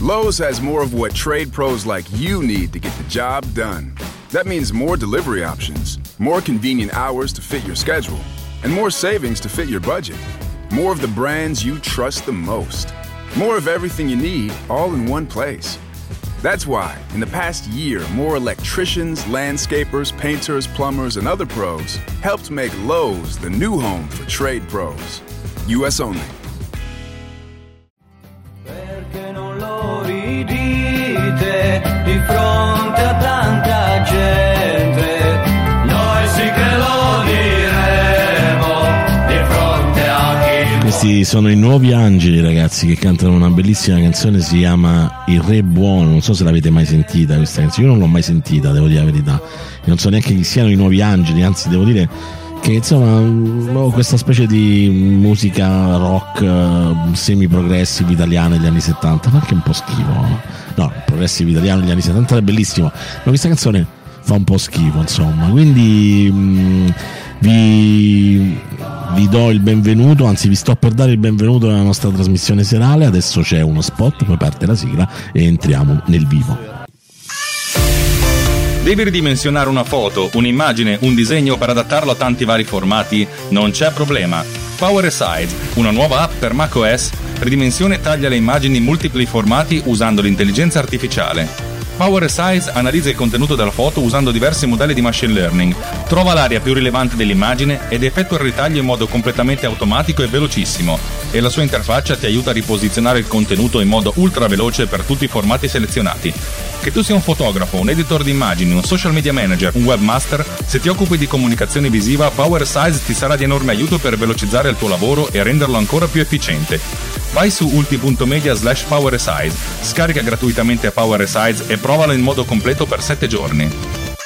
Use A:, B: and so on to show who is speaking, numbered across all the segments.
A: Lowe's has more of what trade pros like you need to get the job done. That means more delivery options, more convenient hours to fit your schedule, and more savings to fit your budget. More of the brands you trust the most. More of everything you need all in one place. That's why, in the past year, more electricians, landscapers, painters, plumbers, and other pros helped make Lowe's the new home for trade pros. U.S. only.
B: Questi sono i nuovi angeli, ragazzi, che cantano una bellissima canzone, si chiama Il Re Buono. Non so se l'avete mai sentita questa canzone, io non l'ho mai sentita, devo dire la verità. Non so neanche chi siano i nuovi angeli, anzi, devo dire che insomma questa specie di musica rock eh, semi-progressive italiana degli anni 70, fa anche un po' schifo. No, progressive italiano degli anni 70 è bellissimo, ma questa canzone fa un po' schifo, insomma. Quindi mh, vi, vi do il benvenuto, anzi vi sto per dare il benvenuto alla nostra trasmissione serale. Adesso c'è uno spot, poi parte la sigla e entriamo nel vivo.
C: Devi ridimensionare una foto, un'immagine, un disegno per adattarlo a tanti vari formati? Non c'è problema. Power una nuova app per macOS, ridimensiona e taglia le immagini in multipli formati usando l'intelligenza artificiale. Power Size analizza il contenuto della foto usando diversi modelli di machine learning, trova l'area più rilevante dell'immagine ed effettua il ritaglio in modo completamente automatico e velocissimo. E la sua interfaccia ti aiuta a riposizionare il contenuto in modo ultra veloce per tutti i formati selezionati. Che tu sia un fotografo, un editor di immagini, un social media manager, un webmaster, se ti occupi di comunicazione visiva, Power Size ti sarà di enorme aiuto per velocizzare il tuo lavoro e renderlo ancora più efficiente. Vai su ulti.media slash powersize, scarica gratuitamente Power Size e provalo in modo completo per 7 giorni.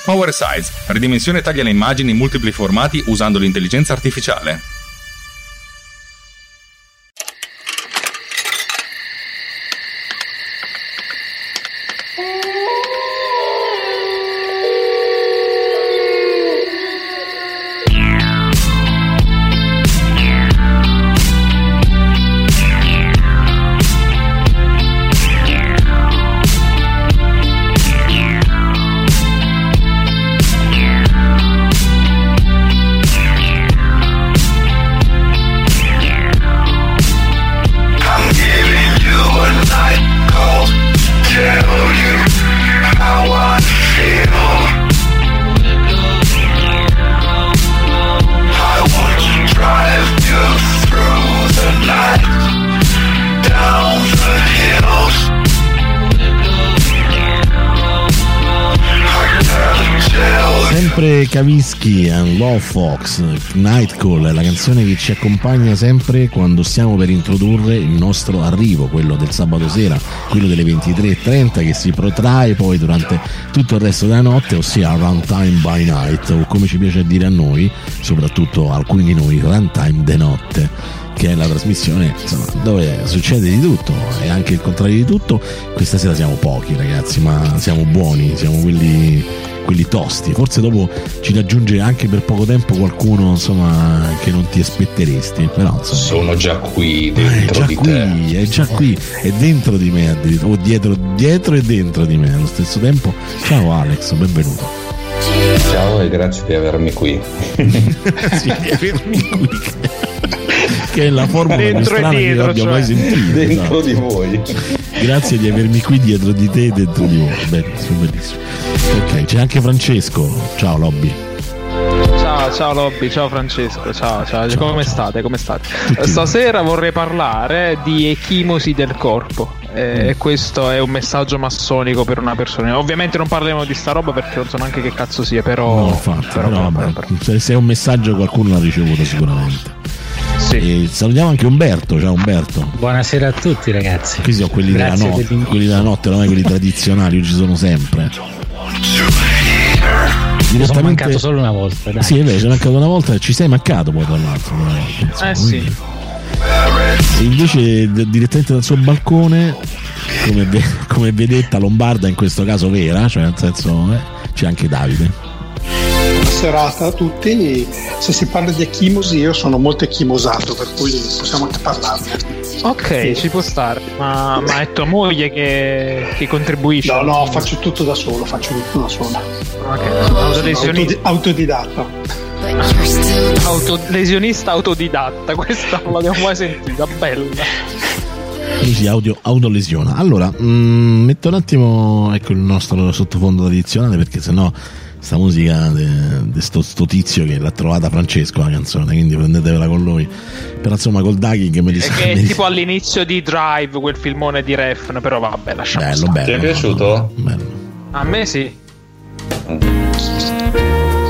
C: Power Size, ridimensione e taglia le immagini in multipli formati usando l'intelligenza artificiale.
B: Fox, Night Call, la canzone che ci accompagna sempre quando stiamo per introdurre il nostro arrivo, quello del sabato sera, quello delle 23.30 che si protrae poi durante tutto il resto della notte, ossia Runtime by Night, o come ci piace dire a noi, soprattutto alcuni di noi, Runtime de notte che è la trasmissione insomma, dove succede di tutto e anche il contrario di tutto. Questa sera siamo pochi ragazzi, ma siamo buoni, siamo quelli, quelli tosti. Forse dopo ci raggiunge anche per poco tempo qualcuno insomma, che non ti aspetteresti, però insomma,
D: Sono già qui
B: è
D: dentro
B: già
D: di
B: qui,
D: te.
B: è già qui, è dentro di me o dietro, dietro e dentro di me allo stesso tempo. Ciao Alex, benvenuto.
D: Ciao e grazie di avermi qui.
B: Sì, di avermi qui. Che è la formula più
E: Dentro e
B: strana che io
E: dietro,
B: abbia
E: cioè.
B: mai sentito.
D: Dentro
B: esatto.
D: di voi.
B: Grazie di avermi qui dietro di te e dentro di voi. Bellissimo, bellissimo. Ok, c'è anche Francesco. Ciao Lobby.
E: Ciao, ciao Lobby, ciao Francesco, ciao, ciao,
B: Ciao,
E: come
B: ciao.
E: state? Come state?
B: Tutti
E: Stasera vorrei parlare di echimosi del corpo.
B: Mm.
E: E questo è un messaggio massonico per una persona. Ovviamente non parliamo di sta roba perché non so neanche che cazzo sia, però.
B: No, infatti,
E: però-
B: però,
E: però-
B: se è un messaggio qualcuno l'ha ricevuto sicuramente.
E: Sì.
B: E salutiamo anche Umberto, ciao Umberto.
F: Buonasera a tutti ragazzi.
B: Questi sono quelli della notte, quelli della notte, è quelli tradizionali, io ci sono sempre.
F: Sono mancato solo una volta. Dai.
B: Sì, è vero, ci è mancato una volta, ci sei mancato poi tra l'altro. una volta, insomma,
E: Eh sì.
B: quindi- E invece d- direttamente dal suo balcone, come, ve- come vedetta lombarda in questo caso vera, cioè nel senso eh, c'è anche Davide.
G: Serata a tutti. Se si parla di ecchimosi, io sono molto ecchimosato, per cui possiamo anche parlarne.
E: Ok, ci può stare, ma, ma è tua moglie che, che contribuisce?
G: No, no, faccio tutto da solo, faccio tutto da solo.
E: Ok, autolesionista.
G: Autodidatta.
E: Autolesionista autodidatta, questa non l'abbiamo mai sentita, bella.
B: Si audio, autolesiona. Allora, mm, metto un attimo ecco, il nostro sottofondo tradizionale perché sennò sta musica di sto, sto, tizio che l'ha trovata Francesco la canzone, quindi prendetevela con lui. Però insomma col Daghi che mi
E: dice... È che è tipo all'inizio di Drive, quel filmone di Refn, però vabbè, lasciamo
B: Bello, bello.
D: Ti è piaciuto?
B: Bello.
E: A me sì.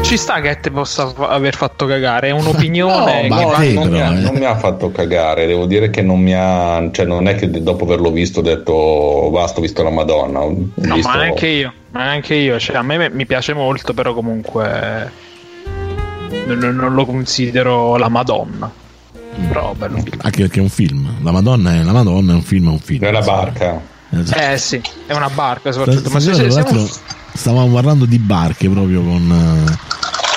E: Ci sta che ti possa aver fatto cagare, è un'opinione.
D: no, te, non, mi ha, eh. non, mi ha, fatto cagare, devo dire che non mi ha. cioè non è che dopo averlo visto ho detto basta, ho visto la Madonna. Ho
E: no,
D: visto...
E: ma neanche io, ma neanche io. Cioè, a me mi piace molto, però comunque non, non lo considero la Madonna. Però bello.
B: Anche perché è un film. La Madonna è la Madonna, è un film, è un film.
D: È la barca.
E: Esatto. Eh sì, è una barca soprattutto. Ma se,
B: se, siamo... stavamo parlando di barche proprio con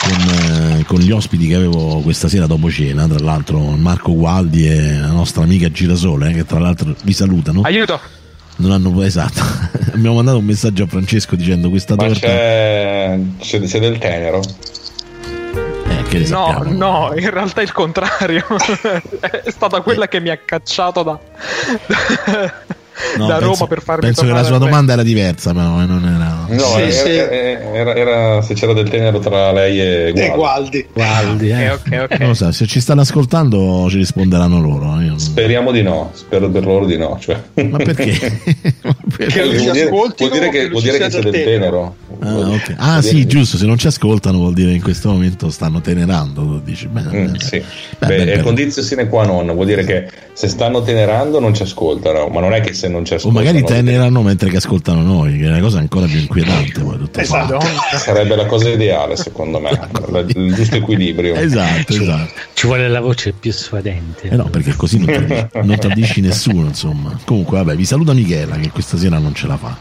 B: con, eh, con, gli ospiti che avevo questa sera dopo cena, tra l'altro Marco Gualdi e la nostra amica Girasole, eh, che tra l'altro vi salutano.
E: Aiuto!
B: Non hanno esatto. Abbiamo mandato un messaggio a Francesco dicendo questa
D: Ma
B: torta.
D: C'è, c'è, c'è del tenero.
B: Eh,
E: no, no, in realtà è il contrario. è stata quella eh. che mi ha cacciato da no, da penso, Roma per farmi
B: penso che la sua domanda era diversa però eh, non era
D: no sì, era, sì. Era, era, se c'era del tenero tra lei e
G: Gualdi,
B: e Gualdi. Gualdi eh.
E: okay, okay, okay.
B: So, se ci stanno ascoltando ci risponderanno loro
D: Io... speriamo di no spero per loro di no cioè.
B: ma perché?
D: perché vuol, dire, vuol dire che, vuol dire che c'è del tenero,
B: tenero. ah, okay. ah sì giusto se non ci ascoltano vuol dire che in questo momento stanno tenerando dici, beh,
D: mm, beh, sì. beh, beh, è condizio sine qua non vuol dire che se stanno tenerando non ci ascoltano ma non è che se non ci ascoltano
B: o magari tenerano mentre che ascoltano noi che è una cosa ancora più inquietante poi, tutto esatto.
D: sarebbe la cosa ideale secondo me il giusto equilibrio
B: esatto,
F: ci,
B: esatto.
F: Ci vuole la voce più suadente
B: eh no perché così non tradisci, non tradisci nessuno insomma. Comunque vabbè vi saluta Michela che questa sera non ce la fa.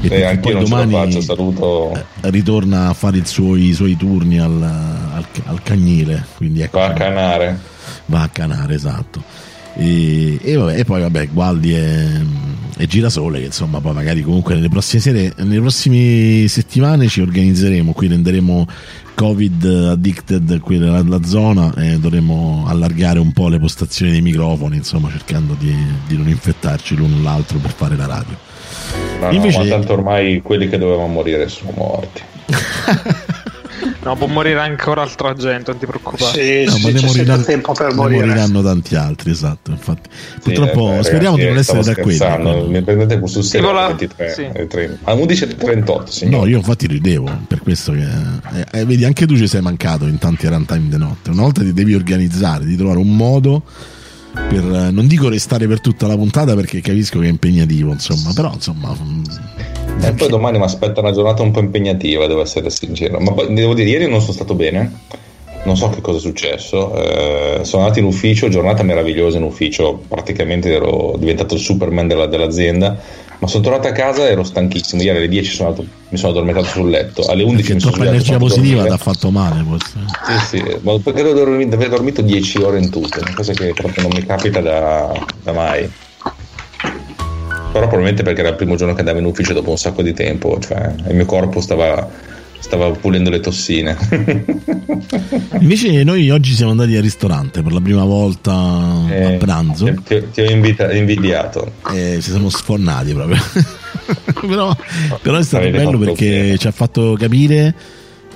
D: E, e anche poi domani faccio, saluto...
B: Eh, ritorna a fare suoi, i suoi, turni al, al, al cagnile quindi ecco,
D: va a canare.
B: Va a canare esatto. E, e, vabbè, e poi vabbè Gualdi e, e, Girasole che insomma poi magari comunque nelle prossime sere nelle prossime settimane ci organizzeremo qui renderemo covid addicted qui nella zona e dovremo allargare un po' le postazioni dei microfoni insomma cercando di, di non infettarci l'uno l'altro per fare la radio.
D: No, Invece... no, ma tanto ormai quelli che dovevano morire sono morti
E: No, può morire ancora altra gente, non ti preoccupare.
G: Sì,
B: no,
G: sì,
B: ma ne moriranno,
G: tempo per
B: morire. moriranno tanti altri, esatto. Infatti. Purtroppo eh, speriamo di non essere da quelli.
D: Mi prendete sul serio la... 23 sì. e A 11.38, signore.
B: No, io infatti ridevo, per questo che... Eh, eh, vedi, anche tu ci sei mancato in tanti runtime di notte. Una volta ti devi organizzare, di trovare un modo per non dico restare per tutta la puntata perché capisco che è impegnativo, insomma, però insomma
D: e poi domani mi aspetta una giornata un po' impegnativa, devo essere sincero. Ma devo dire, ieri non sono stato bene, non so che cosa è successo. Eh, sono andato in ufficio, giornata meravigliosa in ufficio, praticamente ero diventato il Superman della, dell'azienda. Ma sono tornato a casa e ero stanchissimo. Ieri alle 10 sono andato, mi sono addormentato sul letto. Alle 11 perché mi sono
B: svegliato. l'energia positiva ti ha fatto male. Forse.
D: Sì, sì, ma perché devo aver dormito 10 ore in tutto, una cosa che proprio non mi capita da, da mai però probabilmente perché era il primo giorno che andavo in ufficio dopo un sacco di tempo, cioè il mio corpo stava, stava pulendo le tossine.
B: Invece noi oggi siamo andati al ristorante per la prima volta eh, a pranzo.
D: Ti, ti ho invita- invidiato.
B: E ci siamo sfornati proprio. però, però, è stato bello perché bene. ci ha fatto capire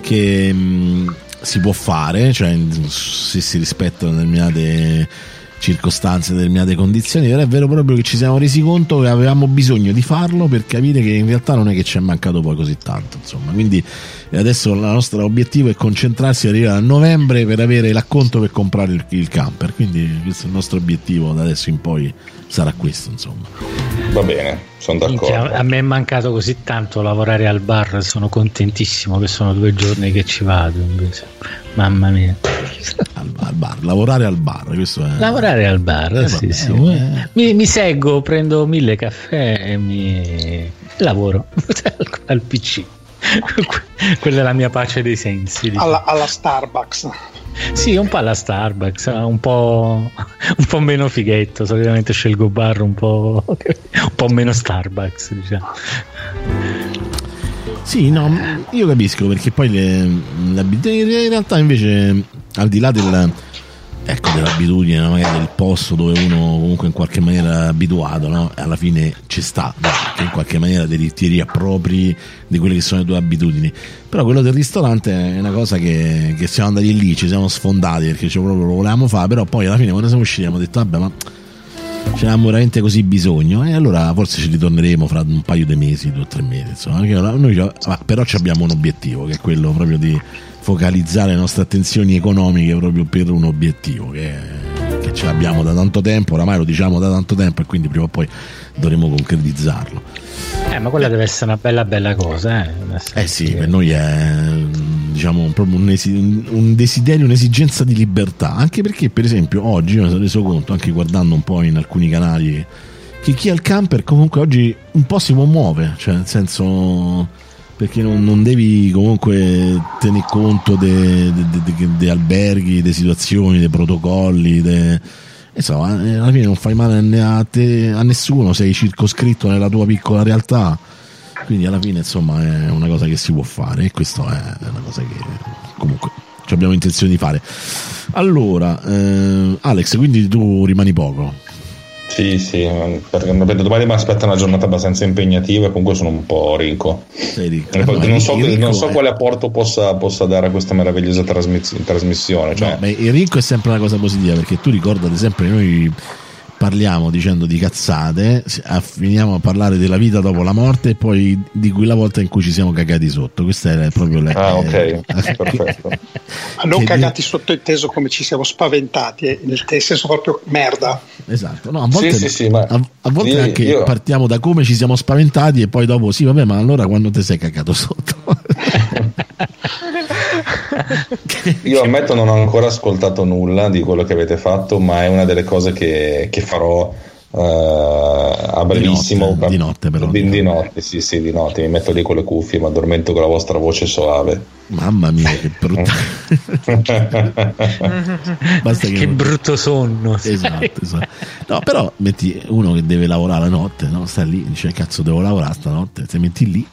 B: che mh, si può fare, cioè se si rispettano determinate circostanze, determinate condizioni, però è vero proprio che ci siamo resi conto che avevamo bisogno di farlo per capire che in realtà non è che ci è mancato poi così tanto, insomma. Quindi adesso il nostro obiettivo è concentrarsi arrivare a novembre per avere l'acconto per comprare il, il camper, quindi questo è il nostro obiettivo da adesso in poi sarà questo, insomma.
D: Va bene, sono d'accordo.
F: A me è mancato così tanto lavorare al bar, sono contentissimo che sono due giorni che ci vado invece. Mamma mia.
B: Al, al bar, lavorare al bar, questo è...
F: Lavorare al bar, eh, sì, vabbè, sì. Eh. Mi, mi, seguo, prendo mille caffè e mi lavoro al PC. Quella è la mia pace dei sensi. diciamo.
G: alla, alla Starbucks.
F: Sì, un po' alla Starbucks, eh, un po', un po' meno fighetto. Solitamente scelgo bar un po', un po' meno Starbucks, diciamo.
B: Sì, no, io capisco perché poi le, le in realtà invece al di là del, ecco, dell'abitudine, magari del posto dove uno comunque in qualche maniera è abituato, no? alla fine ci sta, no? che in qualche maniera ti, ti riappropri di quelle che sono le tue abitudini. Però quello del ristorante è una cosa che, che siamo andati lì, ci siamo sfondati perché cioè, proprio lo volevamo fare, però poi alla fine quando siamo usciti abbiamo detto vabbè ma ce n'avevamo veramente così bisogno e allora forse ci ritorneremo fra un paio di mesi, due o tre mesi, insomma, noi, però abbiamo un obiettivo che è quello proprio di focalizzare le nostre attenzioni economiche proprio per un obiettivo che, che ce l'abbiamo da tanto tempo, oramai lo diciamo da tanto tempo e quindi prima o poi dovremo concretizzarlo.
F: Eh, ma quella deve essere una bella bella cosa, eh.
B: Eh sì,
F: che-
B: per noi è diciamo proprio un, esi- un desiderio, un'esigenza di libertà, anche perché per esempio oggi io mi sono reso conto, anche guardando un po' in alcuni canali, che chi ha il camper comunque oggi un po' si muove, cioè nel senso perché non, non devi comunque tenere conto di alberghi, di situazioni, dei protocolli, de- insomma, eh, alla fine non fai male a te a nessuno, sei circoscritto nella tua piccola realtà. Quindi alla fine insomma è una cosa che si può fare e questo è una cosa che comunque abbiamo intenzione di fare. Allora eh, Alex quindi tu rimani poco
D: Sì, sì, perché ripeto, domani mi aspetta una giornata abbastanza impegnativa e comunque sono un po' ricco E poi
B: No,
D: non so,
B: ricco
D: non so quale apporto possa, possa dare a questa meravigliosa trasmiss- trasmissione. Cioè,
B: no, beh, il ricco è sempre una cosa positiva perché tu ricorda ad esempio noi parliamo dicendo di cazzate finiamo a parlare della vita dopo la morte e poi di quella volta in cui ci siamo cagati sotto questa è proprio la
D: Ah, ok,
B: eh,
D: perfetto.
G: Ma non cagati sottointeso come ci siamo spaventati, eh, nel te- senso proprio merda.
B: Esatto, no, a volte,
D: Sì, sì, sì, ma
B: a, a volte
D: io-
B: anche
D: io-
B: partiamo da come ci siamo spaventati e poi dopo sì, vabbè, ma allora quando ti sei cagato sotto?
D: Io ammetto non ho ancora ascoltato nulla di quello che avete fatto, ma è una delle cose che, che farò eh, a brevissimo.
B: notte, di notte però.
D: Di, di notte, sì, sì, di notte. Mi metto lì con le cuffie, mi addormento con la vostra voce soave.
B: Mamma mia, che brutta. Basta che,
F: Che brutto sonno.
B: Esatto, esatto. No, però metti uno che deve lavorare la notte, no? Sta lì, dice cazzo devo lavorare stanotte, se metti lì,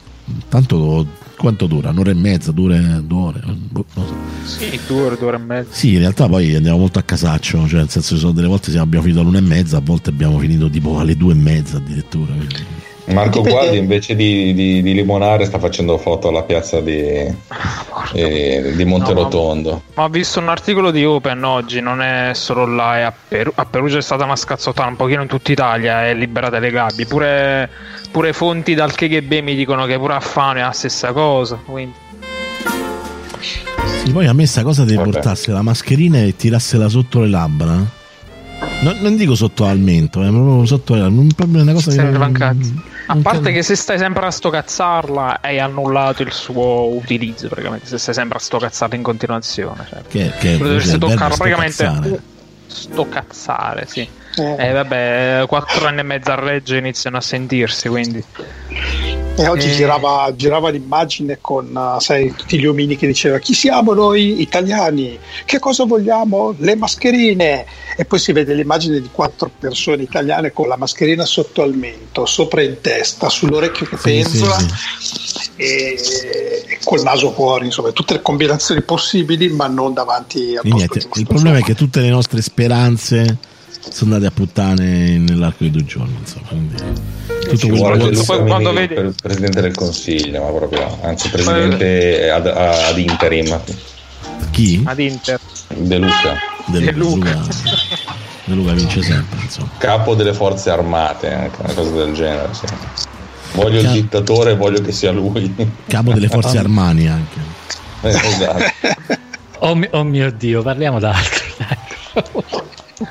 B: tanto quanto dura? Un'ora e mezza, due, due ore? Boh, non so.
E: Sì, due ore, due ore e mezza.
B: Sì, in realtà poi andiamo molto a casaccio, cioè nel senso che sono delle volte siamo- abbiamo finito all'una e mezza, a volte abbiamo finito tipo alle due e mezza addirittura. quindi-
D: Marco Guardi invece di, di- di limonare sta facendo foto alla piazza di, eh, di Monterotondo.
E: Ma ho visto un articolo di Open oggi, non è solo là, è a, Peru- a Perugia è stata una scazzottata un pochino in tutta Italia, è liberata le gabbie. Pure, pure fonti dal KGB mi dicono che pure a Fano è la stessa cosa. Quindi.
B: Sì, poi a me sta cosa
D: Vabbè.
B: portarsi la mascherina e tirarsela sotto le labbra. No, non dico sotto al mento, è proprio sotto le labbra. Proprio una cosa
E: Se
B: che
E: cazzo. A parte che se stai sempre a stocazzarla hai annullato il suo utilizzo praticamente, se stai sempre a stocazzarla in continuazione. Cioè.
B: Che, che
E: dovresti toccarla praticamente
B: stocazzare,
E: sì.
G: Eh,
E: E vabbè, quattro anni e mezzo a Reggio iniziano a sentirsi, quindi.
G: e oggi
E: eh.
G: girava, girava l'immagine con uh, sai, tutti gli omini che diceva chi siamo noi italiani, che cosa vogliamo? Le mascherine. E poi si vede l'immagine di quattro persone italiane con la mascherina sotto al mento, sopra in testa, sull'orecchio che
B: Sì,
G: penzola
B: sì,
G: E, e col naso fuori, insomma, tutte le combinazioni possibili, ma non davanti
B: niente,
G: giusto.
B: il problema è che tutte le nostre speranze sono andate a puttane nell'arco di due giorni. Insomma, quindi tutto
D: Ci
B: quello
E: Poi quando vedi-
D: per Presidente del Consiglio, ma proprio, anzi Presidente ad, ad interim,
B: chi?
E: Ad Inter.
D: De Luca,
B: De
E: De Luca.
B: Luca. De Luca vince sempre. Insomma.
D: capo delle forze armate, anche una cosa del genere. sì. Voglio il
B: Cap-
D: dittatore, voglio che sia lui.
B: Capo delle forze Armani anche.
D: Eh, esatto.
F: Oh, mi- oh mio dio, parliamo d'altro.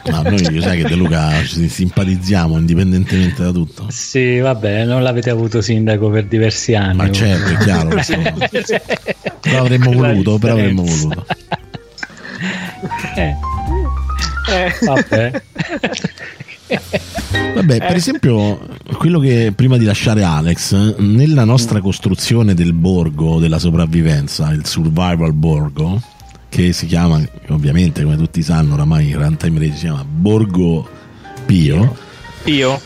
B: Ma noi sai che De Luca ci simpatizziamo indipendentemente da tutto.
F: sì, vabbè, non l'avete avuto sindaco per diversi anni.
B: Ma certo, è chiaro. Però avremmo
F: Quella
B: voluto, però avremmo voluto.
F: Eh, vabbè.
B: Vabbè, per
E: Eh.
B: esempio, quello che prima di lasciare Alex, nella nostra costruzione del borgo della sopravvivenza, il survival borgo, che si chiama, ovviamente, come tutti sanno, oramai in runtime radio si chiama Borgo Pio,
E: Io?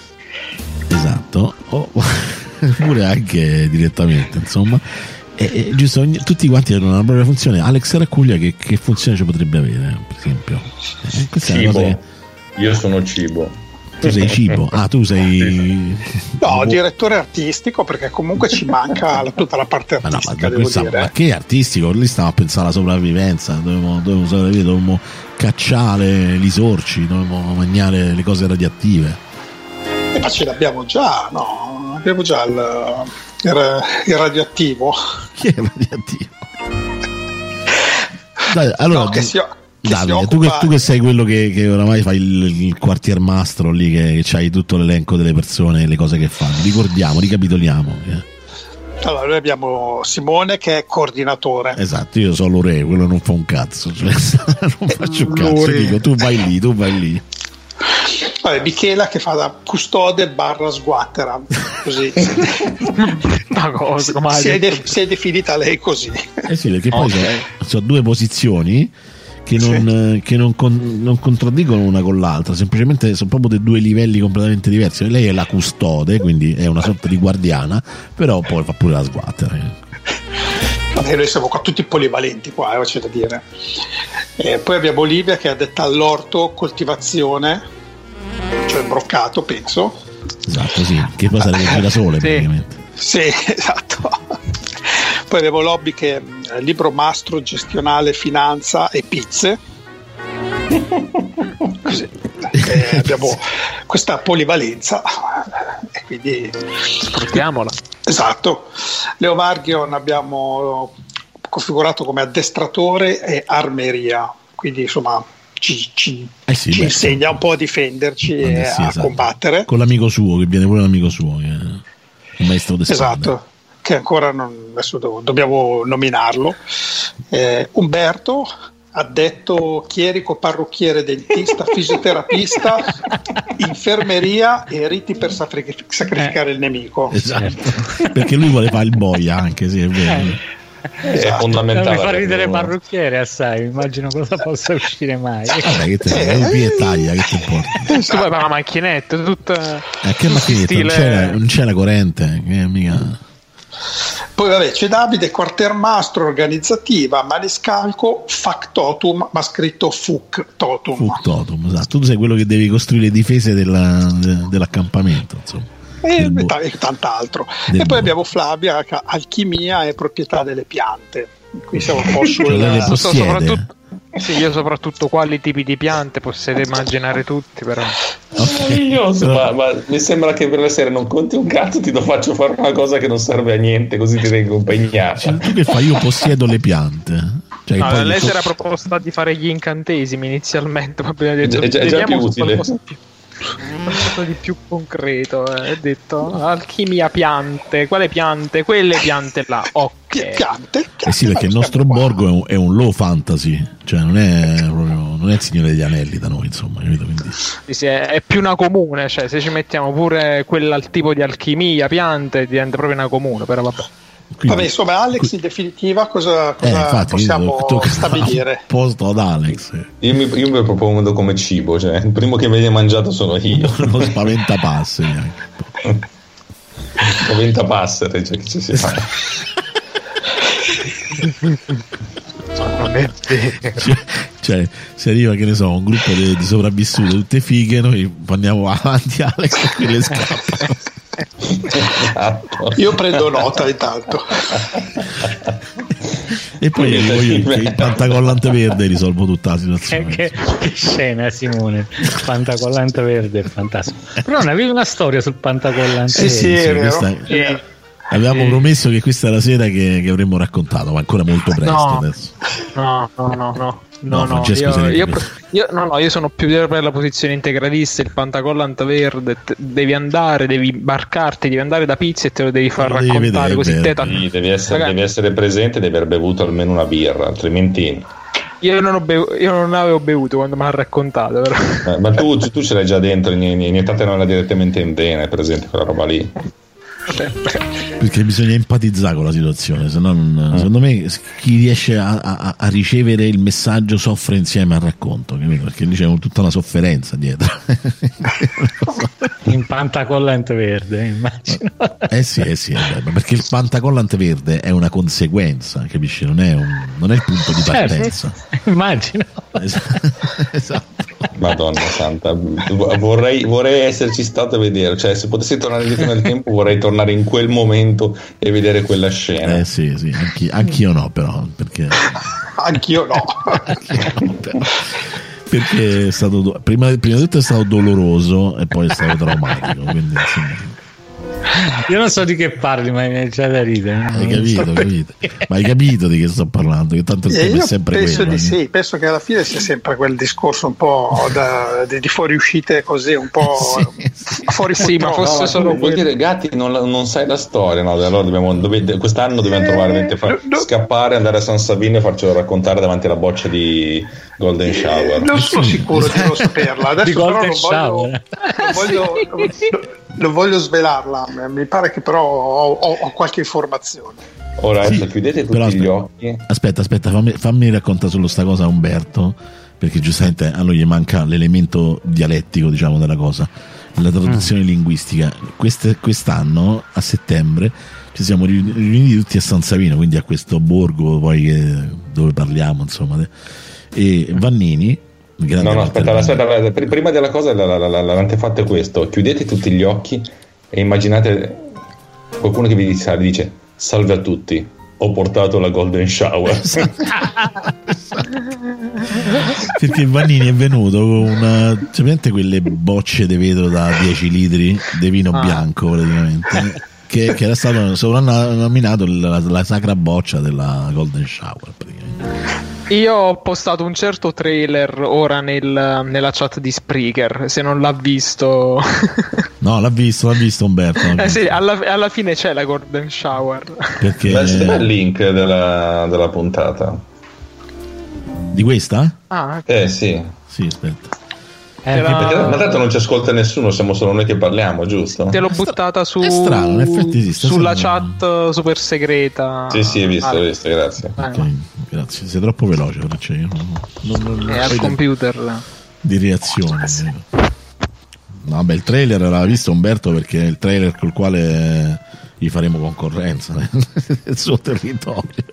B: esatto, o pure anche direttamente, insomma. E, e giusto, ogni- tutti quanti hanno una propria funzione. Alex Raccuglia che, che funzione ci potrebbe avere, per esempio? Eh, questa è una cosa
D: Cibo.
B: che
D: Io sono cibo.
B: Tu sei cibo. Ah, tu sei
G: No, direttore artistico perché comunque ci manca la- tutta la parte
B: Ma no, ma,
G: artistica,
B: questa- ma che artistico? Lì stavo a pensare alla sopravvivenza. Dovevamo, dovevamo sopravvivere, dovevamo cacciare gli sorci, dovevamo mangiare le cose radioattive.
G: Eh, ma ce l'abbiamo già, no? Abbiamo già il, il- il radioattivo.
B: Chi è radioattivo? Dai, allora,
G: No, che si, che si
B: Davide, tu, che, tu che sei quello che, che oramai fai il, il quartier mastro lì, che, che hai tutto l'elenco delle persone e le cose che fanno, ricordiamo, ricapitoliamo. eh.
G: Allora, noi abbiamo Simone che è coordinatore.
B: Esatto, io sono Lore, quello non fa un cazzo, cioè, non faccio un cazzo, dico tu vai lì, tu vai lì.
G: Vabbè, Michela che fa da custode barra sguattera. Così.
E: Una cosa,
G: si, è de- si è definita lei così.
B: Eh sì, perché poi sono, sono due posizioni che, non, eh, che non con- non contraddicono una con l'altra, semplicemente sono proprio dei due livelli completamente diversi. Lei è la custode, quindi è una sorta di guardiana, però poi fa pure la sguattera. eh.
G: Vabbè, noi siamo qua tutti polivalenti qua, eh, c'è da dire. Eh, poi abbiamo Olivia che ha detta all'orto coltivazione, cioè broccato, penso.
B: Esatto, sì, che poi sarebbe da sole
E: Sì.
B: praticamente.
G: Sì, esatto. Poi Lobby che è eh, libro mastro gestionale finanza e pizze. Così. Eh, abbiamo questa polivalenza e quindi
E: Sfruttiamola.
G: esatto. Leo Marghion abbiamo configurato come addestratore e armeria, quindi insomma ci, ci-
B: Eh sì,
G: ci
B: beh,
G: insegna un po' a difenderci e
B: eh sì,
G: a
B: esatto.
G: combattere.
B: Con l'amico suo, che viene pure l'amico suo, che è un maestro di spade.
G: Esatto, che ancora non, adesso devo- dobbiamo nominarlo. Eh, Umberto, addetto chierico, parrucchiere, dentista, fisioterapista, infermeria e riti per sacrific- sacrificare il nemico.
B: Esatto. perché lui vuole fare il boia anche, sì, è vero.
D: È
G: Esatto.
D: fondamentale.
F: mi fa ridere parrucchiere assai, immagino cosa possa uscire mai.
B: Vabbè, che te lui qui e taglia, che ti importa?
E: Tu
G: Esatto.
E: la macchinetta, tutta.
B: Eh, che macchinetta, non,
E: stile-
B: c'è, non c'è la corrente, che mica...
G: Poi vabbè, c'è Davide, quartiermastro organizzativa, maniscalco, factotum, ma scritto fuc totum.
B: Fuck totum, esatto. Tu sei quello che devi costruire le difese della- de- dell'accampamento, insomma.
G: e,
B: bo-
G: e tant'altro. E poi
B: bo-
G: abbiamo Flavia, alchimia e proprietà delle piante. Qui siamo un po' sul...
B: Cioè,
E: soprattutto, sì, io soprattutto quali tipi di piante possiate immaginare tutti, però.
D: Meraviglioso, ma, ma mi sembra che per la serie non conti un cazzo, ti do- faccio fare una cosa che non serve a niente, così ti tengo impegnata.
B: Cioè, tu che fai? Io possiedo le piante. Cioè,
E: No, lei si era proposta di fare gli incantesimi inizialmente, poi abbiamo detto
D: È già- è già
E: vediamo
D: più utile.
E: qualcosa di più- qualcosa di più concreto. eh. Ho detto alchimia piante, quale piante? Quelle piante là. Ok.
G: Pi- piante,
B: Eh sì, perché il nostro borgo è un, è un low fantasy, cioè non è proprio non è il Signore degli Anelli da noi, insomma, capito? Quindi,
E: Sì, è, è più una comune, cioè se ci mettiamo pure quella al tipo di alchimia, piante, diventa proprio una comune, però vabbè.
B: Quindi-
G: Vabbè, insomma, Alex, in definitiva, cosa,
B: eh,
G: cosa
B: infatti,
G: possiamo stabilire?
B: a posto ad Alex, eh.
D: Io mi, io mi propongo come cibo, cioè il primo che viene mangiato sono io.
B: non spaventapasse neanche.
D: Ho 20 passere, cioè che ci si fa.
E: Non è vero.
B: Cioè, cioè, se arriva, che ne so, un gruppo di, di sopravvissute, tutte fighe, noi andiamo avanti Alex e quelle scappano.
D: Esatto.
G: Io prendo nota intanto.
B: E poi io il pantacollante verde risolvo tutta la situazione.
F: che- che scena, Simone. Pantacollante verde è fantastico. Però non avevi una storia sul pantacollante
G: Sì, sì,
F: verde.
G: è vero.
B: questa-
F: Eh,
B: Avevamo promesso che questa è la sera che, che avremmo raccontato, ma ancora molto presto
E: No.
B: adesso.
E: No, no, no, no.
B: No,
E: No,
B: Francesco
E: io, io, io- no, no, io sono più per la posizione integralista, il pantacollant verde, t- devi andare, devi imbarcarti, devi andare da pizza e te lo devi far
B: Lo devi
E: raccontare
B: vedere,
E: così
B: è
E: te.
D: Sì, devi, essere,
E: Ragazzi-
D: devi essere presente e devi aver bevuto almeno una birra, altrimenti
E: Io non, ho bevu- io non avevo bevuto quando me l'ha raccontato, però.
D: Eh, ma tu, tu ce l'hai già dentro, iniettatela direttamente in vena, è presente quella roba lì.
B: Perché bisogna empatizzare con la situazione, se no non- secondo me chi riesce a, a- a ricevere il messaggio soffre insieme al racconto? Perché lì c'è tutta una sofferenza dietro.
F: In pantacollante verde, immagino.
B: eh sì, eh sì, eh, beh, perché il pantacollante verde è una conseguenza, capisci? Non è, un- non è il punto di
F: Certo,
B: partenza.
F: immagino.
B: esatto.
D: Madonna santa, vorrei, vorrei esserci stato a vedere, cioè se potessi tornare indietro nel tempo vorrei tornare in quel momento e vedere quella scena.
B: Eh sì, sì, anch'io, anch'io no, però, perché,
G: Anch'io no.
B: anch'io no, però. Perché è stato prima, prima di tutto è stato doloroso e poi è stato traumatico. Quindi, insomma,
F: Io non so di che parli, ma mi già da ridere.
B: hai
F: Non so
B: capito, capito? Ma hai capito di che sto parlando? Che tanto il
G: Eh,
B: tema è sempre
G: penso
B: quello.
G: di
B: eh.
G: sì, penso che alla fine sia sempre quel discorso un po' da- di, di fuoriuscite così, un po'
B: Sì, sì.
G: fuori
E: Sì, ma fosse
D: No,
E: solo
D: vuol dire gatti non, non sai la storia no? allora dobbiamo, dove- quest'anno dobbiamo
G: Eh,
D: trovare veramente fa-
G: no, no.
D: scappare andare a San Savino e farcelo raccontare davanti alla boccia di Golden Shower
G: Non sono sicuro di non saperla. Adesso
F: Di
G: però
F: Golden
G: non voglio,
F: Shower.
G: non voglio, non voglio svelarla. Mi pare che però ho, ho- ho qualche informazione.
D: ora
B: Sì,
D: chiudete tutti
B: però
D: gli
B: aspetta.
D: occhi
B: Aspetta, aspetta, fammi, fammi raccontare solo sta cosa a Umberto, perché giustamente a lui gli manca l'elemento dialettico, diciamo, della cosa, la traduzione linguistica. Queste- quest'anno, a settembre, ci siamo riuni- riuniti tutti a San Savino, quindi a questo borgo poi che- dove parliamo, insomma. E Vannini,
D: no no aspetta, aspetta, aspetta, pr- prima della cosa la- la- la- la- l'antefatto è questo chiudete tutti gli occhi e immaginate qualcuno che vi dice, salve a tutti ho portato la Golden Shower
B: Perché Vannini è venuto con una, cioè, praticamente quelle bocce di vetro da 10 litri di vino
E: Ah.
B: bianco praticamente. Che, che era stato soprannominato la, la sacra boccia della Golden Shower praticamente.
E: Io ho postato un certo trailer ora nel- nella chat di Spreaker. Se non l'ha visto,
B: No, l'ha visto, l'ha visto Umberto. l'ha
E: eh sì,
B: visto.
E: alla, alla fine c'è la Golden Shower.
B: Perché
D: Beh, il link della, della puntata
B: di questa?
E: Ah, ok.
D: eh sì
B: Sì, aspetta.
F: Eh,
E: Era-
D: Perché- ma tanto non ci ascolta nessuno siamo solo noi che parliamo giusto?
E: te l'ho buttata su
B: è strano, in effetti esiste,
E: sulla chat super segreta.
D: sì sì hai visto,
E: Ah,
D: hai visto grazie
E: eh,
B: Grazie. Sei troppo veloce, perché io non, non, non, non
E: È al computer.
B: di reazione. No, Vabbè, il trailer l'aveva visto Umberto perché è il trailer col quale gli faremo concorrenza nel suo territorio.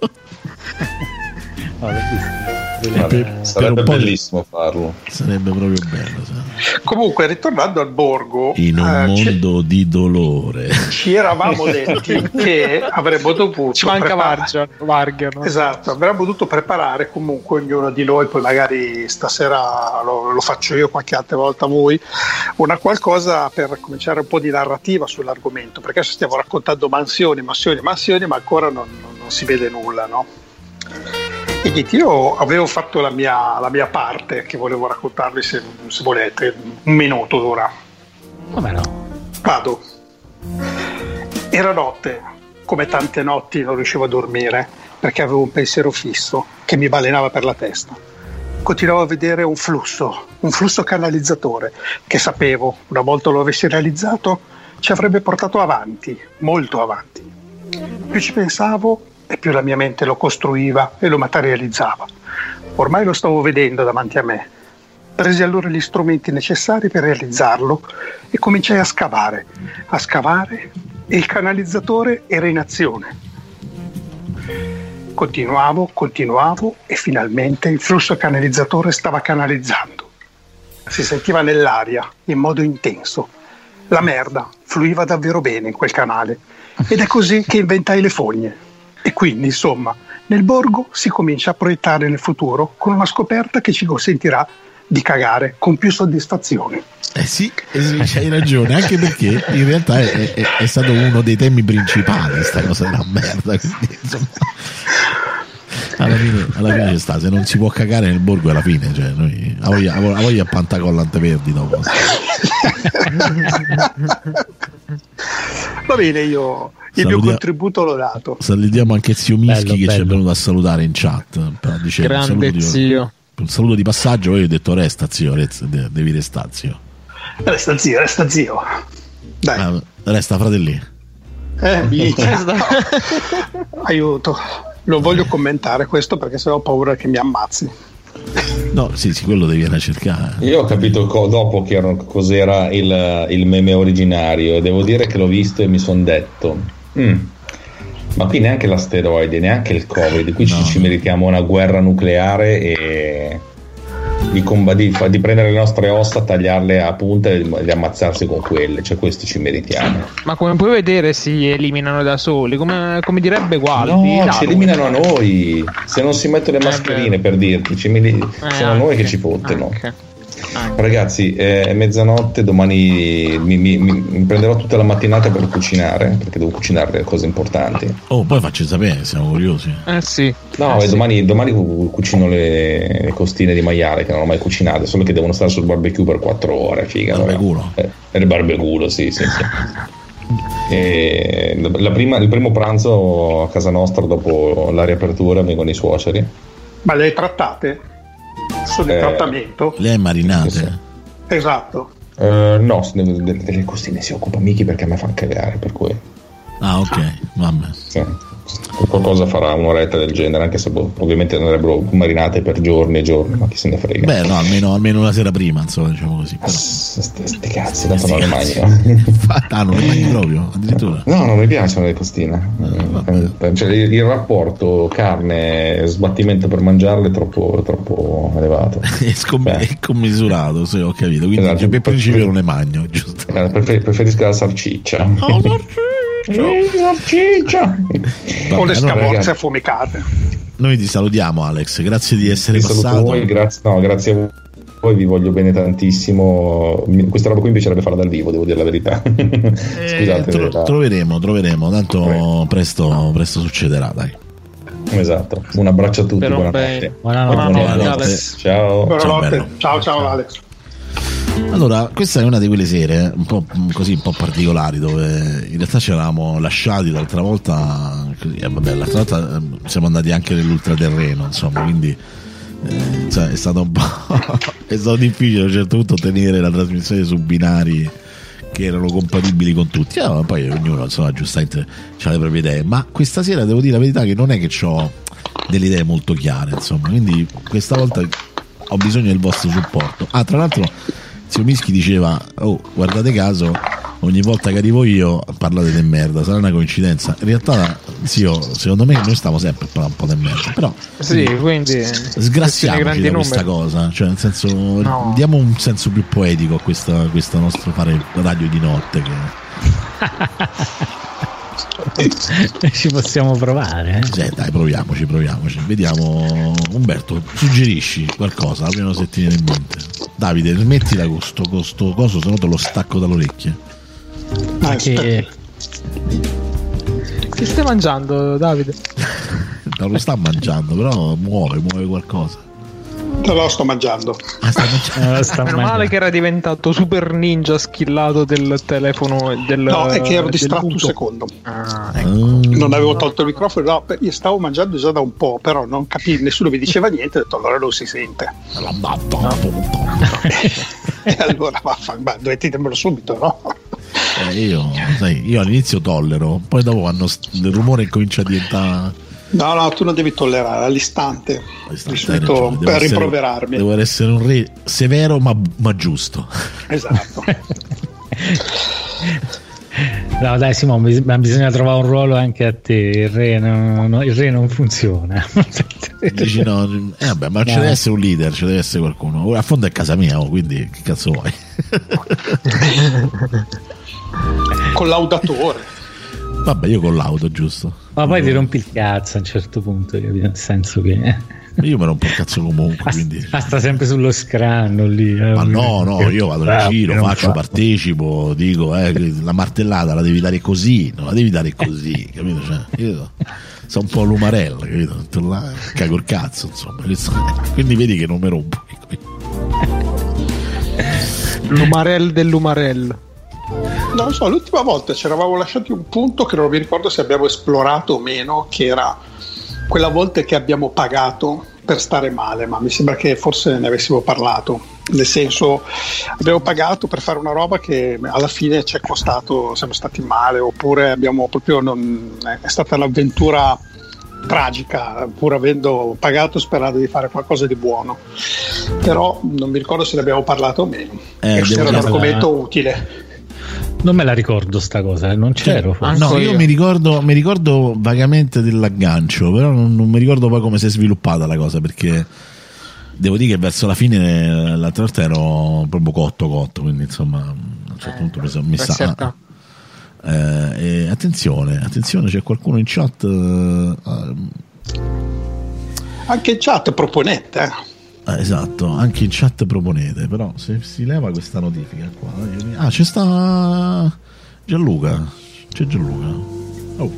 F: no, l'ho visto.
D: Vabbè, sarebbe
B: po' di-
D: bellissimo farlo
B: Sarebbe proprio bello. sai.
G: Comunque, ritornando al borgo,
B: In un
G: eh, ci-
B: mondo di dolore.
G: ci eravamo detti che avremmo dovuto
E: Ci manca
G: preparare-.
E: Vargian no?
G: Esatto, avremmo dovuto preparare comunque ognuno di noi, poi magari stasera lo, lo faccio io qualche altra volta voi, una qualcosa per cominciare un po' di narrativa sull'argomento, perché adesso stiamo raccontando mansioni, mansioni, mansioni, ma ancora non, non- non si vede nulla, no? Niente, io avevo fatto la mia, la mia parte che volevo raccontarvi se, se volete, un minuto dura.
F: Come no?
G: Vado. Era notte, come tante notti non riuscivo a dormire perché avevo un pensiero fisso che mi balenava per la testa. Continuavo a vedere un flusso, un flusso canalizzatore che sapevo, una volta lo avessi realizzato, ci avrebbe portato avanti, molto avanti. Più ci pensavo e più la mia mente lo costruiva e lo materializzava. Ormai lo stavo vedendo davanti a me. Presi allora gli strumenti necessari per realizzarlo e cominciai a scavare, a scavare e il canalizzatore era in azione. Continuavo, continuavo e finalmente il flusso canalizzatore stava canalizzando. Si sentiva nell'aria in modo intenso. La merda fluiva davvero bene in quel canale ed è così che inventai le fogne. E quindi, insomma, nel borgo si comincia a proiettare nel futuro con una scoperta che ci consentirà di cagare con più soddisfazione.
B: Eh sì, eh hai ragione, anche perché in realtà è, è- è stato uno dei temi principali sta cosa della merda. Quindi, insomma, alla fine, alla fine ci sta, se non si può cagare nel borgo alla fine, cioè noi a voglia, a voglia a pantacollante verdi dopo.
G: Va bene, io il mio
B: Salutia-
G: contributo l'ho dato.
B: Salutiamo anche zio Mischi
F: Bello,
B: che ci è
F: bello.
B: venuto a salutare in chat. Dicevo, un
E: Grande
B: saluto di-
E: zio.
B: Un saluto di passaggio, poi io ho detto resta zio, resta- de- devi restare zio.
G: Resta zio, resta zio. Dai,
B: Ah, resta fratelli.
G: eh, aiuto. Non voglio commentare questo perché sennò ho paura che mi ammazzi.
B: No, sì, sì, quello devi andare a cercare.
D: Io ho capito co- dopo che erano- cos'era il, il meme originario e devo dire che l'ho visto e mi sono detto "Mm, ma qui neanche l'asteroide, neanche il covid, qui ci-
B: No.
D: ci meritiamo una guerra nucleare e di, di di prendere le nostre ossa, tagliarle a punta e di ammazzarsi con quelle, cioè questo ci meritiamo.
E: Ma come puoi vedere si eliminano da soli, come, come direbbe Gualdi.
D: No, ci eliminano a noi. Se non si mettono le
E: Eh,
D: mascherine
E: beh.
D: per dirti, ci
E: Eh,
D: sono a noi che
E: anche,
D: ci fottono.
E: anche, anche.
D: Ragazzi, eh, è mezzanotte, domani mi, mi- mi- prenderò tutta la mattinata per cucinare, perché devo cucinare delle cose importanti.
B: Oh, poi facci sapere, siamo curiosi.
E: Eh sì.
D: No,
E: Eh
D: e
E: sì.
D: domani, domani cu- cucino le, le costine di maiale che non ho mai cucinate, solo che devono stare sul barbecue per 4 ore, figa.
B: Barbeculo?
D: Eh, il barbeculo, sì, sì, sì. E la prima- il primo pranzo a casa nostra dopo la riapertura vengono i suoceri.
G: Ma le hai trattate? Sono in
D: Eh,
G: trattamento?
B: Le hai marinate?
G: Esatto.
D: Eh, no, se ne- de- delle costine si occupa Miki perché a me fanno cagare, per cui
B: Ah, ok, vabbè.
D: sì. Qualcosa farà un'oretta del genere, anche se boh, ovviamente andrebbero marinate per giorni e giorni, ma chi se ne frega.
B: Beh, no, almeno, almeno una sera prima, insomma, diciamo così. Però.
D: s- Sti sti cazzi, tanto non le
B: Sti
D: mangio.
B: Ah, non le mangi proprio, addirittura.
D: No, non mi piacciono le costine.
B: vabbè.
D: Eh, cioè, il, il rapporto carne sbattimento per mangiarle è troppo, troppo elevato.
B: È, scom- è commisurato, se ho capito. Quindi
D: Esatto.
B: cioè, per principio non le mangio, giusto?
D: Eh, prefer- preferisco la salciccia.
B: Oh,
G: O le scamorze affumicate.
B: Noi ti salutiamo, Alex. Grazie di essere
D: saluto
B: passato.
D: voi, grazie, no, grazie a voi, vi voglio bene tantissimo. Questa roba qui mi piacerebbe farla dal vivo, devo dire la verità.
B: Eh,
D: Scusate,
B: tro-
D: la-
B: troveremo, troveremo. Tanto
D: Troveremo.
B: presto, presto succederà, dai.
D: esatto. Un abbraccio a tutti, buonanotte.
F: Buonanotte.
E: Buonanotte,
B: Buonanotte.
D: Ciao.
G: Buonanotte.
B: bello.
G: Ciao, ciao, Alex.
B: Allora, questa è una di quelle sere un po' così, un po' particolari, dove in realtà ci eravamo lasciati l'altra volta. Eh, vabbè, l'altra volta eh, siamo andati anche nell'ultraterreno, insomma, quindi eh, cioè, è stato un po' è stato difficile a un certo punto tenere la trasmissione su binari che erano compatibili con tutti. Eh, ma poi ognuno, insomma, giustamente ha le proprie idee. Ma questa sera devo dire la verità che non è che ho delle idee molto chiare, insomma, quindi questa volta ho bisogno del vostro supporto. Ah, tra l'altro, Zio Mischi diceva: Oh, guardate caso, ogni volta che arrivo io parlate di merda, sarà una coincidenza. In realtà, zio, secondo me noi stiamo sempre a parlare un po' di merda. Però
E: Sì, quindi
B: sgraziamoci
E: grandi
B: da questa
E: numeri.
B: cosa, cioè nel senso
E: No.
B: diamo un senso più poetico a questo nostro fare radio di notte. Che...
F: Ci possiamo provare. eh?
B: Cioè, dai, proviamoci, proviamoci. Vediamo, Umberto, suggerisci qualcosa, prima se ti viene in mente. Davide, smettila con sto, con sto coso, se no te lo stacco dalle orecchie.
G: Ah,
F: Che
E: Che stai mangiando, Davide?
B: Non lo sta mangiando, però muove, muove qualcosa.
G: Te lo sto mangiando.
B: Ah, sta mangiando.
F: eh, sta
E: Meno male che era diventato super ninja skillato del telefono del
G: No, è che ero distratto un secondo.
E: Ah,
B: Ah,
G: Non avevo tolto il microfono, no, io stavo mangiando già da un po', però non capivo, nessuno mi diceva niente, ho detto allora non si sente.
B: la batta,
G: E allora vaffanculo, ma dovete dirmelo subito, no?
B: Eh, io, sai, io all'inizio tollero, poi dopo quando st- il rumore comincia a diventare.
G: No, no, tu non devi tollerare all'istante.
B: Devo
G: per
B: essere-
G: rimproverarmi.
B: Devo essere un re severo ma, ma giusto.
G: Esatto.
F: No, dai, Simone, bis- ma bisogna trovare un ruolo anche a te. Il re, no- no, il re non funziona.
B: Dici no, eh, vabbè, ma ci
F: No.
B: deve essere un leader, ci deve essere qualcuno. Ora, A fondo è casa mia, oh, quindi che cazzo vuoi?
G: Collaudatore.
B: Vabbè, io con l'auto, giusto?
F: Ma poi ti rompi il cazzo a un certo punto, capito? nel senso che
B: Io me rompo il cazzo comunque, quindi.
F: ah, sta sempre sullo scranno lì. eh.
B: Ma no, no, io vado in
F: Ah,
B: giro, faccio,
F: fa-
B: partecipo, dico, eh, la martellata la devi dare così, non la devi dare così, capito? Cioè, io sono un po' l'umarella, capito? Tutto là, cago il cazzo, insomma. Quindi vedi che non mi rompo.
E: L'umarell dell'umarell.
G: Non lo so, l'ultima volta ci eravamo lasciati un punto che non mi ricordo se abbiamo esplorato o meno, che era quella volta che abbiamo pagato per stare male, ma mi sembra che forse ne avessimo parlato. Nel senso, abbiamo pagato per fare una roba che alla fine ci è costato, siamo stati male, oppure abbiamo proprio non, è stata un'avventura tragica, pur avendo pagato sperando di fare qualcosa di buono. Però non mi ricordo se ne abbiamo parlato o meno.
B: Eh,
G: era un argomento utile.
F: Non me la ricordo sta cosa, eh, non c'ero. forse.
B: No, io mi ricordo, mi ricordo vagamente dell'aggancio, però non, non mi ricordo poi come si è sviluppata la cosa perché devo dire che verso la fine l'altra volta ero proprio cotto cotto, quindi insomma a un certo punto mi, sono- mi sa.
E: Aspetta.
B: Eh, e attenzione, attenzione, c'è qualcuno in chat. eh,
G: Anche in chat proponete. Eh,
B: esatto, anche in chat proponete, però se si leva questa notifica qua. mi- Ah, c'è sta Gianluca. C'è Gianluca. Oh.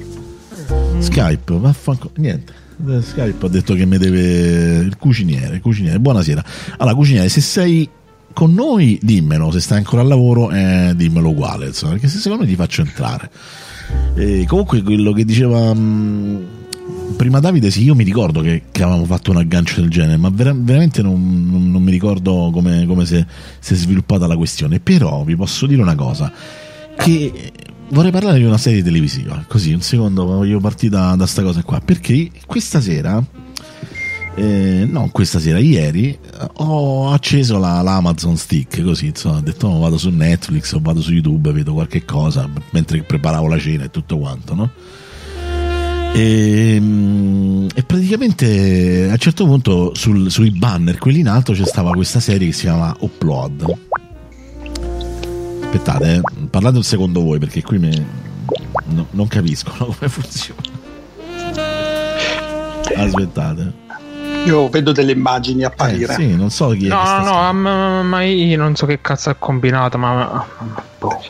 B: Skype, vaffanculo. Niente. eh, Skype ha detto che mi deve il cuciniere, il cuciniere. Buonasera. Allora, cuciniere, se sei con noi, dimmelo. Se stai ancora al lavoro, eh, dimmelo uguale. Insomma, perché se secondo me ti faccio entrare. E comunque, quello che diceva mh, prima Davide, sì, io mi ricordo che, che avevamo fatto un aggancio del genere, ma vera- veramente non, non- non mi ricordo come, come si, è, sviluppata la questione. Però vi posso dire una cosa: che vorrei parlare di una serie televisiva. Così, un secondo, voglio partire da, da sta cosa qua. Perché questa sera. Eh, no, questa sera, ieri eh, ho acceso la, la Amazon Stick così, insomma, ho detto "Oh, vado su Netflix o vado su YouTube, vedo qualche cosa mentre preparavo la cena e tutto quanto, no? E, mm, e praticamente a un certo punto sul- sui banner, quelli in alto, c'è stava questa serie che si chiama Upload. Aspettate, eh, parlate un secondo voi perché qui mi- no- non capisco no, come funziona. Aspettate.
G: Io vedo delle immagini apparire.
B: Eh, sì, non so chi è
E: no, no, ma, ma io non so che cazzo ha combinato, ma... boh.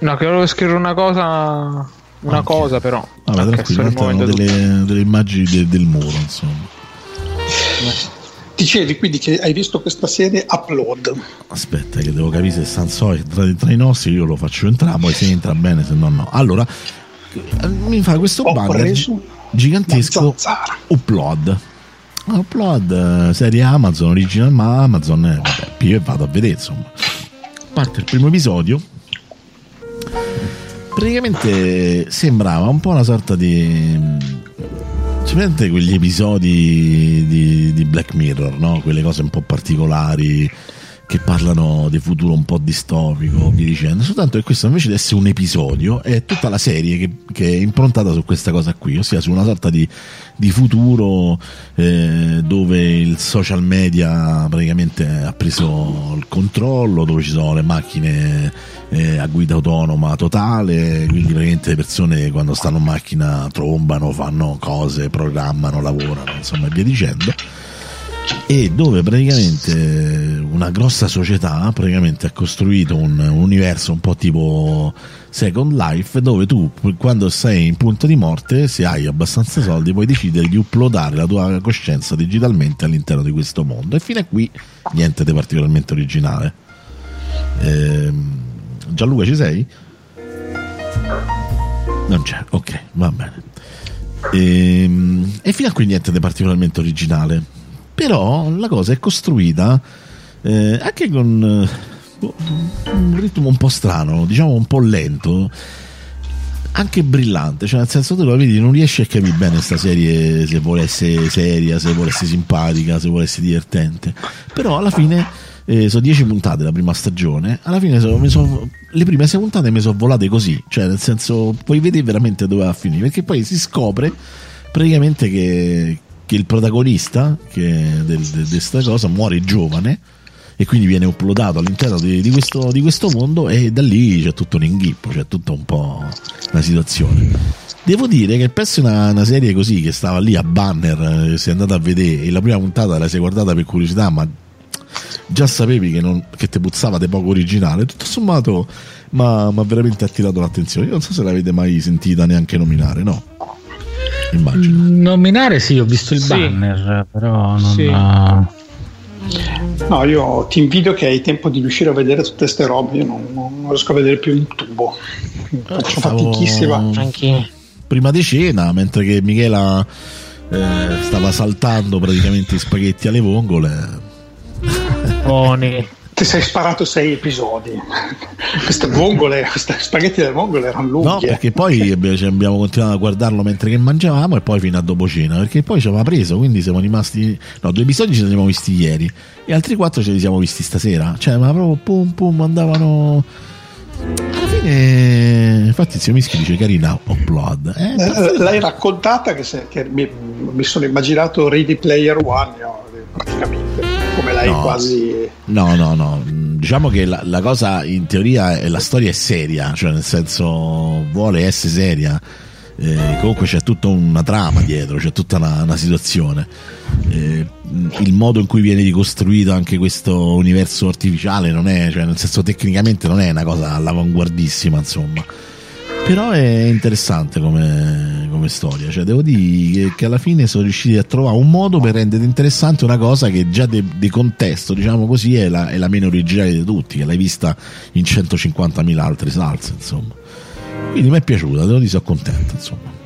E: No, che volevo scrivere una cosa... Una
B: Ok.
E: cosa però.
B: Vabbè,
E: Ok,
B: tranquillo, delle, delle immagini de- del muro, insomma.
G: Dicevi quindi che hai visto questa serie Upload.
B: Aspetta, che devo capire se Sansoi tra, tra i nostri, io lo faccio entrare, poi se entra bene, se no no. Allora, mi fa questo
G: Ho
B: banner gigantesco. Upload. Upload, eh, serie Amazon, original, ma Amazon, eh, vabbè, io vado a vedere, insomma. Parte il primo episodio. Praticamente sembrava un po' una sorta di... C'è presente quegli episodi di, di Black Mirror, no? Quelle cose un po' particolari che parlano di futuro un po' distopico, via dicendo. Soltanto che questo invece di essere un episodio è tutta la serie che, che è improntata su questa cosa qui, ossia su una sorta di, di futuro eh, dove il social media praticamente ha preso il controllo, dove ci sono le macchine eh, a guida autonoma totale, quindi praticamente le persone quando stanno in macchina trombano, fanno cose, programmano, lavorano, insomma e via dicendo e dove praticamente una grossa società praticamente ha costruito un, un universo un po' tipo Second Life dove tu quando sei in punto di morte se hai abbastanza soldi puoi decidere di uploadare la tua coscienza digitalmente all'interno di questo mondo. E fino a qui niente di particolarmente originale. Ehm, Gianluca ci sei? non c'è, ok, va bene. Ehm, e fino a qui niente di particolarmente originale però la cosa è costruita eh, anche con eh, un ritmo un po' strano, diciamo un po' lento, anche brillante, cioè nel senso tu lo vedi, non riesci a capire bene questa serie se vuole essere seria, se vuole essere simpatica, se vuole essere divertente, però alla fine eh, sono 10 puntate la prima stagione, alla fine mi sono- le prime 6 puntate mi sono volate così, cioè nel senso puoi vedere veramente dove va a finire, perché poi si scopre praticamente che, che il protagonista di questa cosa muore giovane e quindi viene uploadato all'interno di, di questo, di questo mondo e da lì c'è tutto un inghippo, c'è tutta un po' una situazione. Devo dire che penso una, una serie così che stava lì a banner, eh, sei andata a vedere e la prima puntata la sei guardata per curiosità, ma già sapevi che, non, che ti puzzava di poco originale, tutto sommato mi ha veramente attirato l'attenzione. Io non so se l'avete mai sentita neanche nominare, no? Immagino.
F: Nominare sì, ho visto il
E: Sì.
F: banner, però non...
E: Sì.
F: ha-
G: No, io ti invidio che hai tempo di riuscire a vedere tutte queste robe, io non, non riesco a vedere più in tubo. Faccio
B: Stavo-
G: fatichissima.
F: Anche
B: prima di cena, mentre che Michela eh, stava saltando praticamente i spaghetti alle vongole.
F: buoni.
G: Ti sei sparato sei episodi. queste vongole, queste spaghetti delle vongole erano lunghi.
B: No,
G: eh.
B: perché poi abbiamo cioè, abbiamo continuato a guardarlo mentre che mangiavamo e poi fino a dopo cena, perché poi ci aveva preso, quindi siamo rimasti... No, due episodi ce li siamo visti ieri e altri quattro ce li siamo visti stasera. Cioè, ma proprio pum pum andavano... Alla fine... Infatti il zio Mischi dice carina upload. Eh,
G: Eh, L'hai raccontata che, se- che mi, mi sono immaginato Ready Player One, no, praticamente, come l'hai
B: No.
G: quasi...
B: No, no, no. Diciamo che la, la cosa in teoria è la storia è seria, cioè nel senso vuole essere seria. Eh, comunque c'è tutta una trama dietro, c'è tutta una, una situazione. Eh, il modo in cui viene ricostruito anche questo universo artificiale non è, cioè nel senso tecnicamente non è una cosa all'avanguardissima, insomma. Però è interessante come, come storia, cioè devo dire che, alla fine sono riusciti a trovare un modo per rendere interessante una cosa che già de- di contesto, diciamo così, è la, è la meno originale di tutti, che l'hai vista in 150.000 altre salse, insomma. Quindi mi è piaciuta, devo dire, sono contento, insomma.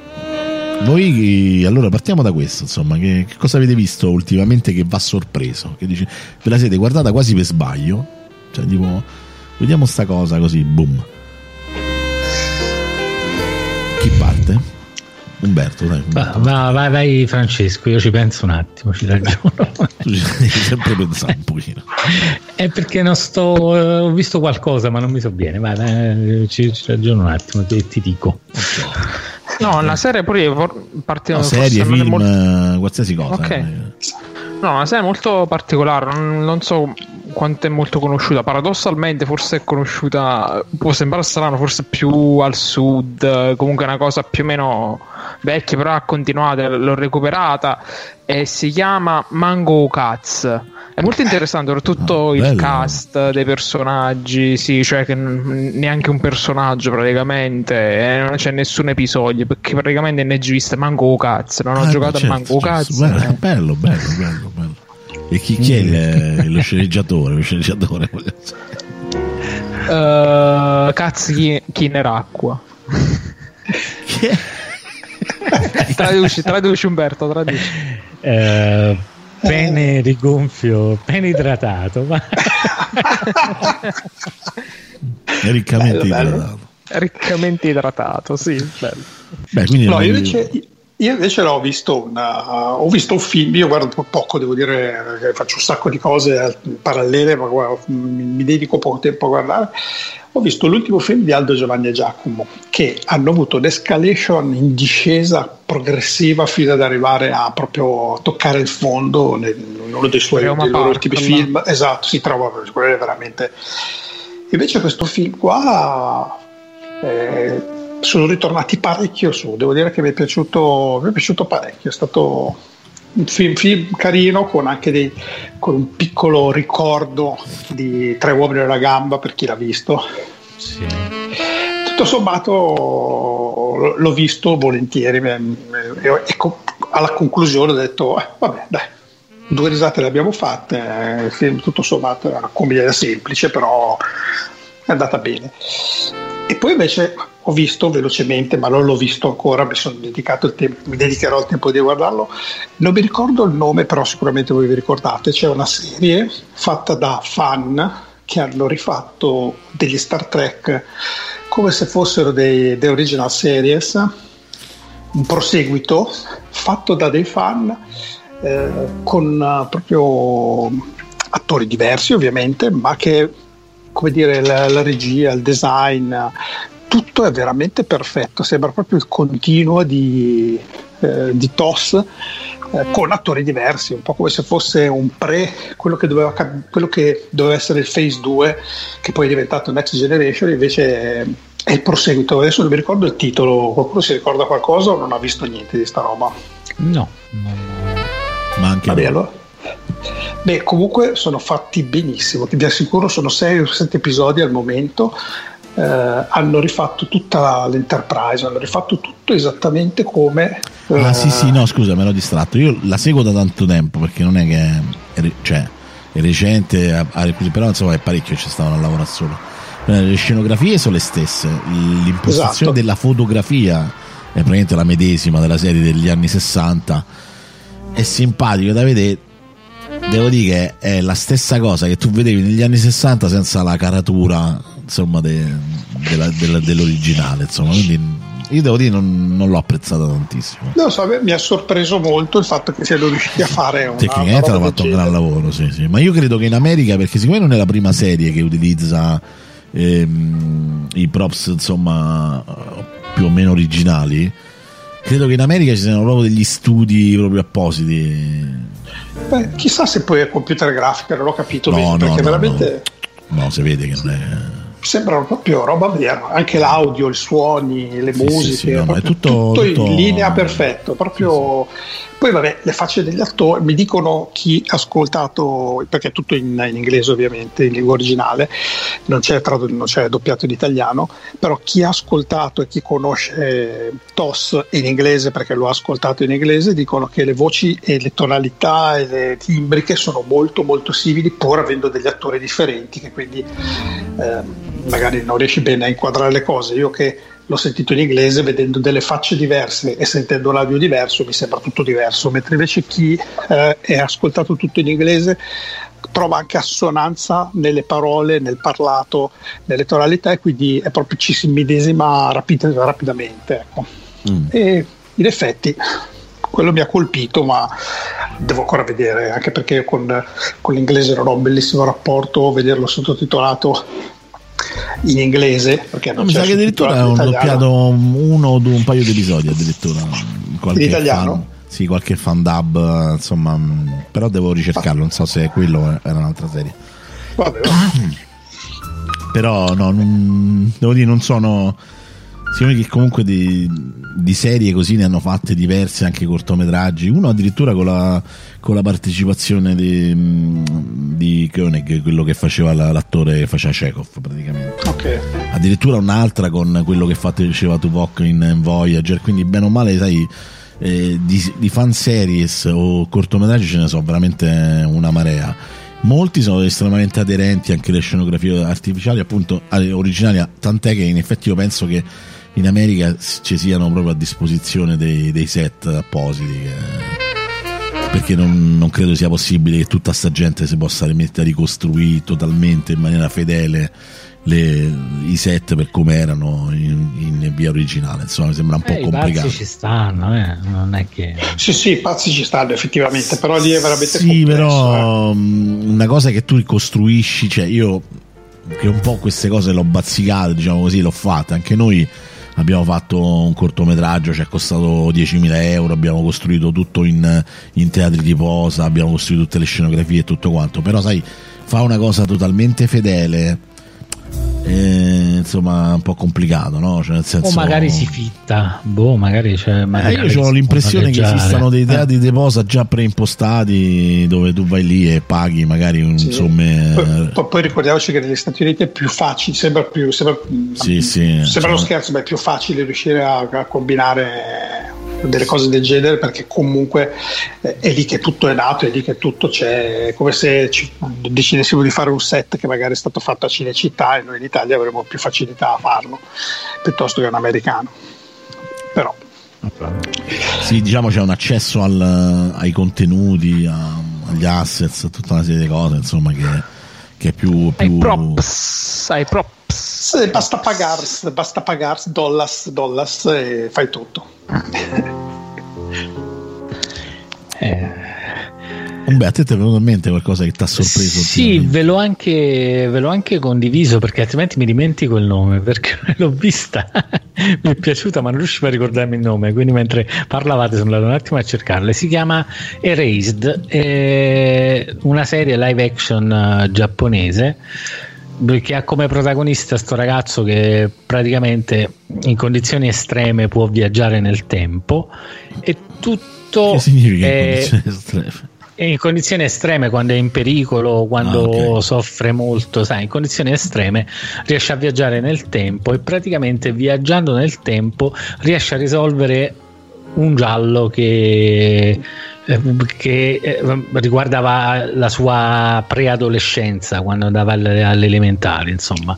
B: Voi allora partiamo da questo, insomma, che, che cosa avete visto ultimamente che va sorpreso? Che dice, ve la siete guardata quasi per sbaglio? Cioè, tipo, vediamo sta cosa così, boom. Chi parte? Umberto, dai.
F: Va,
B: Umberto.
F: va- vai, vai Francesco, io ci penso un attimo, ci ragiono.
B: Tu ci devi sempre pensare un pochino.
F: È perché non sto. eh, ho visto qualcosa, ma non mi so bene. Vai, vai, ci, ci ragiono un attimo, ti, ti dico.
E: No, una serie pure partiamo
B: No,
E: forse
B: serie,
E: è
B: film,
E: molto-
B: eh, qualsiasi cosa.
E: Ok.
B: eh.
E: No, una serie molto particolare, non, non so quanto è molto conosciuta. Paradossalmente, forse è conosciuta, può sembrare strano, forse più al sud, eh, comunque è una cosa più o meno vecchia, però ha continuato, l'ho recuperata e si chiama Mango Cats. È molto interessante, soprattutto
B: Ah,
E: il cast dei personaggi, sì, cioè che neanche un personaggio praticamente, e non c'è nessun episodio, perché praticamente ne ho viste Mango Cats, non ho
B: Ah,
E: giocato
B: certo,
E: a Mango
B: certo.
E: Cats.
B: Bello,
E: eh.
B: bello, bello, bello, bello. E chi, chi è il- lo sceneggiatore? Lo sceneggiatore.
E: Uh, cazzi
B: è?
E: traduci, traduci Umberto, traduci.
F: Eh, pene rigonfio, pene idratato. Ma...
B: Riccamente
G: Bello, bello.
B: idratato.
E: Riccamente idratato, sì, bello.
B: Beh, quindi
G: No, io invece, io invece l'ho visto, una- ho visto un film, io guardo po- poco, devo dire che faccio un sacco di cose parallele, ma guarda, mi, dedico poco tempo a guardare. Ho visto l'ultimo film di Aldo Giovanni e Giacomo, che hanno avuto un'escalation in discesa progressiva fino ad arrivare a proprio toccare il fondo in uno dei suoi dei loro ultimi film. Esatto, si trova veramente. Invece questo film qua eh, sono ritornati parecchio su, devo dire che mi è piaciuto, mi è piaciuto parecchio, è stato un film, film carino con anche dei, con un piccolo ricordo di Tre uomini e una gamba per chi l'ha visto.
F: Sì.
G: Tutto sommato l'ho visto volentieri e ecco, alla conclusione ho detto "Eh, vabbè dai due risate le abbiamo fatte eh, film tutto sommato è una commedia semplice però è andata bene e poi invece ho visto velocemente ma non l'ho visto ancora mi sono dedicato il tempo mi dedicherò il tempo di guardarlo. Non mi ricordo il nome però sicuramente voi vi ricordate. C'è una serie fatta da fan che hanno rifatto degli Star Trek come se fossero dei, dei original series. Un proseguito fatto da dei fan eh, con eh, proprio attori diversi ovviamente ma che come dire la, la regia il design tutto è veramente perfetto sembra proprio il continuo di, eh, di TOS eh, con attori diversi un po' come se fosse un pre quello che doveva, quello che doveva essere il Phase 2 che poi è diventato Next Generation invece è, è il proseguito adesso non mi ricordo il titolo qualcuno si ricorda qualcosa o non ha visto niente di sta roba
F: No,
B: Ma anche
G: Vabbè,
B: no.
G: allora. Beh, comunque sono fatti benissimo, ti assicuro, sono 6 o 7 episodi al momento. Eh, hanno rifatto tutta l'Enterprise, hanno rifatto tutto esattamente come.
B: Ah,
G: eh,
B: sì, sì, no, scusa, me l'ho distratto. Io la seguo da tanto tempo perché non è che. Cioè, è recente, però insomma è parecchio ci stavano a lavorare solo. Eh, Le scenografie sono le stesse, l'impostazione
G: Esatto.
B: della fotografia è praticamente la medesima della serie degli anni 60. È simpatico da vedere. Devo dire che è la stessa cosa che tu vedevi negli anni 60 senza la caratura insomma de- della- della- dell'originale. Insomma, quindi io devo dire non, non l'ho apprezzata tantissimo.
G: Non so, mi ha sorpreso molto il fatto che siano riusciti a fare una,
B: Tecnicamente hanno fatto un gran lavoro, sì, sì. Ma io credo che in America, perché siccome non è la prima serie che utilizza ehm, i props, insomma, più o meno originali, credo che in America ci siano proprio degli studi proprio appositi.
G: Beh, chissà se poi è computer grafica, non ho capito
B: No,
G: bene,
B: no,
G: perché
B: no,
G: veramente
B: No, si vede che non è.
G: Sembrano proprio roba vera, anche l'audio, i suoni, le
B: Sì,
G: musiche,
B: sì, sì, no, è tutto- tutto-
G: in linea perfetto, proprio poi vabbè, le facce degli attori, mi dicono chi ha ascoltato, perché è tutto in, in inglese ovviamente, in lingua originale, non c'è, tradu- non c'è doppiato in italiano, però chi ha ascoltato e chi conosce TOS in inglese, perché lo ha ascoltato in inglese, dicono che le voci e le tonalità e le timbriche sono molto molto simili, pur avendo degli attori differenti, che quindi eh, magari non riesci bene a inquadrare le cose. Io che l'ho sentito in inglese, vedendo delle facce diverse e sentendo l'audio diverso, mi sembra tutto diverso, mentre invece chi eh, è ascoltato tutto in inglese trova anche assonanza nelle parole, nel parlato, nelle tonalità e quindi è proprio ci si medesima rapid- rapidamente. Ecco.
B: Mm.
G: E in effetti quello mi ha colpito, ma devo ancora vedere, anche perché con, con l'inglese non ho un bellissimo rapporto, vederlo sottotitolato in inglese, perché
B: No,
G: non
B: mi sa che addirittura hanno doppiato uno o due, un paio di episodi addirittura. Qualche
G: In italiano?
B: Fan, sì, qualche fan dub, insomma, però devo ricercarlo, non so se quello o era un'altra serie.
G: Vabbè,
B: Però no, non, devo dire, non sono. Siccome che comunque di, di serie così ne hanno fatte diverse, anche cortometraggi, uno addirittura con la, con la partecipazione di, mh, di Koenig, quello che faceva la- l'attore che faceva Chekhov praticamente.
G: ok.
B: Addirittura un'altra con quello che faceva Tuvok in, in Voyager, quindi bene o male, sai, eh, di, di fanseries o cortometraggi ce ne sono veramente una marea. Molti sono estremamente aderenti anche alle scenografie artificiali, appunto originali, tant'è che in effetti io penso che in America ci siano proprio a disposizione dei, dei set appositi. che- perché non, non credo sia possibile che tutta sta gente si possa rimettere a ricostruire totalmente in maniera fedele le- i set per come erano in, in via originale. Insomma, mi sembra un po'
F: Eh, I
B: complicato.
F: pazzi ci stanno, eh. non è che...
G: Sì, sì, i pazzi ci stanno effettivamente, però lì è veramente
B: Sì,
G: complesso, eh.
B: però mh, una cosa che tu ricostruisci, cioè io che un po' queste cose l'ho bazzicate, diciamo così, l'ho fatte. Anche noi abbiamo fatto un cortometraggio, ci è costato 10.000 euro, abbiamo costruito tutto in, in teatri di posa, abbiamo costruito tutte le scenografie e tutto quanto. Però sai, fa una cosa totalmente fedele. Eh, insomma, un po' complicato, no? Cioè, nel senso,
F: O magari si fitta, boh, magari c'è.
B: eh,
F: magari
B: io ho
F: si
B: l'impressione che esistano dei teatri di posa già preimpostati dove tu vai lì e paghi magari un
G: Sì.
B: somme.
G: Poi, poi- ricordiamoci che negli Stati Uniti è più facile, sembra più sembra,
B: Sì, sì,
G: sembra uno
B: cioè-
G: scherzo, ma è più facile riuscire a, a combinare delle cose del genere perché comunque eh, è lì che tutto è nato, è lì che tutto c'è, è come se ci decidessimo di fare un set che magari è stato fatto a Cinecittà e noi in Italia avremo più facilità a farlo piuttosto che un americano. Però
B: Sì, diciamo c'è un accesso al- ai contenuti, a- agli assets, a tutta una serie di cose, insomma, che, che è più.
E: Ai
B: più
E: props, ai props.
G: se basta pagarsi, basta pagarsi dollars, dollars e fai tutto.
F: Eh,
B: Beh, a te ti è venuto in mente qualcosa che ti ha sorpreso?
F: Sì, ve l'ho, anche, ve l'ho anche condiviso perché altrimenti mi dimentico il nome perché l'ho vista, mi è piaciuta ma non riuscivo a ricordarmi il nome, quindi mentre parlavate sono andato un attimo a cercarla. Si chiama Erased, è una serie live action eh, giapponese che ha come protagonista sto ragazzo che praticamente in condizioni estreme può viaggiare nel tempo e tutto
B: Che significa in
F: è-
B: condizioni estreme?
F: E in condizioni estreme, quando è in pericolo, quando
B: Ah, ok.
F: soffre molto, sai, in condizioni estreme riesce a viaggiare nel tempo e praticamente viaggiando nel tempo riesce a risolvere un giallo che, eh, che eh, riguardava la sua preadolescenza quando andava alle, alle elementari, insomma.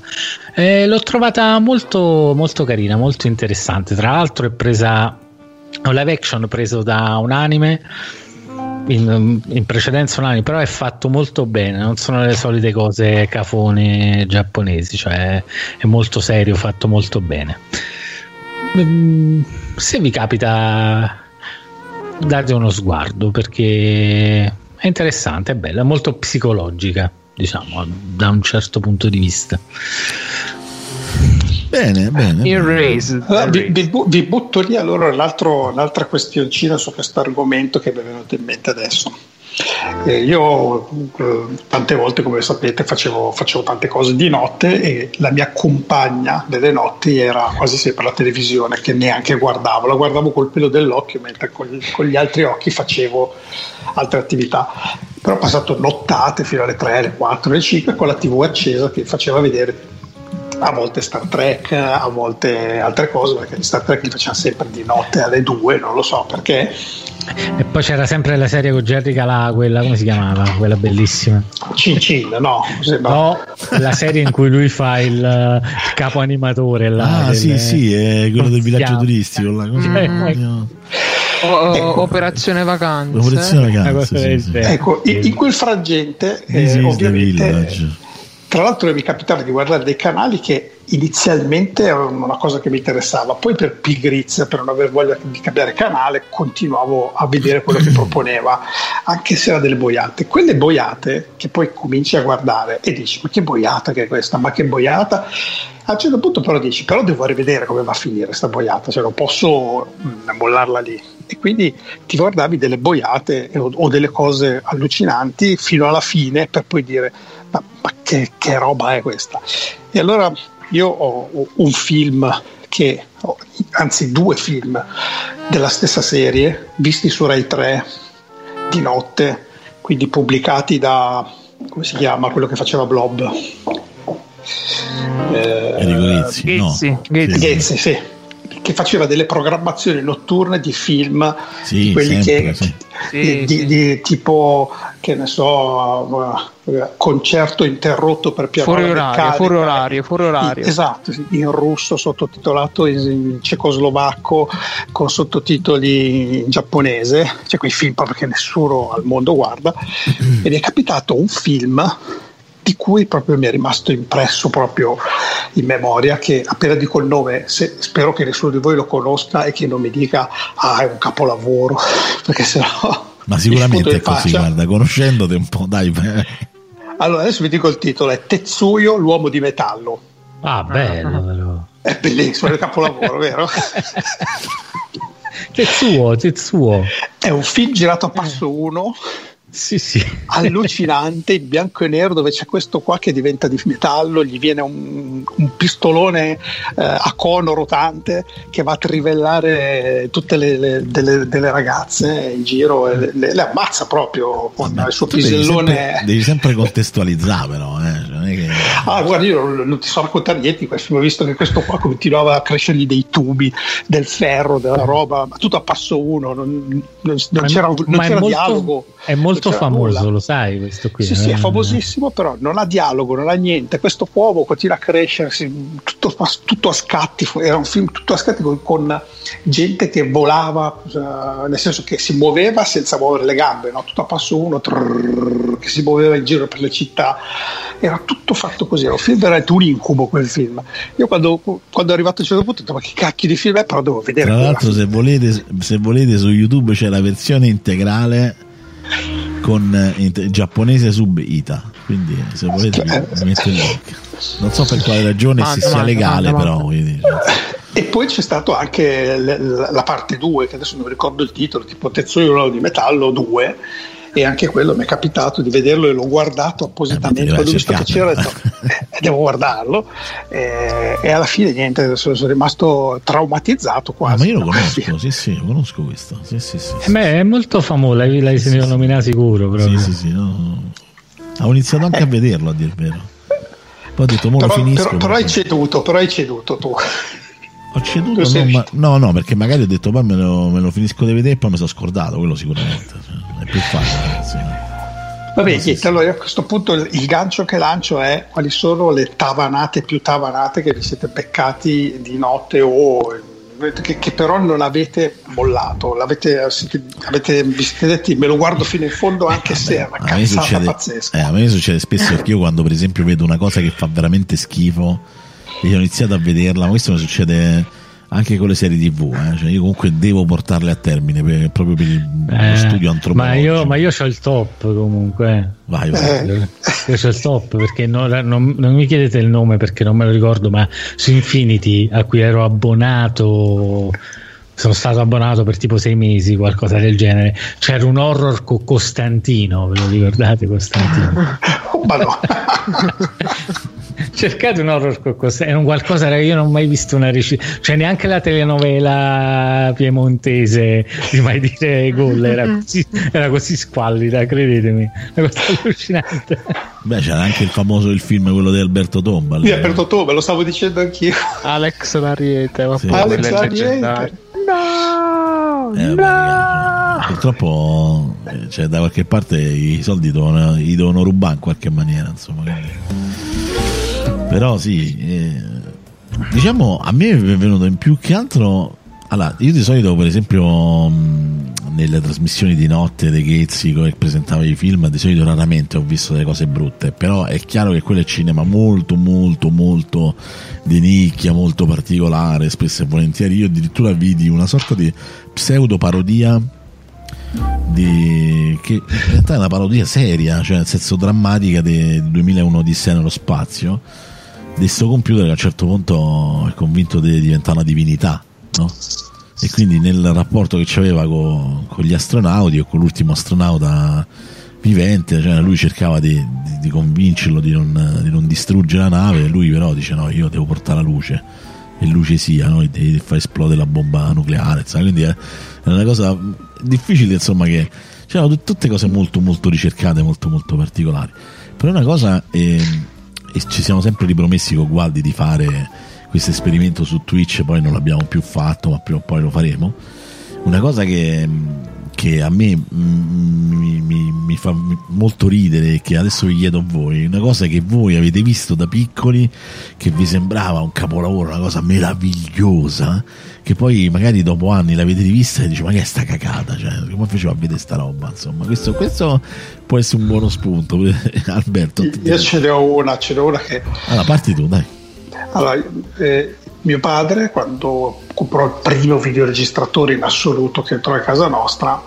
F: Eh, l'ho trovata molto, molto carina, molto interessante. Tra l'altro è presa un live action preso da un anime in, in, precedenza un anime, però è fatto molto bene, non sono le solite cose cafone giapponesi, cioè è molto serio, fatto molto bene. Mm, se vi capita date uno sguardo perché è interessante, è bella, molto psicologica, diciamo, da un certo punto di vista.
B: Bene, bene.
G: Erased. Allora, vi, vi, vi, butto lì allora l'altra questioncina su questo argomento che mi è venuto in mente adesso. Eh, io eh, tante volte, come sapete, facevo, facevo, tante cose di notte e la mia compagna delle notti era quasi sempre la televisione che neanche guardavo, la guardavo col pelo dell'occhio mentre con gli, con gli altri occhi facevo altre attività. Però ho passato nottate fino alle 3, alle 4, alle 5 con la TV accesa che faceva vedere a volte Star Trek, a volte altre cose, perché Star Trek li faceva sempre di notte alle 2, non lo so perché.
F: E poi c'era sempre la serie con Jerry Calà, quella come si chiamava? Quella bellissima.
G: Cin Cin, no?
F: No, la serie in cui lui fa il, il capo animatore. Là,
B: ah, del, sì, sì, è quello del villaggio turistico. Là,
E: mm. O, ecco. Operazione Vacanze.
B: Operazione Vacanze. Sì,
G: sì. Ecco, in, in, quel frangente, eh, ovviamente tra l'altro mi capitava di guardare dei canali che inizialmente erano una cosa che mi interessava, poi per pigrizia, per non aver voglia di cambiare canale, continuavo a vedere quello che proponeva, anche se era delle boiate. Quelle boiate che poi cominci a guardare e dici ma che boiata che è questa, ma che boiata. A un certo punto però dici però devo rivedere come va a finire questa boiata, cioè non posso mm, mollarla lì. E quindi ti guardavi delle boiate o, o delle cose allucinanti fino alla fine per poi dire ma, che, che, roba è questa? E allora io ho, un film che, anzi due film della stessa serie, visti su Rai 3 di notte, quindi pubblicati da, come si chiama, quello che faceva Blob?
B: Eh, Ghezzi, no.
G: Ghezzi, sì che faceva delle programmazioni notturne di film
B: sì, di quelli sempre, che sì.
G: di, di, di, tipo che ne so concerto interrotto per piano
E: fuori orario, fuori orario, fuori orario.
G: esatto in russo sottotitolato in, in cecoslovacco con sottotitoli in giapponese cioè quei film proprio che nessuno al mondo guarda ed è capitato un film di cui proprio mi è rimasto impresso proprio in memoria che appena dico il nome se, spero che nessuno di voi lo conosca e che non mi dica ah è un capolavoro perché sennò
B: ma sicuramente è così guarda conoscendoti un po' dai
G: allora adesso vi dico il titolo è Tetsuyo l'uomo di metallo.
F: Ah bello
G: è bellissimo è il capolavoro vero?
F: Tetsuo Tetsuo.
G: È un film girato a passo 1
F: sì, sì.
G: allucinante in bianco e nero dove c'è questo qua che diventa di metallo gli viene un, un pistolone eh, a cono rotante che va a trivellare tutte le, le delle, delle, ragazze in giro e le, le ammazza proprio con Vabbè, il suo pisellone
B: devi sempre, devi sempre contestualizzare però eh. cioè, che...
G: ah guarda io non, non, ti so raccontare niente di questo ho visto che questo qua continuava a crescergli dei tubi del ferro della roba ma tutto a passo uno non, non, non c'era, non c'era
F: molto,
G: dialogo
F: è molto molto famoso, nulla. lo sai questo qui.
G: Sì, eh? sì, è eh? famosissimo, però non ha dialogo, non ha niente. Questo uomo continua a crescere, tutto, tutto, a scatti, era un film tutto a scatti con, con gente che volava, uh, nel senso che si muoveva senza muovere le gambe, no? tutto a passo uno, trrr, che si muoveva in giro per le città. Era tutto fatto così, era un film veramente un incubo quel film. Io quando, quando è arrivato a un certo punto ho detto ma che cacchio di film è, però devo vedere.
B: Tra l'altro se volete, se volete su YouTube c'è la versione integrale con eh, giapponese sub Ita. Quindi se volete mi metto il link. Non so per quale ragione manda, se sia manda, legale, manda, però. Quindi,
G: e poi c'è stato anche la parte 2, che adesso non ricordo il titolo, tipo Tetsuyo di Metallo 2 e anche quello mi è capitato di vederlo e l'ho guardato appositamente eh, ho visto che c'era detto, eh, devo guardarlo e, e, alla fine niente sono, sono rimasto traumatizzato quasi
B: ma io lo conosco sì sì lo conosco questo sì, sì, sì,
F: sì. Beh, è molto famoso l'hai, l'hai sentito sì, nominare sicuro proprio.
B: sì sì sì no. ho iniziato anche eh. a vederlo a dir vero poi ho detto mo
G: però,
B: lo finisco
G: però, però hai ceduto però hai ceduto tu
B: Ho ceduto, no, ma- no, no, perché magari ho detto poi me lo, me lo finisco di vedere e poi mi sono scordato, quello sicuramente. Cioè, È più facile, ragazzi.
G: Vabbè,
B: Sì, sì.
G: allora a questo punto il, il gancio che lancio è quali sono le tavanate più tavanate che vi siete beccati di notte o che, che però non avete mollato, l'avete, siete- avete, vi siete detti me lo guardo fino in fondo anche se è una cazzata
B: succede,
G: pazzesca.
B: eh, a me succede spesso perché io quando per esempio vedo una cosa che fa veramente schifo io ho iniziato a vederla, ma questo mi succede anche con le serie tv, eh. Cioè, io comunque devo portarle a termine per- proprio per il lo
F: Eh,
B: studio
F: ma
B: antropologico.
F: io, ma io ho il top comunque.
B: Vai, vai.
G: Eh,
F: Io ho il top perché non, non- non mi chiedete il nome perché non me lo ricordo, ma su Infinity a cui ero abbonato. Sono stato abbonato per tipo sei mesi, qualcosa del genere. C'era un horror con Costantino, ve lo ricordate Costantino?
G: oh, ma no.
F: Cercate un horror con Costantino, è un qualcosa che io non ho mai visto una recita, cioè neanche la telenovela piemontese di mai dire gol era così, era così squallida, credetemi, una cosa allucinante.
B: Beh, c'era anche il famoso il film, quello di Alberto Tomba.
G: Di Alberto Tome, lo stavo dicendo anch'io.
E: Alex L'Ariete, ma
B: Sì.
E: poi
G: Alex
E: quello è
G: Ariete.
E: leggendario. No,
B: Eh, ragazzi, purtroppo eh, cioè, da qualche parte i soldi devono, li devono rubare in qualche maniera, insomma. quindi. Però sì, eh, diciamo a me è venuto in più che altro. Allora, io di solito, per esempio, mh, nelle trasmissioni di notte dei Ghezzi che presentava i film, di solito raramente ho visto delle cose brutte. Però è chiaro che quello è cinema molto, molto, molto di nicchia, molto particolare, spesso e volentieri. Io addirittura vidi una sorta di pseudo parodia di, che in realtà è una parodia seria, cioè nel senso drammatica di 2001 Odissea nello spazio di questo computer che a un certo punto è convinto di diventare una divinità, no? E quindi nel rapporto che c'aveva con, con gli astronauti o con l'ultimo astronauta vivente, cioè lui cercava di, di- di convincerlo di non, di non distruggere la nave, lui però dice no, io devo portare la luce e luce sia, no? E far esplodere la bomba nucleare, insomma, quindi è, è una cosa difficile, insomma, che c'erano tut- tutte cose molto molto ricercate, molto molto particolari. Però una cosa, ehm, e ci siamo sempre ripromessi con Gualdi di fare questo esperimento su Twitch, poi non l'abbiamo più fatto, ma prima o poi lo faremo. Una cosa che, che a me mm, mi, mi- mi fa molto ridere e che adesso vi chiedo a voi, una cosa che voi avete visto da piccoli che vi sembrava un capolavoro, una cosa meravigliosa, che poi magari dopo anni l'avete rivista e dici ma che è sta cacata, cioè, come faceva a vedere sta roba, insomma, questo, questo può essere un buono spunto, Alberto.
G: Io ce ne ho una, ce ne ho una che
B: Allora, parti tu, dai.
G: Allora, eh, mio padre, quando comprò il primo videoregistratore in assoluto che entrò a casa nostra,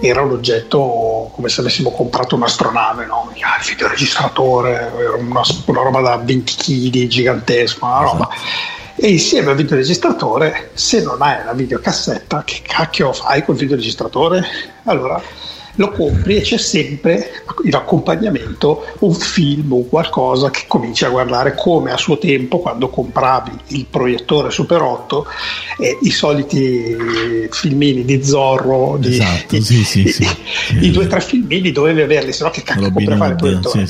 G: era un oggetto come se avessimo comprato un'astronave, no? Ah, il videoregistratore, una, una roba da 20 kg, gigantesca, una roba. E insieme al videoregistratore, se non hai la videocassetta, che cacchio fai col videoregistratore? Allora lo compri e c'è sempre in accompagnamento un film o qualcosa che cominci a guardare come a suo tempo quando compravi il proiettore Super 8 e i soliti filmini di Zorro di,
B: Esatto,
G: i,
B: sì, sì, sì.
G: i due o tre filmini dovevi averli se no che cacchio compri fare il proiettore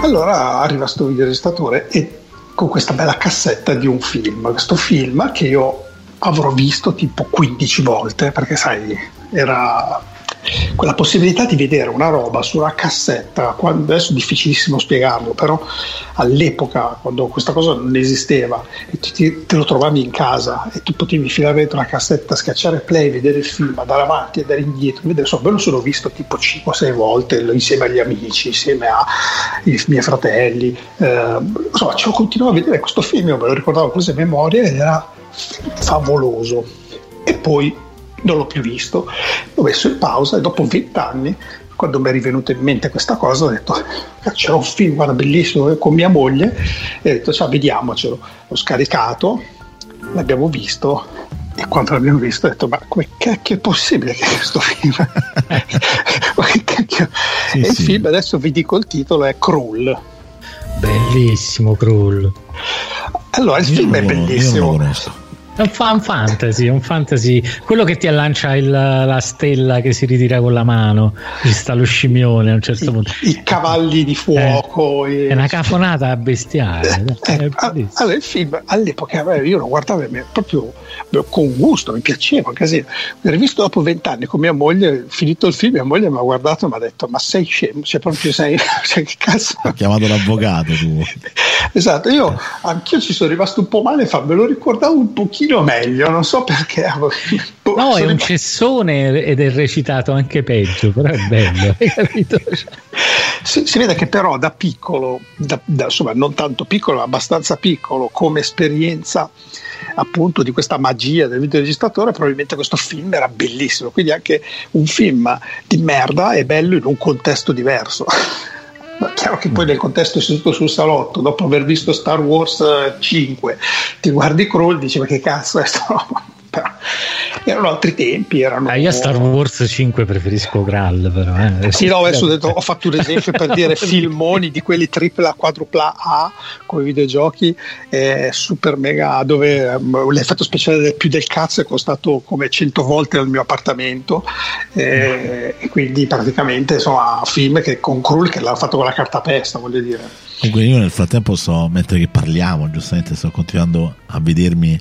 G: allora arriva sto videoregistratore e con questa bella cassetta di un film, questo film che io avrò visto tipo 15 volte, perché sai, era quella possibilità di vedere una roba su una cassetta, quando, adesso è difficilissimo spiegarlo, però all'epoca, quando questa cosa non esisteva, e ti- te lo trovavi in casa e tu potevi filare dentro una cassetta, schiacciare play, vedere il film, andare avanti, andare indietro, vedere, insomma, me lo sono visto tipo 5-6 volte insieme agli amici, insieme ai miei fratelli, eh, insomma, ci ho continuato a vedere questo film, io me lo ricordavo così a memoria ed era favoloso. E poi non l'ho più visto, l'ho messo in pausa e dopo 20 anni, quando mi è rivenuta in mente questa cosa, ho detto "Ah, c'era un film guarda, bellissimo eh, con mia moglie e ho detto ciao vediamocelo, l'ho scaricato, l'abbiamo visto e quando l'abbiamo visto ho detto ma come cacchio è possibile che questo film ma che cacchio
B: Sì,
G: e il
B: sì.
G: film adesso vi dico il titolo è Cruel
F: Bellissimo Krull.
G: allora il
B: Io
G: film
B: non
G: è
B: lo- io non lo
G: bellissimo.
F: È un fan fantasy, è un fantasy, quello che ti lancia il, la stella che si ritira con la mano, ci sta lo scimmione a un certo punto.
G: I cavalli di fuoco.
F: Eh, è una cafonata bestiale.
G: Eh, allora, il film all'epoca io lo guardavo proprio con gusto, mi piaceva un casino. L'ho rivisto dopo vent'anni con mia moglie, finito il film, mia moglie mi ha guardato e mi ha detto: Ma sei scemo? Cioè, proprio sei. Cioè, che cazzo?
B: Ha chiamato l'avvocato tu.
G: esatto, io anch'io ci sono rimasto un po' male, fa, me lo ricordavo un pochino meglio, non so perché.
F: No, è un cessone ed è recitato anche peggio, però è bello, hai capito?
G: Si, si, vede che però da piccolo, da, da, insomma non tanto piccolo, ma abbastanza piccolo come esperienza appunto di questa magia del videoregistratore, probabilmente questo film era bellissimo, quindi anche un film di merda è bello in un contesto diverso. Ma chiaro che poi nel contesto seduto sul salotto, dopo aver visto Star Wars 5, ti guardi Crawl e dici ma che cazzo è sta roba? Però erano altri tempi. Erano...
F: Ah, io a Star Wars 5 preferisco Graal, però. Eh.
G: Sì, no, adesso ho, detto, ho fatto un esempio per dire filmoni di quelli tripla, quadrupla A con i videogiochi, eh, super mega, dove um, l'effetto speciale del più del cazzo è costato come 100 volte nel mio appartamento, eh, e quindi praticamente insomma film che con Krull che l'ha fatto con la cartapesta, voglio dire.
B: Comunque io nel frattempo sto, mentre che parliamo, giustamente sto continuando a vedermi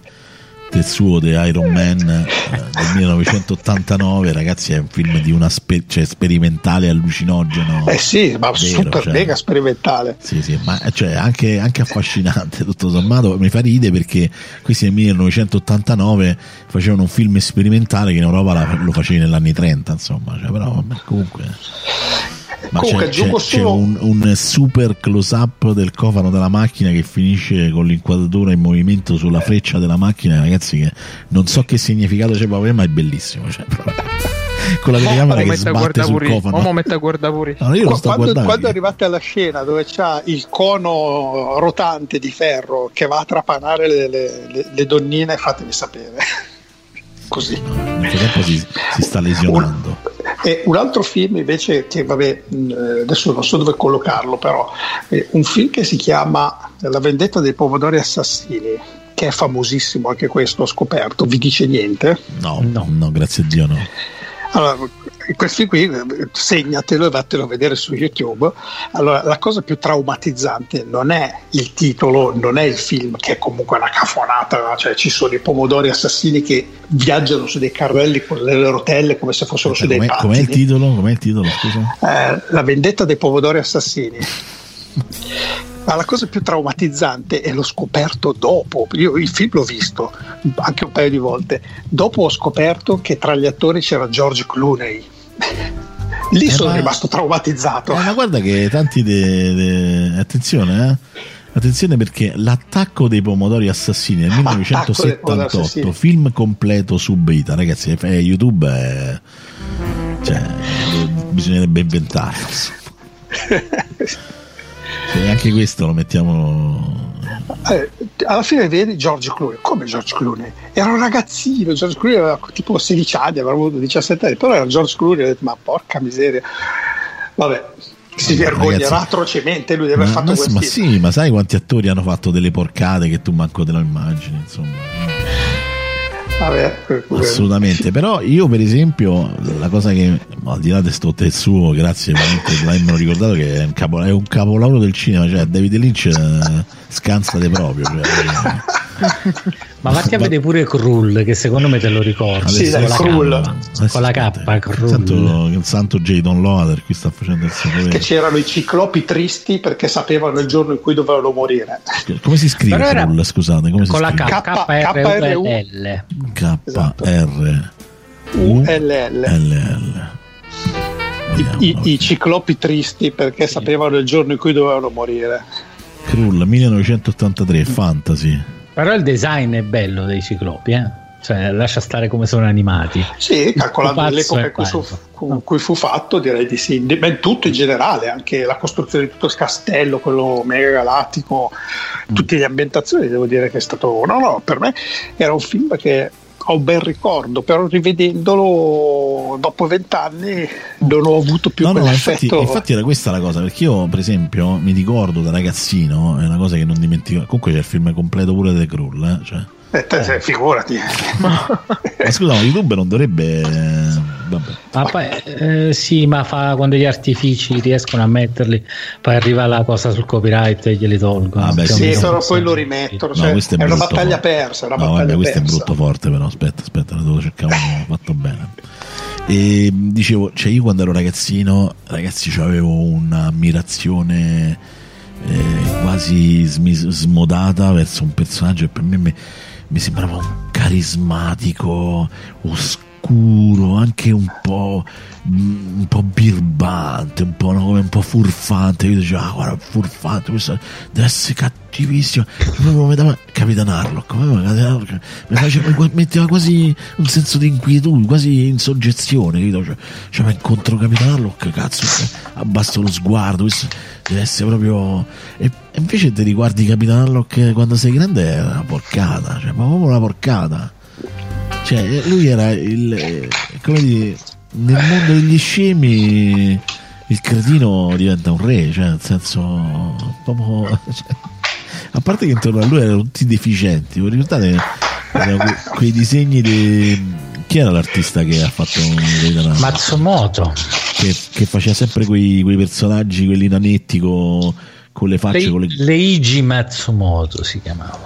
B: Tetsuo The Iron Man eh, del 1989 ragazzi è un film di una spe- cioè, sperimentale allucinogeno.
G: Eh sì ma vero, super cioè, mega sperimentale.
B: Sì sì ma cioè, anche, anche, affascinante tutto sommato. Mi fa ridere perché questi nel 1989 facevano un film sperimentale che in Europa la, lo facevi negli anni 30 insomma cioè, però comunque ma Comunque, c'è, c'è, c'è un, un, super close up del cofano della macchina che finisce con l'inquadratura in movimento sulla freccia della macchina, ragazzi. Che non so che significato c'è, ma è bellissimo. Cioè, con la telecamera che sbatte sul cofano.
E: Uomo mette a guardare pure.
B: No, io sto
G: quando,
B: quando
G: arrivate alla scena dove c'ha il cono rotante di ferro che va a trapanare le, le, le, le donnine, fatemi sapere. Così.
B: Nel frattempo si, si sta lesionando.
G: Un, e un altro film invece che vabbè, adesso non so dove collocarlo, però è un film che si chiama La vendetta dei pomodori assassini, che è famosissimo anche questo, ho scoperto. Vi dice niente?
B: No, no, no grazie a Dio no.
G: Allora, questi qui segnatelo e vattelo a vedere su YouTube. Allora, la cosa più traumatizzante non è il titolo, non è il film, che è comunque una cafonata, cioè ci sono i pomodori assassini che viaggiano su dei carrelli con le rotelle come se fossero Aspetta, su dei
B: com'è, com'è il titolo? Com'è il titolo?
G: Eh, la vendetta dei pomodori assassini. Ma la cosa più traumatizzante è l'ho scoperto dopo. Io il film l'ho visto anche un paio di volte. Dopo ho scoperto che tra gli attori c'era George Clooney. Lì eh sono ma... rimasto traumatizzato.
B: Eh, ma guarda che tanti. De, de... Attenzione, eh. Attenzione perché l'attacco dei pomodori assassini del 1978, film completo su beta, ragazzi, YouTube è, cioè, bisognerebbe inventarlo. E anche questo lo mettiamo.
G: Eh, alla fine vedi George Clooney. Come George Clooney? Era un ragazzino. George Clooney aveva tipo 16 anni, aveva avuto 17 anni, però era George Clooney. Ho detto, ma porca miseria. Vabbè, si vergognerà ragazzi, atrocemente lui di aver
B: ma,
G: fatto questo.
B: Ma sì, ma sai quanti attori hanno fatto delle porcate che tu manco te lo immagini, insomma.
G: Vabbè,
B: Assolutamente, però io per esempio la cosa che al di là di sto suo, grazie per avermelo ricordato che è un, capo, è un capolavoro del cinema, cioè David Lynch eh, scansate proprio. Cioè,
F: Ma vatti a vedere pure Krull, che secondo me te lo ricordi.
G: Sì, dai,
F: con,
G: Krull.
F: La K, con la K, Krull.
B: Santo, il santo Jadon Loader qui sta facendo il sapere.
G: Che c'erano i ciclopi tristi perché sapevano il giorno in cui dovevano morire.
B: Come si scrive Però Krull, scusate? Come
F: con
B: si
F: la
B: scrive?
F: K, K-R-U-L.
B: K-R-U-L-L.
G: I, i, I, ciclopi tristi perché sapevano il giorno in cui dovevano morire.
B: Krull 1983, fantasy.
F: Però il design è bello dei ciclopi, eh? Cioè, lascia stare come sono animati.
G: Sì, calcolando l'epoca cui, fu, con cui fu fatto, direi di sì. Beh, tutto in generale, anche la costruzione di tutto il castello, quello mega galattico, mm. tutte le ambientazioni, devo dire che è stato. No, no, per me era un film che ho un bel ricordo, però rivedendolo dopo vent'anni non ho avuto più no, no,
B: infatti, infatti, era questa la cosa, perché io per esempio mi ricordo da ragazzino, è una cosa che non dimentico, comunque c'è il film completo pure The Cruel, eh? cioè,
G: Eh, te- te- figurati.
B: Ma scusa, ma YouTube non dovrebbe. Vabbè.
F: Ma poi, eh, sì, ma fa quando gli artifici riescono a metterli, poi arriva la cosa sul copyright e glieli tolgono.
B: Ah, beh, sì,
G: però poi lo rimettono. cioè,
B: questo
G: è, una
B: brutto,
G: battaglia persa. È una
B: No,
G: battaglia
B: vabbè, questo è
G: persa.
B: brutto forte, però aspetta, aspetta, ne devo cercare uno fatto bene. E dicevo, cioè io quando ero ragazzino, ragazzi, avevo un'ammirazione eh, quasi smis- smodata verso un personaggio che per me mi, mi sembrava un carismatico, oscuro, anche un po', mm, un po' birbante, un po', un po' furfante. Io dicevo, ah, guarda, furfante, questo deve essere cattivissimo. Proprio mi dava Capitan Harlock, mi faceva, metteva quasi un senso di inquietudine, quasi in soggezione? Cioè, cioè, ma incontro Capitan Harlock, cazzo, cioè, abbasso lo sguardo, questo deve essere proprio... E, invece ti riguardi Capitan Harlock quando sei grande è una porcata, cioè, ma proprio una porcata. Cioè, lui era il. eh, come dire, nel mondo degli scemi il cretino diventa un re, cioè, nel senso. Proprio. cioè, a parte che intorno a lui erano tutti deficienti, vi ricordate? Que- quei disegni di. Chi era l'artista che ha fatto Harlock?
F: Matsumoto.
B: Che, che faceva sempre quei, quei personaggi, quelli nanetti con, con le facce,
F: Le-
B: con le,
F: Leiji Matsumoto si chiamava.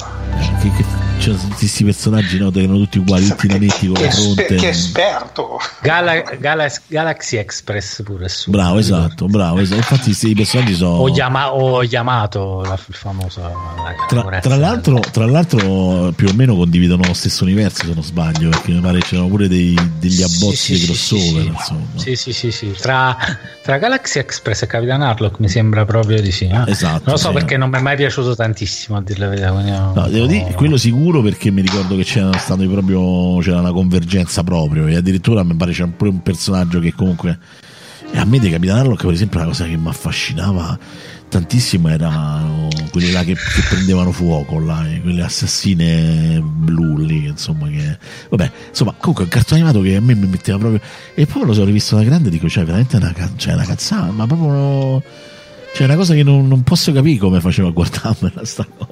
B: che, che, c'erano tutti questi personaggi no, che erano tutti uguali, tutti nanetti con la fronte.
G: che esperto.
F: Gala- Gala- Galaxy Express pure su.
B: Bravo, esatto, bravo. esatto. Infatti, questi personaggi sono.
F: O, Yama- o Yamato, la, la
B: Tra, tra l'altro, tra l'altro, più o meno condividono lo stesso universo, se non sbaglio, perché mi pare c'erano pure dei- degli abbozzi
F: Sì,
B: di
F: sì,
B: crossover.
F: sì,
B: insomma.
F: Sì, sì, sì, sì. Tra, tra Galaxy Express e Capitan Harlock mi sembra proprio di sì. eh?
B: Esatto,
F: Non lo so
B: sì.
F: perché non mi è mai piaciuto tantissimo a dire la verità. non-
B: No, devo dire quello sicuro perché mi ricordo che c'era stato proprio c'era una convergenza proprio e addirittura mi pare c'era pure un personaggio che comunque e a me dei Capitan Harlock per esempio una cosa che mi affascinava tantissimo erano quelli là che, che prendevano fuoco là, eh, quelle assassine blu lì insomma che vabbè insomma comunque un cartone animato che a me mi metteva proprio e poi lo so rivisto da grande dico cioè veramente una, cioè, una cazzata ma proprio cioè una cosa che non, non posso capire come faceva a guardarmela sta cosa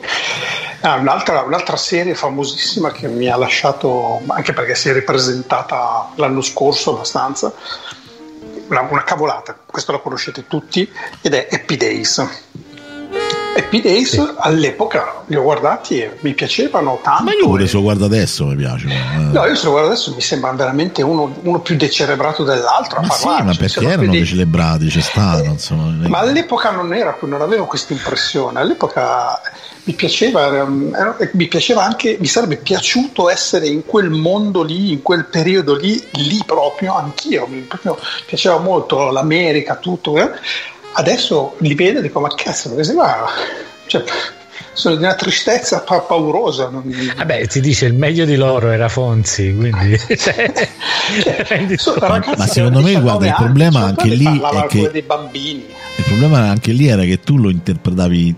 G: Ah, un'altra, un'altra serie famosissima che mi ha lasciato, anche perché si è ripresentata l'anno scorso abbastanza, una, una cavolata, questo la conoscete tutti, ed è Happy Days. Happy Days all'epoca li ho guardati e mi piacevano tanto.
B: Ma io pure
G: e-
B: se lo guardo adesso mi piace. eh.
G: No, io se lo guardo adesso mi sembra veramente uno, uno più decerebrato dell'altro. a
B: ma sì, ma perché erano
G: di-
B: celebrati, c'è stato, insomma.
G: Ma all'epoca non, era, non avevo questa impressione, all'epoca mi piaceva, era- era- mi piaceva anche, mi sarebbe piaciuto essere in quel mondo lì, in quel periodo lì, lì proprio, anch'io, mi proprio piaceva molto l'America, tutto. eh. Adesso li vedo e dico, ma cazzo, dove si va? Cioè, sono di una tristezza pa- paurosa. non-
F: Vabbè, ti dice il meglio di loro era Fonzi, quindi cioè,
G: ragazzi
B: ma secondo me, guarda, il
G: 19 anni,
B: problema anche lì è che-
G: dei bambini.
B: Il problema anche lì era che tu lo interpretavi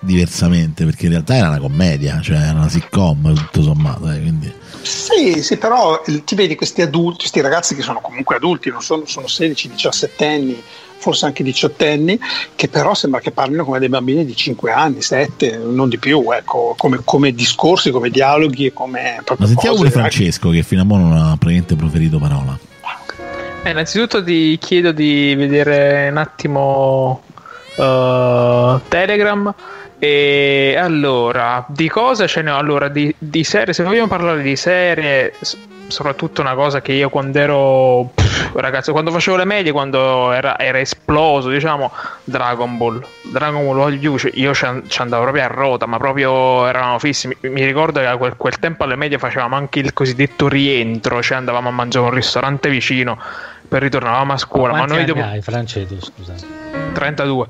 B: diversamente, perché in realtà era una commedia, cioè era una sitcom, tutto sommato, eh, quindi...
G: Sì, sì, però ti vedi questi adulti, questi ragazzi che sono comunque adulti, non sono, sono 16, 17 anni, forse anche 18 anni, che però sembra che parlino come dei bambini di 5 anni, 7, non di più, ecco, come, come discorsi, come dialoghi e come
B: Ma
G: proprio
B: sentiamo
G: cose.
B: pure Francesco, che fino a ora non ha praticamente proferito parola.
E: Eh, innanzitutto ti chiedo di vedere un attimo eh, Telegram. E allora, di cosa ce ne ho? Allora, di, di serie, se vogliamo parlare di serie, soprattutto una cosa che io quando ero pff, ragazzo, quando facevo le medie, quando era, era esploso, diciamo, Dragon Ball. Dragon Ball Voglio, io ci an- ci andavo proprio a rota, ma proprio eravamo fissi. Mi, mi ricordo che a quel, quel tempo alle medie facevamo anche il cosiddetto rientro, cioè andavamo a mangiare un ristorante vicino, poi ritornavamo a scuola. Ma
F: Quanti
E: noi
F: anni
E: dopo
F: hai, Francedo, scusa.
E: 32.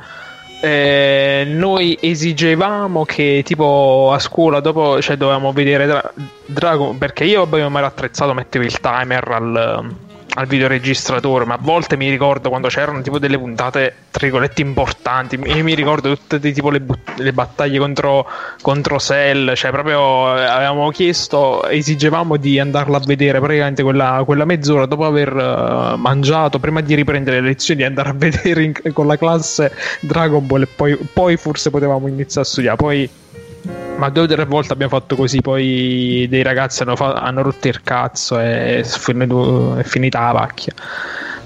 E: Eh, noi esigevamo che tipo a scuola dopo cioè dovevamo vedere Dra- Dragon perché io vabbè mi ero attrezzato mettevo il timer al, al videoregistratore ma a volte mi ricordo quando c'erano tipo delle puntate tra virgolette importanti. Io mi ricordo tutte di, tipo le, but- le battaglie contro, contro Cell cioè proprio eh, avevamo chiesto esigevamo di andarla a vedere praticamente quella, quella mezz'ora dopo aver eh, mangiato prima di riprendere le lezioni di andare a vedere in- con la classe Dragon Ball e poi, poi forse potevamo iniziare a studiare. Poi ma due o tre volte abbiamo fatto così, poi dei ragazzi hanno, fa- hanno rotto il cazzo e è finita la pacchia.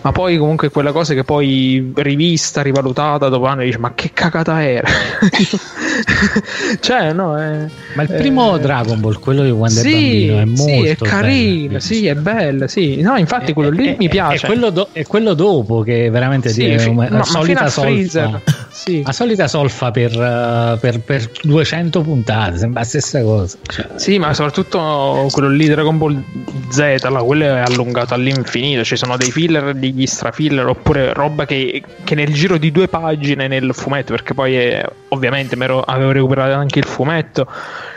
E: Ma poi comunque quella cosa che poi rivista, rivalutata dopo anni dici ma che cagata era? cioè no, è,
F: Ma il primo
E: eh,
F: Dragon Ball, quello di quando
E: sì,
F: è bambino, è molto
E: sì, è
F: bello.
E: carino, sì, è bello, sì. No, infatti quello lì
F: E-
E: mi
F: e-
E: piace.
F: E quello, do- e quello dopo che veramente
E: Sì,
F: è una-
E: no,
F: solita solfa.
E: Sì.
F: La solita solfa per, uh, per, per 200 puntate, sembra la stessa cosa. Cioè,
E: Sì, ma soprattutto quello lì Dragon Ball Z, là, quello è allungato all'infinito. Ci sono dei filler, degli strafiller, oppure roba che, che nel giro di due pagine nel fumetto, perché poi eh, ovviamente m'ero- avevo recuperato anche il fumetto,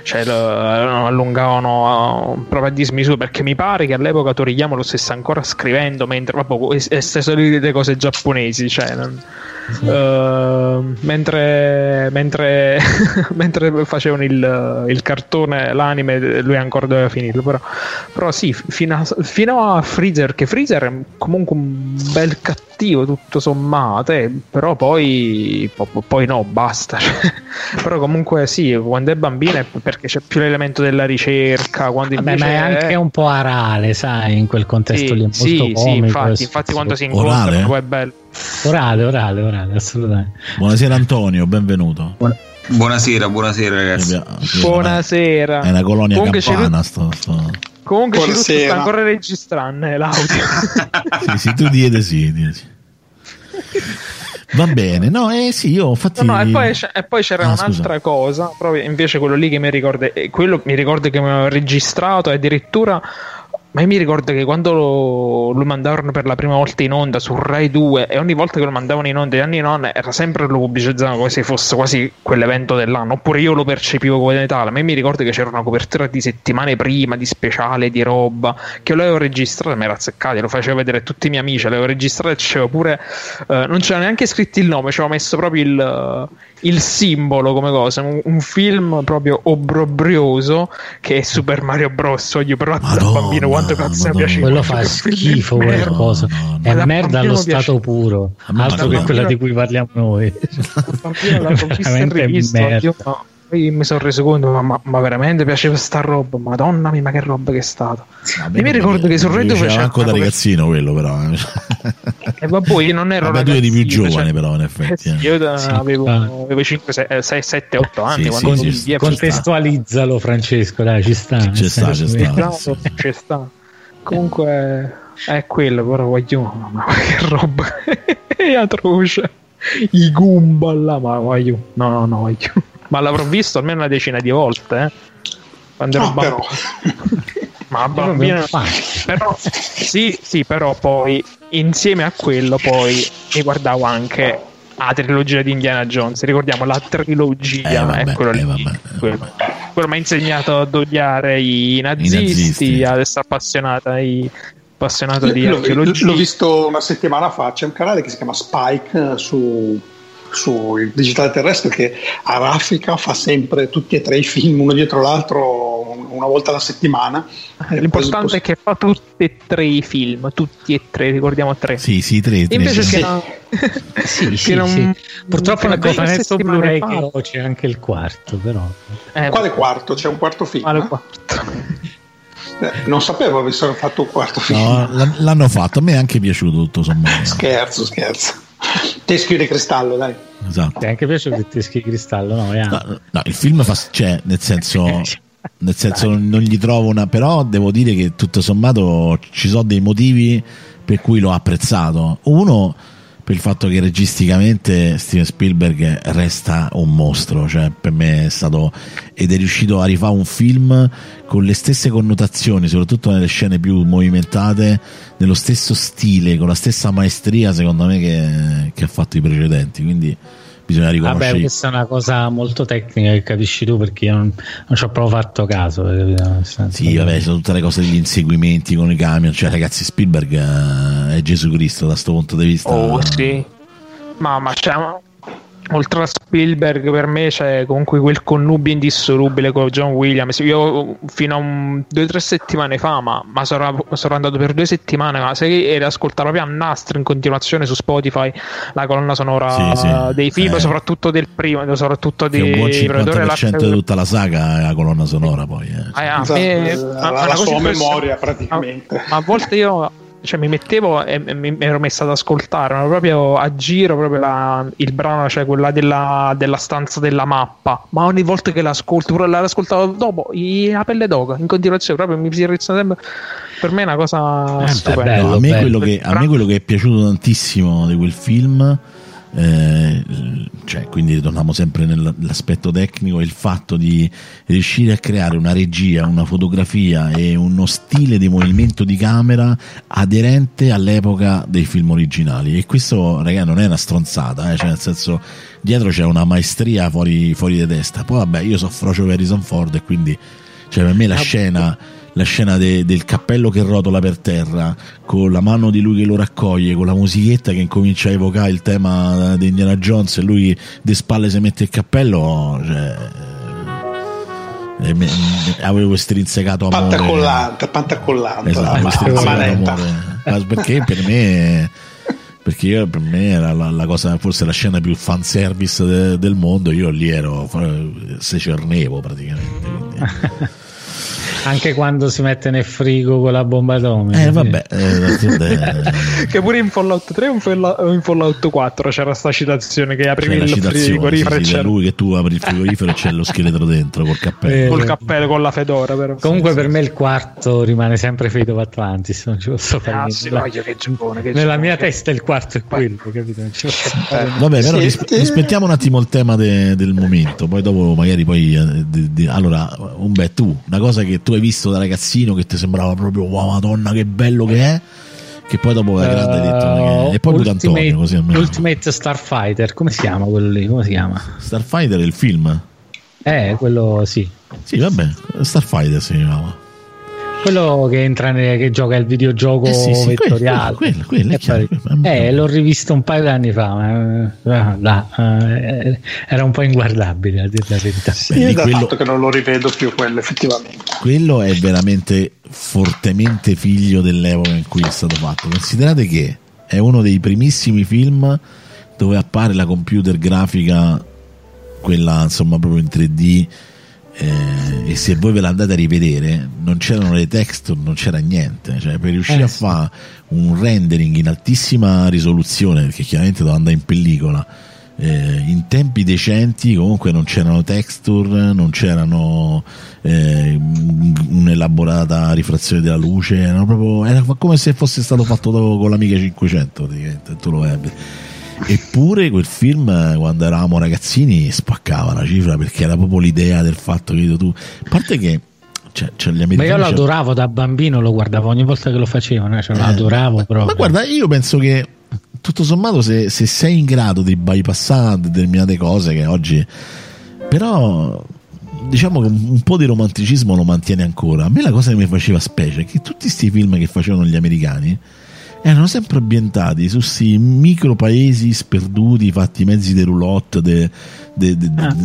E: cioè lo, lo allungavano proprio a dismisura. Perché mi pare che all'epoca Toriyama lo stesse ancora scrivendo mentre, vabbè, queste solite cose giapponesi, cioè. non- Uh, mentre, mentre, mentre facevano il, il cartone, l'anime, lui ancora doveva finirlo. Però, però sì, fino a, fino a Freezer, che Freezer è comunque un bel cattivo tutto sommato, eh, però poi, po- poi no, basta. Cioè, però comunque sì, quando è bambino è perché c'è più l'elemento della ricerca, quando
F: Vabbè,
E: invece
F: ma è anche un po' arale, sai, in quel contesto lì, è molto
E: sì, sì,
F: comico.
E: infatti,
F: e-
E: infatti quando si incontrano poi è bello.
F: Orale, orale, orale, assolutamente.
B: Buonasera Antonio, benvenuto.
H: Buonasera, buonasera ragazzi.
E: Buonasera.
B: È una colonia
E: Comunque
B: campana. Sto, sto-
E: Comunque Ciruccio sta ancora registrando eh, l'audio.
B: Sì, sì, tu diete sì, diete sì. Va bene, no, eh sì, io infatti...
E: No, no, e, poi, e poi c'era
B: Ah,
E: un'altra
B: scusa.
E: cosa, proprio invece quello lì che mi ricorda, eh, quello mi ricordo che mi avevo registrato addirittura, ma io mi ricordo che quando lo, lo mandavano per la prima volta in onda su Rai 2 e ogni volta che lo mandavano in onda gli anni non era sempre lo pubblicizzavano come se fosse quasi quell'evento dell'anno, oppure io lo percepivo come tale, ma io mi ricordo che c'era una copertura di settimane prima, di speciale, di roba, che lo avevo registrato, mi era azzeccato, lo facevo vedere a tutti i miei amici, l'avevo registrato e c'avevo pure, eh, non c'era neanche scritto il nome, ci avevo messo proprio il, il simbolo come cosa, un, un film proprio obbrobrioso che è Super Mario Bros. Io però da bambino quanto cazzo mi
B: Madonna.
E: piaceva.
F: Quello fa
E: che
F: schifo quella
E: merda.
F: cosa.
B: no, no.
F: È
E: da
F: merda allo stato
E: piace-
F: puro, altro che quella di cui parliamo noi.
E: E
F: Veramente
E: rivisto,
F: merda.
E: io- ma- poi mi sono reso conto, ma, ma- ma veramente piaceva sta roba, madonna mia, ma che roba che è stata.
B: Vabbè,
E: Io mi ricordo che sul Red faceva
B: manco da ragazzino quello però. eh.
E: E vabbè, io non ero
B: Vabbè, tu eri più giovane
E: cioè-
B: però in
E: Eh
B: effetti.
E: sì,
B: eh.
E: io da-
F: Sì,
E: avevo,
F: ah.
E: avevo 5, 6, 7, 8 anni
B: Sì,
E: quando
B: sì,
E: mi
B: sì,
E: via
F: Contestualizzalo, Francesco, dai, ci sta.
B: Ci sta,
F: che-
B: sta.
E: Ci sta. Comunque è quello, però voglio. Ma che roba è atroce. I Goomba là, ma voglio. No, no, no, voglio. Ma l'avrò visto almeno una decina di volte, eh. Quando ero
G: No,
E: bambino. Ma bambino. Però, sì, sì, però poi insieme a quello poi mi guardavo anche la trilogia di Indiana Jones. Ricordiamo la trilogia,
B: Eh, vabbè,
E: è quello lì.
B: eh, vabbè, eh,
E: quello.
B: vabbè.
E: Quello mi ha insegnato ad odiare i nazisti,
B: nazisti.
E: ad essere appassionata ai appassionato di
G: L'ho,
E: archeologia.
G: l'ho visto una settimana fa, c'è un canale che si chiama Spike eh, su, su il digitale terrestre che a raffica fa sempre tutti e tre i film uno dietro l'altro una volta alla settimana. Eh,
E: L'importante
G: poi-
E: è che fa tutti e tre i film, tutti e tre, ricordiamo tre.
B: Sì, sì, tre, tre.
E: Invece
B: sì.
E: che no-
F: Sì, sì,
E: non-
F: sì. Purtroppo cofanetto
E: settimana
F: Blu-ray che ho c'è anche il quarto, però.
E: eh,
G: Quale quarto? C'è un quarto film?
E: quale
G: eh?
E: quarto?
G: Eh, non sapevo avessero fatto un quarto film.
B: No, l'hanno fatto, a me è anche piaciuto tutto sommato.
G: Scherzo, scherzo. Teschio di cristallo, dai.
B: Esatto.
F: Ti è anche piaciuto il teschi di cristallo, no?
B: No, no, il film fa, cioè, nel senso, nel senso non, non gli trovo una, però devo dire che tutto sommato ci sono dei motivi per cui l'ho apprezzato. Uno, per il fatto che registicamente Steven Spielberg resta un mostro, cioè per me è stato ed è riuscito a rifare un film con le stesse connotazioni, soprattutto nelle scene più movimentate, nello stesso stile, con la stessa maestria, secondo me, che, che ha fatto i precedenti. Quindi bisogna
F: Vabbè,
B: riconoscere.
F: questa è una cosa molto tecnica che capisci tu perché io non, non ci ho proprio fatto caso. senso
B: Sì, vabbè, sono tutte le cose degli inseguimenti con i camion. Cioè, ragazzi, Spielberg eh, è Gesù Cristo da questo punto di vista.
E: Oh sì, ma, ma, cioè, ma- oltre a Spielberg per me c'è comunque quel connubio indissolubile con John Williams. Io fino a un, due o tre settimane fa, ma, ma sono, sono, andato per due settimane, ma se eri ascoltato proprio a nastro in continuazione su Spotify la colonna sonora sì, sì. dei film, eh. soprattutto del primo, soprattutto di
B: un buon 50% di tutta la saga è la colonna sonora poi. Eh.
G: Ah, a me, esatto. la, la sua memoria praticamente.
E: Ma, a volte io cioè, mi mettevo e, e mi ero messo ad ascoltare ma proprio a giro proprio la, il brano, cioè quella della, della, stanza della mappa. Ma ogni volta che l'ascolto, pure l'ascoltavo dopo, la pelle d'oca in continuazione, proprio mi si rizza sempre. Per me è una cosa eh, stupenda.
B: Bello, a, me bello, che, a me quello che è piaciuto tantissimo di quel film eh, cioè, quindi ritorniamo sempre nell'aspetto tecnico, il fatto di riuscire a creare una regia, una fotografia e uno stile di movimento di camera aderente all'epoca dei film originali. E questo, ragazzi, non è una stronzata, eh? cioè, nel senso, dietro c'è una maestria fuori, fuori di testa. Poi, vabbè, io so Frocio per Harrison Ford e quindi, cioè, per me la scena la scena de, del cappello che rotola per terra, con la mano di lui che lo raccoglie, con la musichetta che incomincia a evocare il tema di Indiana Jones e lui di spalle si mette il cappello, cioè, eh, me, avevo strinsecato
G: amore. Pantacollante pantacollante esatto, la,
B: amore. Perché per me perché io, per me era la, la, cosa forse la scena più fanservice de, del mondo io lì ero se cernevo praticamente.
F: Anche quando si mette nel frigo con la bomba atomica.
B: Eh, vabbè. Eh,
E: che pure in Fallout 3 o in Fallout 4 c'era sta citazione che aprivi il frigorifero.
B: Sì, sì, lui che tu apri il frigorifero e c'è lo scheletro dentro col cappello.
E: Eh, col cappello, con la fedora. Però.
F: Comunque, per me il quarto rimane sempre Fate of Atlantis. Non ci posso fare
E: ah, sì, voglio, che giocone, che
F: Nella mia testa il quarto è quello, capito? Non ci posso
B: fare. Vabbè, però rispettiamo un attimo il tema de, del momento. Poi dopo, magari, poi. Eh, di, di, allora, Umbe, tu, una cosa che tu hai visto da ragazzino che ti sembrava proprio wow madonna che bello che è. Che poi dopo la grande hai detto uh, e poi Ultimate, Antonio così almeno.
F: Ultimate Starfighter come si chiama quello lì? Come si chiama?
B: Starfighter è il film?
F: Eh quello sì.
B: Sì vabbè Starfighter si chiamava
F: quello che entra ne, che gioca il videogioco eh sì, sì, vettoriale.
B: quello, quello, quello, chiaro,
F: eh, l'ho rivisto un paio di anni fa ma, eh, là, eh, era un po' inguardabile a dire la verità.
G: Sì, Quindi quello, fatto che non lo rivedo più quello effettivamente.
B: Quello è veramente fortemente figlio dell'epoca in cui è stato fatto. Considerate che è uno dei primissimi film dove appare la computer grafica quella insomma proprio in 3D eh, e se voi ve l'andate a rivedere non c'erano le texture, non c'era niente. Cioè per riuscire eh, a fare un rendering in altissima risoluzione perché chiaramente doveva andare in pellicola eh, in tempi decenti comunque non c'erano texture non c'erano eh, un'elaborata rifrazione della luce proprio, era come se fosse stato fatto con l'Amiga 500 praticamente tu lo vedi Eppure quel film, quando eravamo ragazzini, spaccava la cifra perché era proprio l'idea del fatto che tu. A parte che. Cioè, cioè
F: ma io lo adoravo da bambino, lo guardavo ogni volta che lo facevano, cioè, lo eh, adoravo proprio.
B: Ma guarda, io penso che tutto sommato, se, se sei in grado di bypassare determinate cose che oggi. Però diciamo che un po' di romanticismo lo mantiene ancora. A me la cosa che mi faceva specie è che tutti questi film che facevano gli americani erano sempre ambientati su questi micro paesi sperduti fatti mezzi di roulotte de, de, de, ah.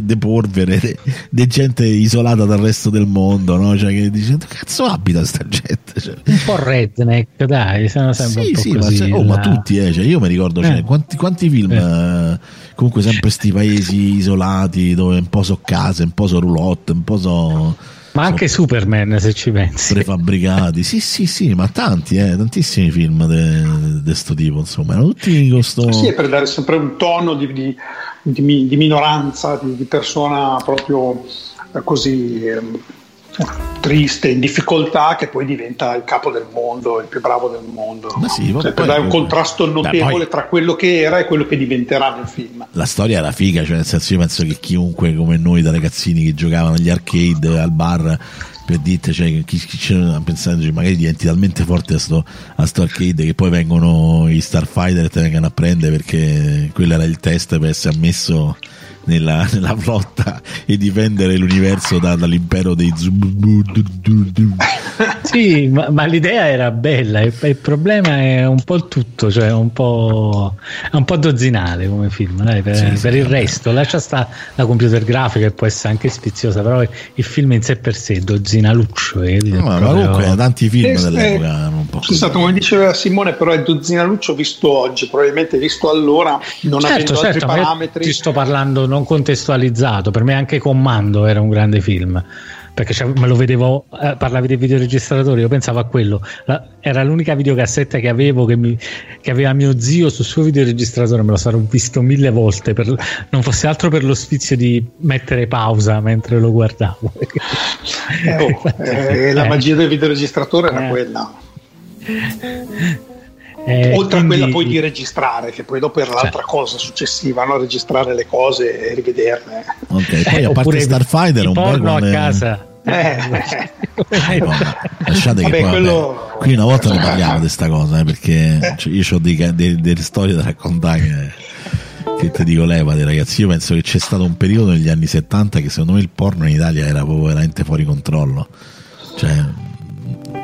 B: de, polvere di gente isolata dal resto del mondo no? cioè che dice cazzo abita sta gente cioè,
F: un po' redneck dai sono sempre sì, un po' sì, così,
B: ma, oh, ma, tutti eh, cioè, io mi ricordo cioè, eh. quanti, quanti, film eh. Eh, comunque sempre questi paesi isolati dove un po' so case un po' so roulotte un po' so
F: ma anche Superman, se ci pensi.
B: Prefabbricati, sì, sì, sì, ma tanti, eh, tantissimi film di questo tipo, insomma, erano tutti con sto...
G: Sì, per dare sempre un tono di, di, di, di minoranza, di, persona proprio eh, così... Eh, triste, in difficoltà, che poi diventa il capo del mondo, il più bravo del mondo. Ma sì, cioè, per dare un contrasto notevole poi... tra quello che era e quello che diventerà nel film.
B: La storia era figa, cioè nel senso io penso che chiunque come noi da ragazzini che giocavano agli arcade, al bar, per dite, cioè, chi, chi c'era pensando, cioè, magari diventi talmente forte a sto, a sto arcade che poi vengono i Starfighter e te vengono a prendere perché quello era il test per essere ammesso nella, nella flotta e difendere l'universo da- dall'impero dei.
F: Sì, ma, ma l'idea era bella. Il, il problema è un po' il tutto, cioè un po', è un po' dozzinale come film. dai, per,
B: Sì,
F: per
B: sì,
F: il
B: vabbè.
F: resto, lascia sta la computer grafica che può essere anche sfiziosa, però il film in sé per sé è dozzinaluccio. eh,
B: No, ma
F: proprio-
B: comunque tanti film
G: Eh,
B: dell'epoca
G: eh. Scusate, come diceva Simone, però è Dozzinaluccio visto oggi, probabilmente visto allora, non
F: Certo,
G: avendo
F: certo,
G: altri parametri.
F: ti sto parlando non contestualizzato. Per me anche Commando era un grande film. Perché me lo vedevo, eh, parlavi dei videoregistratori, io pensavo a quello. La- era l'unica videocassetta che avevo che, mi- che aveva mio zio sul suo videoregistratore, me lo sarò visto mille volte, per, non fosse altro per lo sfizio di mettere pausa mentre lo guardavo.
G: Eh, oh, eh, la magia del videoregistratore era
F: Eh.
G: quella.
F: Eh,
G: Oltre
F: quindi-
G: a quella poi di registrare, che poi dopo era l'altra cosa successiva, no? registrare le cose e rivederle.
B: Ok, poi
F: Eh,
B: a parte Starfighter un
F: porno
B: po'
F: a
B: come-
F: casa.
G: Eh,
B: Eh, poi, lasciate che
G: Vabbè,
B: poi,
G: quello-
B: vabbè, qui una volta ne parliamo di questa cosa eh, perché cioè, io ho delle storie da raccontare che, che ti dico levate ragazzi io penso che c'è stato un periodo negli anni 70 che secondo me il porno in Italia era proprio veramente fuori controllo cioè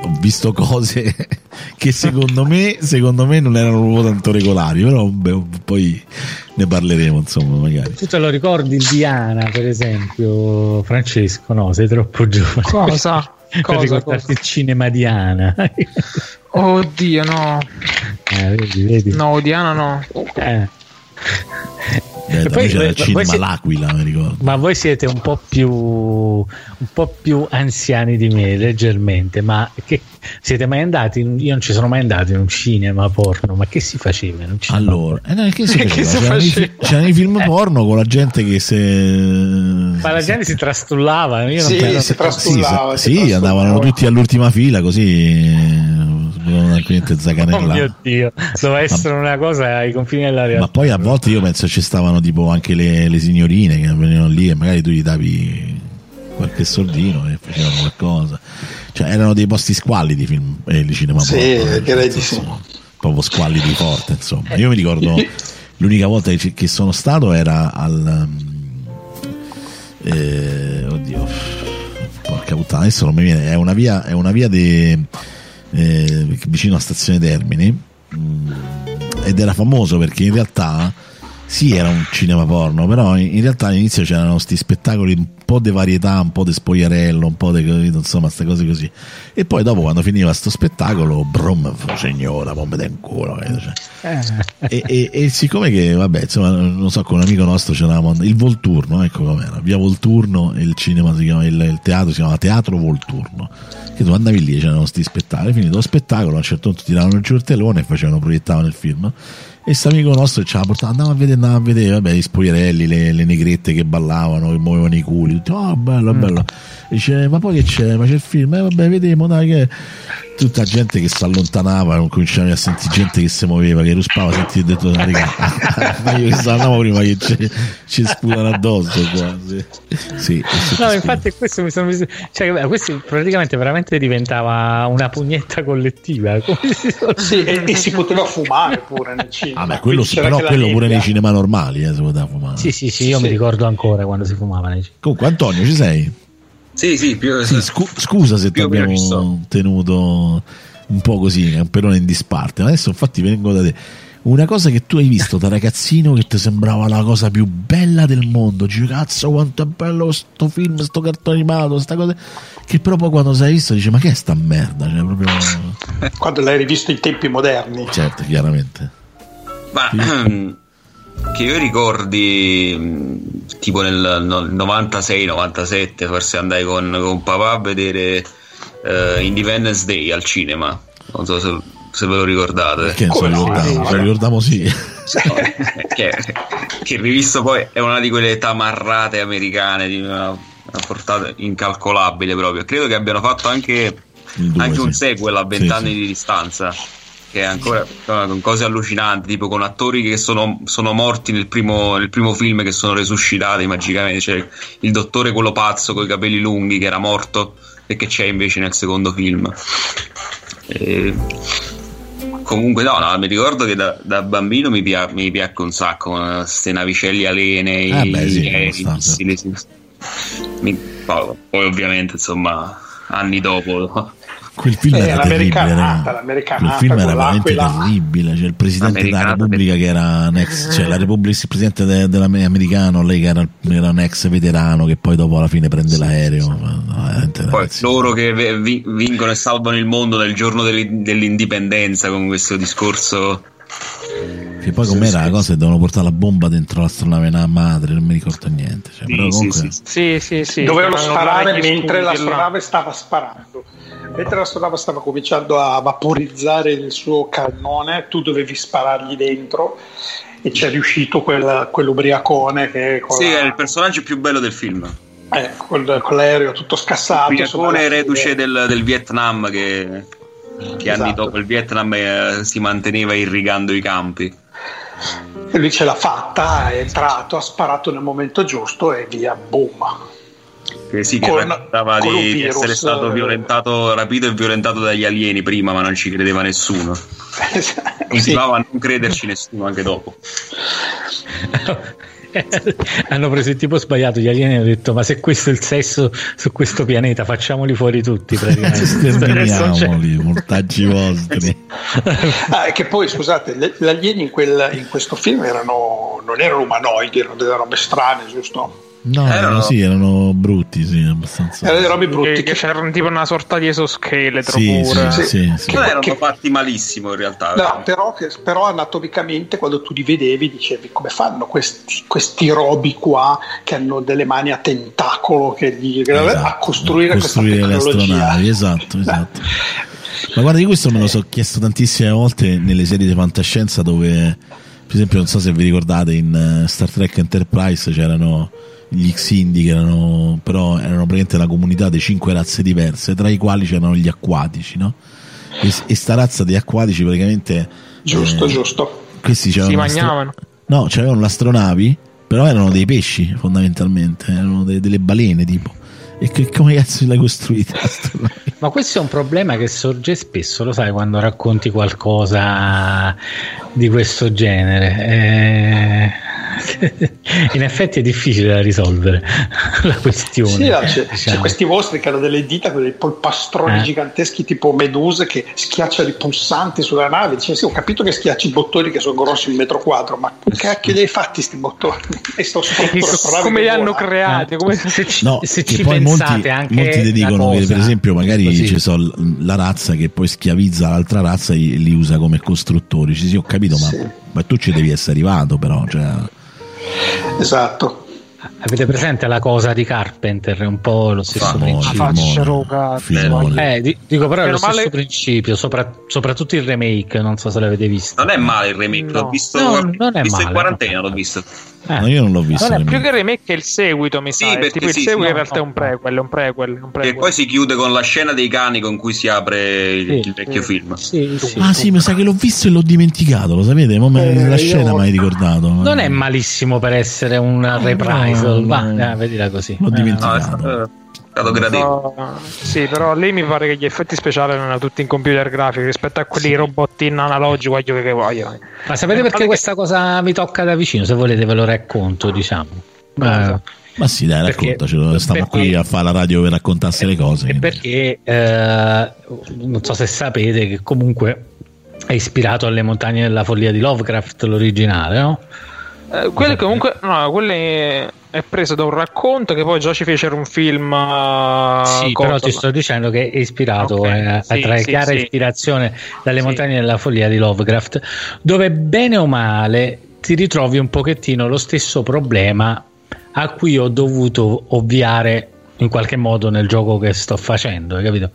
B: ho visto cose che secondo me secondo me non erano proprio tanto regolari però beh, poi ne parleremo insomma magari
F: Tu te lo ricordi il Diana, per esempio, Francesco? No, sei troppo giovane.
E: Cosa?
F: per
E: Cosa,
F: ricordarti
E: cosa?
F: il cinema Diana.
E: Oddio, no.
F: Eh, vedi, vedi.
E: No, Diana no.
F: Eh. E
B: da
F: poi-
B: c'era
F: eh,
B: il
F: voi
B: cinema
F: si-
B: L'Aquila mi ricordo
F: Ma voi siete un po' più un po' più anziani di me, leggermente, ma che siete mai andati? in- io non ci sono mai andato in un cinema porno, ma che si faceva in un cinema?
B: Allora, eh, no, che si
E: Che
B: faceva?
E: si
B: C'erano, i,
E: faceva?
B: c'erano i film porno con la gente che se
F: Ma la gente si trastullava, io non
G: Sì,
F: penso-
G: si trastullava.
B: sì,
G: si
B: sì,
G: trastullava.
B: andavano tutti all'ultima fila così tranquillamente
F: Oh
B: zaganella.
F: mio Dio, doveva essere una cosa ai confini della realtà.
B: Ma poi a volte io penso ci stavano tipo anche le, le signorine che venivano lì e magari tu gli davi qualche soldino e facevano qualcosa. Cioè erano dei posti squallidi film eh, di cinema
G: Sì,
B: porno, eh,
G: direi
B: nel
G: di
B: Proprio forte, insomma. Io mi ricordo l'unica volta che, che sono stato era al um, eh, oddio porca puttana adesso non mi viene è una via è una via de, eh, vicino a stazione Termini mm, ed era famoso perché in realtà sì era un cinema porno però in, realtà all'inizio c'erano questi spettacoli un po' di varietà un po' di spogliarello un po' di insomma queste cose così. E poi dopo quando finiva sto spettacolo brum signora pompe in culo? Cioè, e, e- e siccome che vabbè insomma non so con un amico nostro c'eravamo il Volturno ecco com'era via Volturno e il cinema si chiama il, il teatro si chiama Teatro Volturno. Che tu andavi lì c'erano questi spettacoli finito lo spettacolo a un certo punto tiravano giù il telone e facevano proiettavano il film e questo amico nostro ci ha portato andavamo a vedere andavamo a vedere vabbè gli spogliarelli le, le negrette che ballavano che muovevano i culi tutti, oh bello bello. E dice ma poi che c'è? Ma c'è il film? Eh vabbè vediamo dai che tutta gente che si allontanava cominciavi a sentire gente che si muoveva che ruspava senti ho detto raga ma io che andavo prima che ci, ci sputano addosso qua sì,
F: No, infatti questo mi sono visto, cioè questo praticamente veramente diventava una pugnetta collettiva,
G: Sì, e, e si poteva fumare pure nel cinema.
B: Ah, beh, quello sì, però quello pure nei cinema normali eh, si poteva fumare.
F: Sì, sì, sì, io mi
G: Sì.
F: ricordo ancora quando si fumava nei
B: Comunque, Antonio, ci sei?
H: Sì, sì, più,
B: Sì, scu- scusa se ti abbiamo
H: sto.
B: tenuto un po' così, è un pelone in disparte. Ma adesso, infatti, vengo da te. Una cosa che tu hai visto da ragazzino che ti sembrava la cosa più bella del mondo. Dici, cazzo, quanto è bello sto film, sto cartone animato, sta cosa. Che però poi quando sei visto dici, ma che è sta merda? Cioè, proprio.
G: Quando l'hai rivisto in tempi moderni.
B: certo, chiaramente.
H: Ma che io ricordi mh, tipo nel no- 96-97 forse andai con, con papà a vedere eh, Independence Day al cinema. Non so se, se ve lo ricordate.
B: So,
G: Come no?
B: ricordiamo,
G: Sì,
B: ce lo ricordiamo sì.
H: No, che, che rivisto poi è una di quelle tamarrate americane di una, una portata incalcolabile proprio. Credo che abbiano fatto anche,
B: due,
H: anche un
B: sì.
H: sequel a
B: Sì,
H: 20 anni
B: sì.
H: di distanza. Che è ancora con cose allucinanti, tipo con attori che sono, sono morti nel primo, nel primo film che sono resuscitati magicamente. C'è il dottore, quello pazzo con i capelli lunghi, che era morto e che c'è invece nel secondo film. E- Comunque no, no, mi ricordo che da, da bambino mi, pia- mi piacque un sacco queste navicelli alene,
B: Ah,
H: i-
B: beh, sì,
H: i- i- sì. Mi- poi, poi ovviamente insomma anni dopo
B: Quel film
G: Eh,
B: era terribile,
G: l'americanata, l'americanata,
B: Quel film era veramente terribile. Cioè, il presidente della Repubblica che era un ex, cioè la Repubblica, il presidente de- dell'americano, lei che era, era un ex veterano che poi dopo alla fine prende l'aereo. No, veramente,
H: poi loro che vi- vincono e salvano il mondo nel giorno dell'in- dell'indipendenza con questo discorso
B: Che poi com'era la cosa che devono portare la bomba dentro l'astronave na- madre, non mi ricordo niente. Cioè,
H: Sì,
B: però
H: sì,
B: comunque-
H: sì, sì.
E: Sì, sì, sì.
G: Dovevano sparare mentre l'astronave stava sparando. Mentre l'astronave stava cominciando a vaporizzare il suo cannone, tu dovevi sparargli dentro e c'è riuscito quel, quell'ubriacone che con,
H: Sì,
G: la-
H: è il personaggio più bello del film
G: eh, col- con l'aereo tutto scassato.
H: Ubriacone reduce
G: fine-
H: del, del Vietnam che, che anni
G: Esatto.
H: dopo il Vietnam eh, si manteneva irrigando i campi
G: E lui ce l'ha fatta, è entrato, ha sparato nel momento giusto e via, boom.
H: che sì che
G: Con-
H: raccontava
G: con un
H: di
G: virus,
H: essere stato violentato rapito e violentato dagli alieni prima ma non ci credeva nessuno
G: sì.
H: continuava a non crederci nessuno anche dopo
F: Hanno preso il tipo sbagliato, gli alieni hanno detto: Ma se questo è il sesso su questo pianeta, facciamoli fuori tutti. Praticamente.
B: Sterminiamoli, mortaggi vostri.
G: Ah, e che poi, scusate, gli gli alieni in, quel- in questo film erano, non erano umanoidi, erano delle robe strane, giusto?
B: No,
H: Eh,
B: erano,
H: no.
B: sì, erano brutti, sì, abbastanza.
G: Erano delle robe
E: Che,
G: brutte.
E: che c'erano tipo una sorta di esoscheletro
B: Sì,
E: pure.
B: sì,
G: Sì.
B: sì, sì.
H: non erano
G: che-
H: fatti malissimo in realtà
G: No, però, che- però anatomicamente quando tu li vedevi dicevi come fanno questi, questi robi qua che hanno delle mani a tentacolo che gli,
B: Esatto,
G: a costruire,
B: costruire le
G: questa tecnologia.
B: astronavi, esatto, esatto. Ma guarda, io questo me lo so chiesto tantissime volte nelle serie di fantascienza dove, per esempio, non so se vi ricordate, in eh, Star Trek Enterprise c'erano gli X-Indi che erano, però erano praticamente una comunità di cinque razze diverse, tra i quali c'erano gli acquatici, no? E, e sta razza di acquatici praticamente...
G: Giusto,
B: eh,
G: giusto.
B: Questi
E: Si mangiavano.
B: No, c'erano le astronavi, però erano dei pesci fondamentalmente, erano de- delle balene tipo. E che, come cazzo l'hai costruita l'astronavi?
F: Ma questo è un problema che sorge spesso, lo sai, quando racconti qualcosa di questo genere. Eh, In effetti è difficile da risolvere la questione.
G: Sì, no, c'è, c'è
F: diciamo.
G: questi mostri che hanno delle dita con dei polpastroni
F: Eh.
G: giganteschi tipo meduse che schiacciano i pulsanti sulla nave. Dice, sì, ho capito che schiacci i bottoni che sono grossi un metro quadro, ma che cacchio li hai fatti sti bottoni? E sto
E: come li hanno
G: creati?
E: creati? Come...
F: Se ci,
B: No,
F: se ci
B: poi
F: pensate
B: molti,
F: anche
B: molti ti dicono che per esempio magari ci so, la razza che poi schiavizza l'altra razza e li usa come costruttori. Ci sì, ho capito, ma,
G: Sì.
B: Ma tu ci devi essere arrivato però. Cioè,
G: Esatto.
F: Avete presente la cosa di Carpenter? È un po' lo stesso
B: Famone,
F: principio.
E: faccia
B: filmone.
F: Eh, di- dico però è lo stesso
E: male-
F: principio, sopra- soprattutto il remake, non so se l'avete visto.
H: non è male il remake
E: No.
H: l'ho visto,
F: No, non è
H: visto in
F: male.
H: quarantena l'ho visto
F: Eh,
B: No, io non l'ho visto.
E: Non è più che remake, è il seguito, mi
H: Sì,
E: sa.
H: Perché
E: tipo il
H: sì,
E: seguito
H: sì,
E: in
F: no,
E: realtà è un
F: no.
E: prequel, è un prequel, è un
H: e
E: prequel.
H: poi si chiude con la scena dei cani con cui si apre il,
F: Sì.
H: il vecchio film
F: sì, sì.
B: Ah sì, mi sa che l'ho visto e l'ho dimenticato, lo sapete? Ma
G: Eh,
B: la
G: io-
B: scena mi hai ricordato.
F: Non è malissimo per essere un reprisal,
B: no,
F: va,
B: no.
F: eh, vedila così.
B: L'ho
F: Eh,
B: dimenticato.
H: no, stato, gradevole
E: Però- sì, però lì mi pare che gli effetti speciali erano tutti in computer grafico rispetto a quelli robot in analogico, voglio che voglio.
F: Ma sapete perché questa cosa mi tocca da vicino? Se volete ve lo racconto, diciamo. Eh,
B: Ma sì, dai,
F: Perché-
B: raccontacelo. Stiamo
F: perché-
B: qui a fare la radio per raccontarsi le cose.
F: E
B: quindi.
F: perché eh, non so se sapete che comunque è ispirato alle montagne della follia di Lovecraft, l'originale, no?
E: Eh, quelli comunque, no, quelli è preso da un racconto che poi già ci fecero un film. eh,
F: sì,
E: cosa,
F: però ti sto dicendo che è ispirato,
E: Ok,
F: eh,
E: sì,
F: trae
E: sì,
F: chiara
E: sì.
F: ispirazione dalle montagne della follia di Lovecraft, dove bene o male ti ritrovi un pochettino lo stesso problema a cui ho dovuto ovviare in qualche modo nel gioco che sto facendo, hai capito?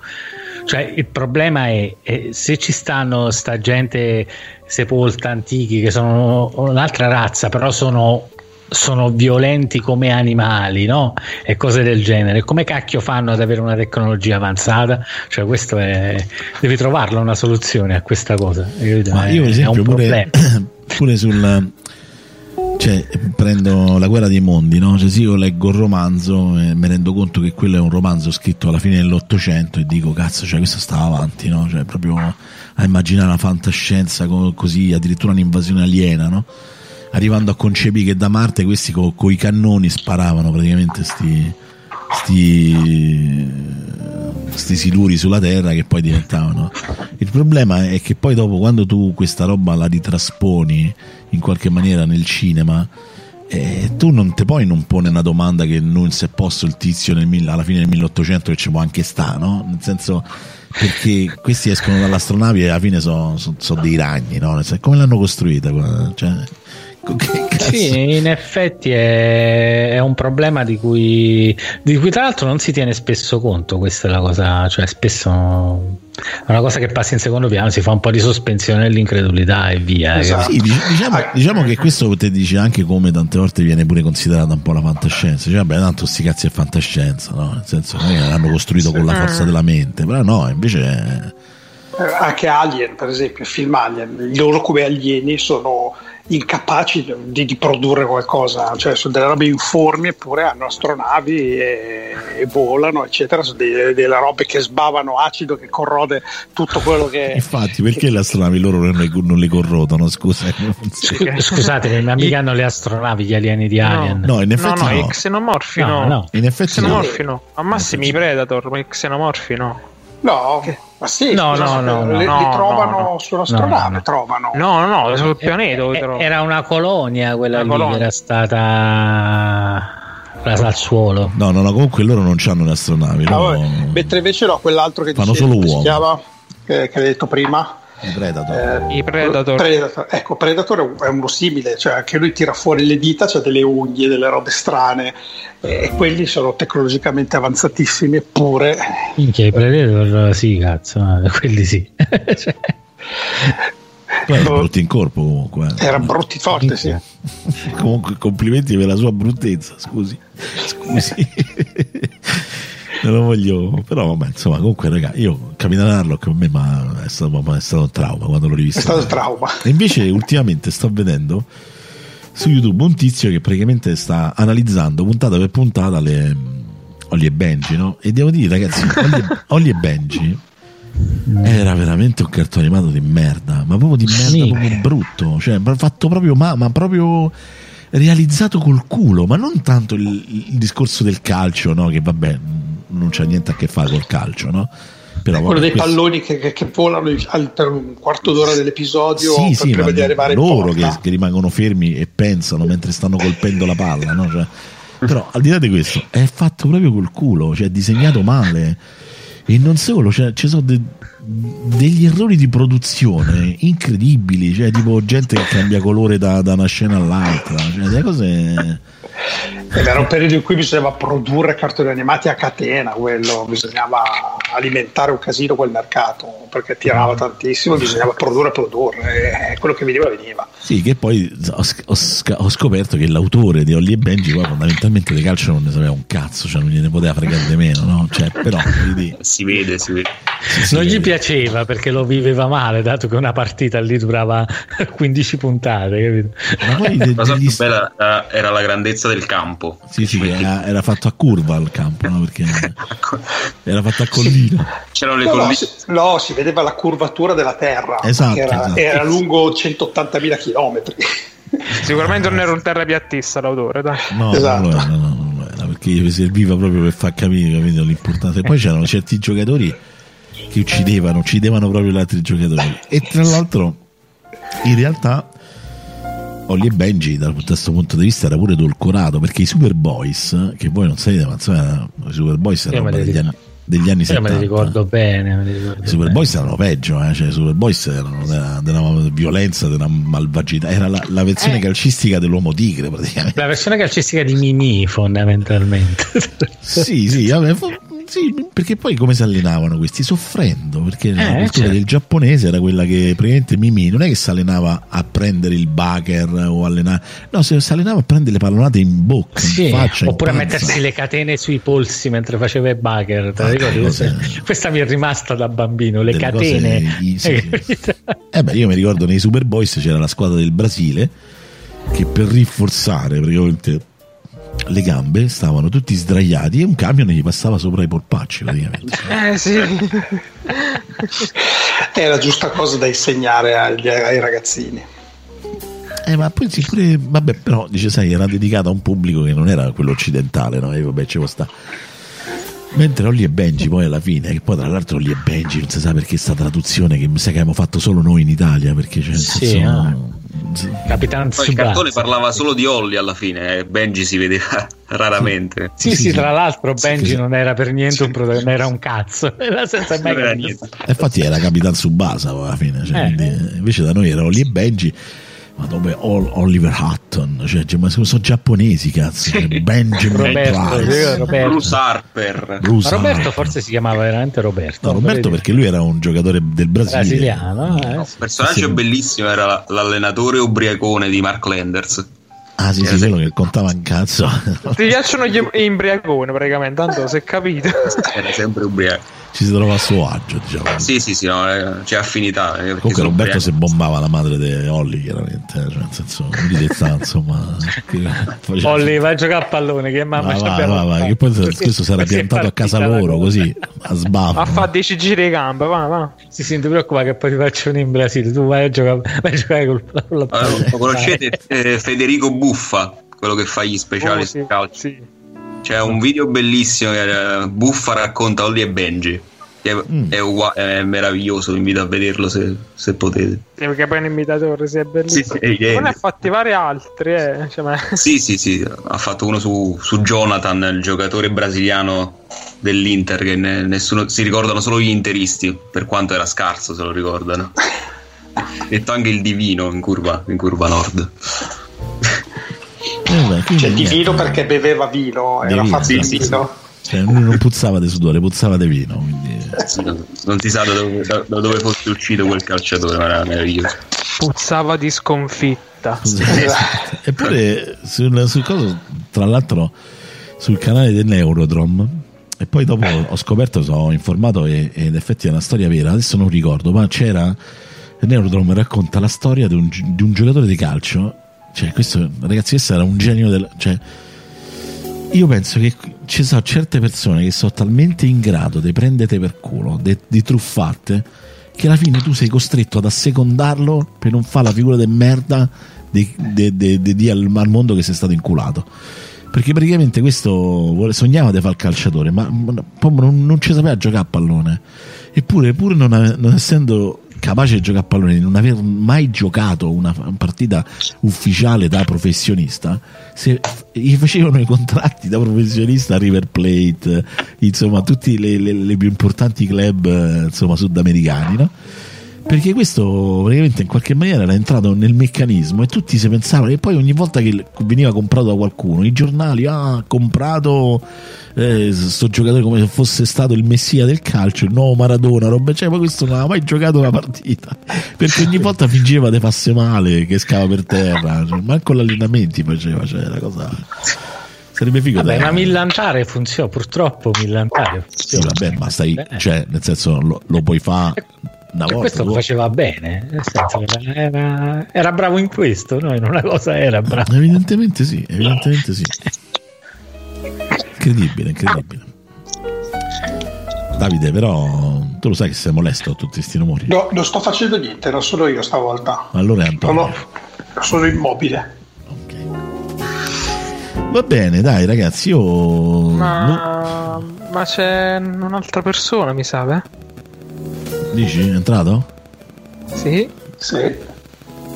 F: Cioè, il problema è, è se ci stanno sta gente sepolta antichi che sono un'altra razza, però sono, sono violenti come animali, no? E cose del genere. Come cacchio fanno ad avere una tecnologia avanzata? Cioè, questo è. Devi trovarla una soluzione a questa cosa. capito?
B: Ma
F: È-
B: io, per
F: è
B: esempio,
F: un
B: pure,
F: problema.
B: pure sul. Cioè, prendo la guerra dei mondi, no? Cioè, sì, io leggo il romanzo e mi rendo conto che quello è un romanzo scritto alla fine dell'Ottocento e dico, cazzo, cioè, questo stava avanti, no? Cioè, proprio a immaginare la fantascienza co- così, addirittura un'invasione aliena, no? Arrivando a concepire che da Marte questi con i cannoni sparavano praticamente sti, sti, sti siluri sulla Terra che poi diventavano. Il problema è che poi dopo quando tu questa roba la ritrasponi in qualche maniera nel cinema, eh, tu non te poi non pone una domanda che non si è posto il tizio nel, alla fine del 1800 che ci può anche sta, no? Nel senso perché questi escono dall'astronave e alla fine sono so, so dei ragni, no? Come l'hanno costruita? Cioè, che cazzo?
F: Sì, in effetti è, è un problema di cui, di cui tra l'altro non si tiene spesso conto, questa è la cosa, cioè spesso è una cosa che passa in secondo piano, si fa un po' di sospensione dell'incredulità e via.
B: Esatto. Sì, diciamo, diciamo, che questo te dice anche come tante volte viene pure considerata un po' la fantascienza. Cioè, vabbè, tanto sti cazzi è fantascienza, no? Nel senso che l'hanno costruito con la forza della mente, però no, invece.
G: Eh, anche Alien, per esempio, il film Alien, loro come alieni sono incapaci di, di, produrre qualcosa, cioè sono delle robe informi eppure hanno astronavi e, e volano, eccetera, sono delle, delle, robe che sbavano acido che corrode tutto quello che...
B: Infatti, perché che... le astronavi loro non le, non le corrodono? Scusa,
F: Scusate, ma mica hanno le astronavi gli alieni di Alien?
B: No, in effetti
E: no.
B: no.
E: no. xenomorfi no.
F: no.
B: In effetti
E: xenomorfi no. A massimi i Predator, ma i xenomorfi no.
G: No, ma sì,
E: no,
G: scusa,
E: no, no,
G: li,
E: no,
G: li
E: no,
G: trovano
E: no,
G: sull'astronave,
F: no, no.
G: trovano.
E: No, no, no, sul pianeta.
F: Eh, eh, era una colonia quella
E: Una
F: lì
E: colonia.
F: che era stata rasa al suolo.
B: No, no, no, comunque loro non hanno le astronavi.
G: Ah, vabbè. Mentre invece no, quell'altro che
B: Fanno
G: dicevi,
B: solo
G: come si chiama, che, che hai detto prima.
B: I Predator.
G: Eh,
E: I Predator.
G: Predator. Ecco, Predator è un- è uno simile, cioè anche lui tira fuori le dita, c'ha delle unghie, delle robe strane, eh, e quelli sono tecnologicamente avanzatissimi, eppure
F: Minchia, i Predator, sì, cazzo, quelli sì. Cioè,
B: Poi erano brutti in corpo comunque. eh.
G: erano brutti forti, sì.
B: Comunque complimenti per la sua bruttezza, scusi. Scusi. Non lo voglio, però vabbè, insomma, comunque raga, io Capitan Harlock per me ma è, stato, ma è stato un trauma quando l'ho rivisto.
G: È stato il trauma.
B: E invece ultimamente sto vedendo su YouTube un tizio che praticamente sta analizzando puntata per puntata le Ollie e Benji, no? E devo dire, ragazzi, Ollie e Benji era veramente un cartone animato di merda, ma proprio di merda,
F: Sì.
B: proprio brutto, cioè fatto proprio ma, ma proprio realizzato col culo, ma non tanto il, il discorso del calcio, no? Che vabbè, non c'ha niente a che fare col calcio, no? Però,
G: Quello
B: vabbè,
G: dei
B: questo-
G: palloni che, che- che volano al- per un quarto d'ora dell'episodio
B: sì, sì,
G: prima
B: ma
G: di arrivare
B: loro che, che rimangono fermi e pensano mentre stanno colpendo la palla, no? Cioè, però al di là di questo è fatto proprio col culo, cioè è disegnato male e non solo, cioè, ci sono de- degli errori di produzione incredibili, cioè tipo gente che cambia colore da, da una scena all'altra, cioè delle cose...
G: Era un periodo in cui bisognava produrre cartoni animati a catena, quello, bisognava alimentare un casino quel mercato perché tirava tantissimo, bisognava produrre e produrre, e quello che veniva veniva.
B: Sì, che poi ho, ho ho scoperto che l'autore di Ollie e Benji poi fondamentalmente di calcio non ne sapeva un cazzo, cioè non gliene poteva fregare di meno, no? Cioè, però, dire,
H: Si vede, si vede.
B: sì, sì,
F: non gli
B: eh,
F: piaceva perché lo viveva male, dato che una partita lì durava 15 puntate, capito?
B: ma poi
H: La cosa più bella era- era la grandezza del campo.
B: Sì, sì, che era, era fatto a curva il campo, no? Perché era fatto a collina.
H: C'erano le
G: No, no,
H: colline.
G: si, no, si vedeva la curvatura della Terra,
B: Esatto,
G: era,
B: esatto.
G: era lungo 180.000 km.
E: Sicuramente non era un terrapiattista l'autore, dai.
B: No,
G: Esatto.
B: non lo era, no, no, non lo era, perché gli serviva proprio per far capire capito, l'importanza. E poi c'erano certi giocatori che uccidevano, uccidevano proprio gli altri giocatori. E tra l'altro, in realtà, Ollie e Benji, da questo punto di vista, era pure edulcorato perché i Superboys, che voi non sapete, ma insomma, i Superboys
F: Io
B: erano degli anni, degli anni
F: Io
B: 70.
F: me li ricordo bene. me li ricordo
B: I Superboys
F: bene.
B: erano peggio, eh? cioè, i Superboys erano della, della violenza, della malvagità, era la, la versione
F: Eh.
B: calcistica dell'uomo tigre praticamente.
F: La versione calcistica di Mimi, fondamentalmente.
B: Sì, sì, vabbè, sì, perché poi come si allenavano questi? Soffrendo, perché la
F: Eh,
B: cultura
F: certo.
B: del giapponese era quella che praticamente Mimi non è che si allenava a prendere il baker o allenare, no, si si allenava a prendere le pallonate in bocca,
F: Sì,
B: in faccia, in
F: oppure a
B: panza.
F: mettersi le catene sui polsi mentre faceva i bugger. Te la
B: Ah, cose-
F: Questa- mi è rimasta da bambino, le catene.
B: cose- sì.
F: Capito?
B: Eh beh, io mi ricordo nei Superboys c'era la squadra del Brasile che per rinforzare praticamente le gambe stavano tutti sdraiati e un camion gli passava sopra i polpacci praticamente.
E: Eh sì.
G: È la giusta cosa da insegnare agli- ai ragazzini.
B: Eh, ma poi sì, pure, vabbè, però dice, sai, era dedicata a un pubblico che non era quello occidentale, no? E vabbè, ci può sta. Mentre Olli e Benji poi alla fine, che poi tra l'altro Olli e Benji non si sa perché sta traduzione che mi sa che abbiamo fatto solo noi in Italia, perché cioè, nel
F: Sì,
B: senso,
F: Capitan
D: Poi il cartone parlava solo di Holly alla fine, e Benji si vedeva raramente.
F: Sì, sì,
B: Sì,
F: tra
B: sì.
F: l'altro
B: Sì,
F: Benji
B: sì.
F: non era per niente un protagonista, era un cazzo, era senza mai
D: era niente.
B: E infatti era Capitan Subasa alla fine, cioè,
F: Eh.
B: quindi, eh, invece da noi era Olli e Benji. Ma dove Ol- Oliver Hutton, cioè, ma sono giapponesi, cazzo. Cioè, Benjamin
F: Roberto,
B: Price.
F: Roberto.
D: Bruce Harper.
B: Bruce
F: Roberto
B: Harper.
F: forse si chiamava veramente Roberto.
B: No, Roberto perché lui era un giocatore del Brasile.
F: brasiliano. eh,
D: No,
F: sì.
D: personaggio
B: Sì.
D: bellissimo era la- l'allenatore ubriacone di Mark Landers.
B: Ah sì, sì, quello che contava un cazzo.
E: Ti piacciono gli imbriaconi praticamente, tanto si è capito.
D: Era sempre ubriaco.
B: Ci si trova a suo agio, diciamo.
D: Sì, sì, sì, no, eh, c'è affinità. eh,
B: Comunque Roberto si bombava la madre di Olli, chiaramente, eh, cioè, nel senso, di detta, insomma.
F: Olli, vai a giocare a pallone che mamma
B: Va,
F: ci
B: va,
F: abbiamo
B: va, va, che poi questo sarà piantato a casa loro, così, a sbafo.
E: A fare 10 giri di gambe, va, va.
F: Sì, sì, non ti preoccupare che poi ti faccio in Brasile. Tu vai a giocare, vai a giocare col, con la
D: Allora,
F: palla.
D: lo conoscete eh, Federico Buffa, quello che fa gli speciali
E: Oh, sì,
D: calcio?
E: sì.
D: C'è un video bellissimo che eh, Buffa racconta Olli e Benji. È,
B: Mm.
D: è ugua- è meraviglioso, vi invito a vederlo se, se potete.
E: Sì, perché poi è un imitatore, sì, è bellissimo.
D: Sì, sì, è
E: ne ha fatti vari altri, eh. Cioè, ma...
D: Sì, sì, sì, ha fatto uno su, su Jonathan, il giocatore brasiliano dell'Inter, che ne- nessuno si ricordano solo gli interisti, per quanto era scarso se lo ricordano. Detto anche il divino in curva, in curva nord.
B: Vabbè,
G: Cioè,
B: niente.
G: divino perché beveva vino,
B: Di
G: era
B: vino,
G: fatto di
D: sì,
G: vino.
B: Cioè, lui non puzzava di sudore, puzzava di vino. Quindi...
D: Non, non si sa da dove, da- dove fosse uscito quel calciatore, ma era meraviglioso.
E: Puzzava di sconfitta.
B: Eppure sul, sul coso, tra l'altro sul canale dell'Eurodrom e poi dopo ho scoperto, sono informato e, e in effetti è una storia vera, adesso non ricordo, ma c'era l'Eurodrom racconta la storia di un, di un giocatore di calcio, cioè questo ragazzi questo era un genio del... Cioè, io penso che ci sono certe persone che sono talmente in grado di prendete per culo, di truffatte, che alla fine tu sei costretto ad assecondarlo per non fare la figura di merda di, al, al mondo che sei stato inculato. Perché praticamente questo sognava di fare il calciatore, ma ma non, non ci sapeva giocare a pallone. Eppure, pur non, non essendo capace di giocare a pallone, di non aver mai giocato una partita ufficiale da professionista, se, gli facevano i contratti da professionista a River Plate, insomma, tutti le, le- le più importanti club eh, insomma, sudamericani, no? Perché questo praticamente in qualche maniera era entrato nel meccanismo e tutti si pensavano e poi ogni volta che veniva comprato da qualcuno, i giornali, ah, ha comprato eh, sto giocatore come se fosse stato il messia del calcio, il nuovo Maradona, roba, cioè, ma questo non aveva mai giocato una partita, perché ogni volta fingeva di farsi male, che scava per terra, cioè, manco l'allenamenti faceva, cioè, la cosa... Sarebbe figo
F: Vabbè, ma millantare funziona, purtroppo millantare
B: Sì,
F: funziona.
B: vabbè, ma stai, cioè, nel senso, lo, lo puoi fare una volta.
F: questo lo faceva bene, senso, era, era- bravo in questo, no? in una cosa era bravo.
B: Evidentemente sì, evidentemente sì. Incredibile, incredibile. Davide, però tu lo sai che sei molesto a tutti questi rumori.
G: No, non sto facendo niente, non sono io stavolta.
B: Allora è Antonio.
G: Sono, sono immobile.
B: Va bene, dai ragazzi, io... no-
E: Ma... ma c'è un'altra persona, mi sa, eh?
B: Dici, è entrato?
E: Sì.
G: Sì.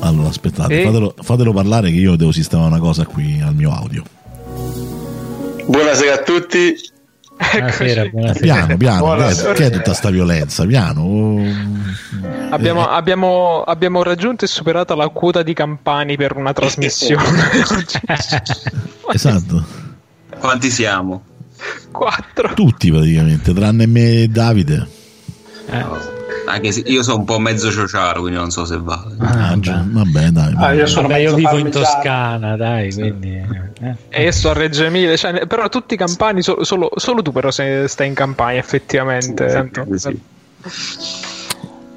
B: Allora aspettate,
E: Sì.
B: fatelo, fatelo parlare che io devo sistemare una cosa qui al mio audio.
I: Buonasera a tutti.
F: Buonasera, buonasera.
B: Piano, piano, che è,
G: Buonasera.
B: che è tutta sta violenza? Piano.
E: Abbiamo,
B: Eh,
E: abbiamo, abbiamo raggiunto e superato la quota di campani per una trasmissione.
B: esatto.
D: Quanti siamo?
E: Quattro.
B: Tutti praticamente, tranne me e Davide.
D: Anche se io sono un po' mezzo ciociaro, quindi non so se va.
B: Ah, già, vabbè, dai.
G: Ah, io sono
F: Ma io vivo in
G: parmigiano.
F: Toscana, dai, quindi... eh.
E: E io sto a Reggio Emilia, cioè, però tutti i campani, so- solo, solo tu però se stai in campagna effettivamente.
D: Sì.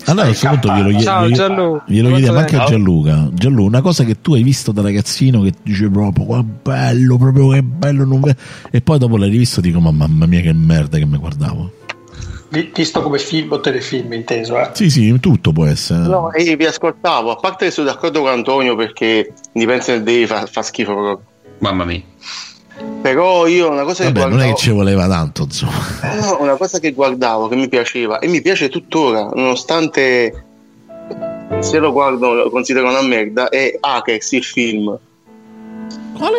B: Allora a questo punto glielo,
E: Ciao,
B: glielo-
E: Gianlu.
B: glielo chiediamo anche a Gianluca. Gianlu, una cosa che tu hai visto da ragazzino che dice proprio che bello, proprio che bello, non ve-" e poi dopo l'hai rivisto e dico ma mamma mia che merda che mi guardavo.
G: Vi- Visto come film o telefilm inteso, eh.
B: Sì, sì, tutto può essere.
I: No, e vi ascoltavo, a parte che sono d'accordo con Antonio perché Independence Day fa, fa schifo proprio.
H: Mamma mia.
I: Però io una cosa che
B: Vabbè, non è
I: guardavo,
B: che ci voleva tanto, insomma.
I: no, una cosa che guardavo che mi piaceva e mi piace tuttora, nonostante se lo guardo lo considero una merda, è Akex il film.
B: Quale?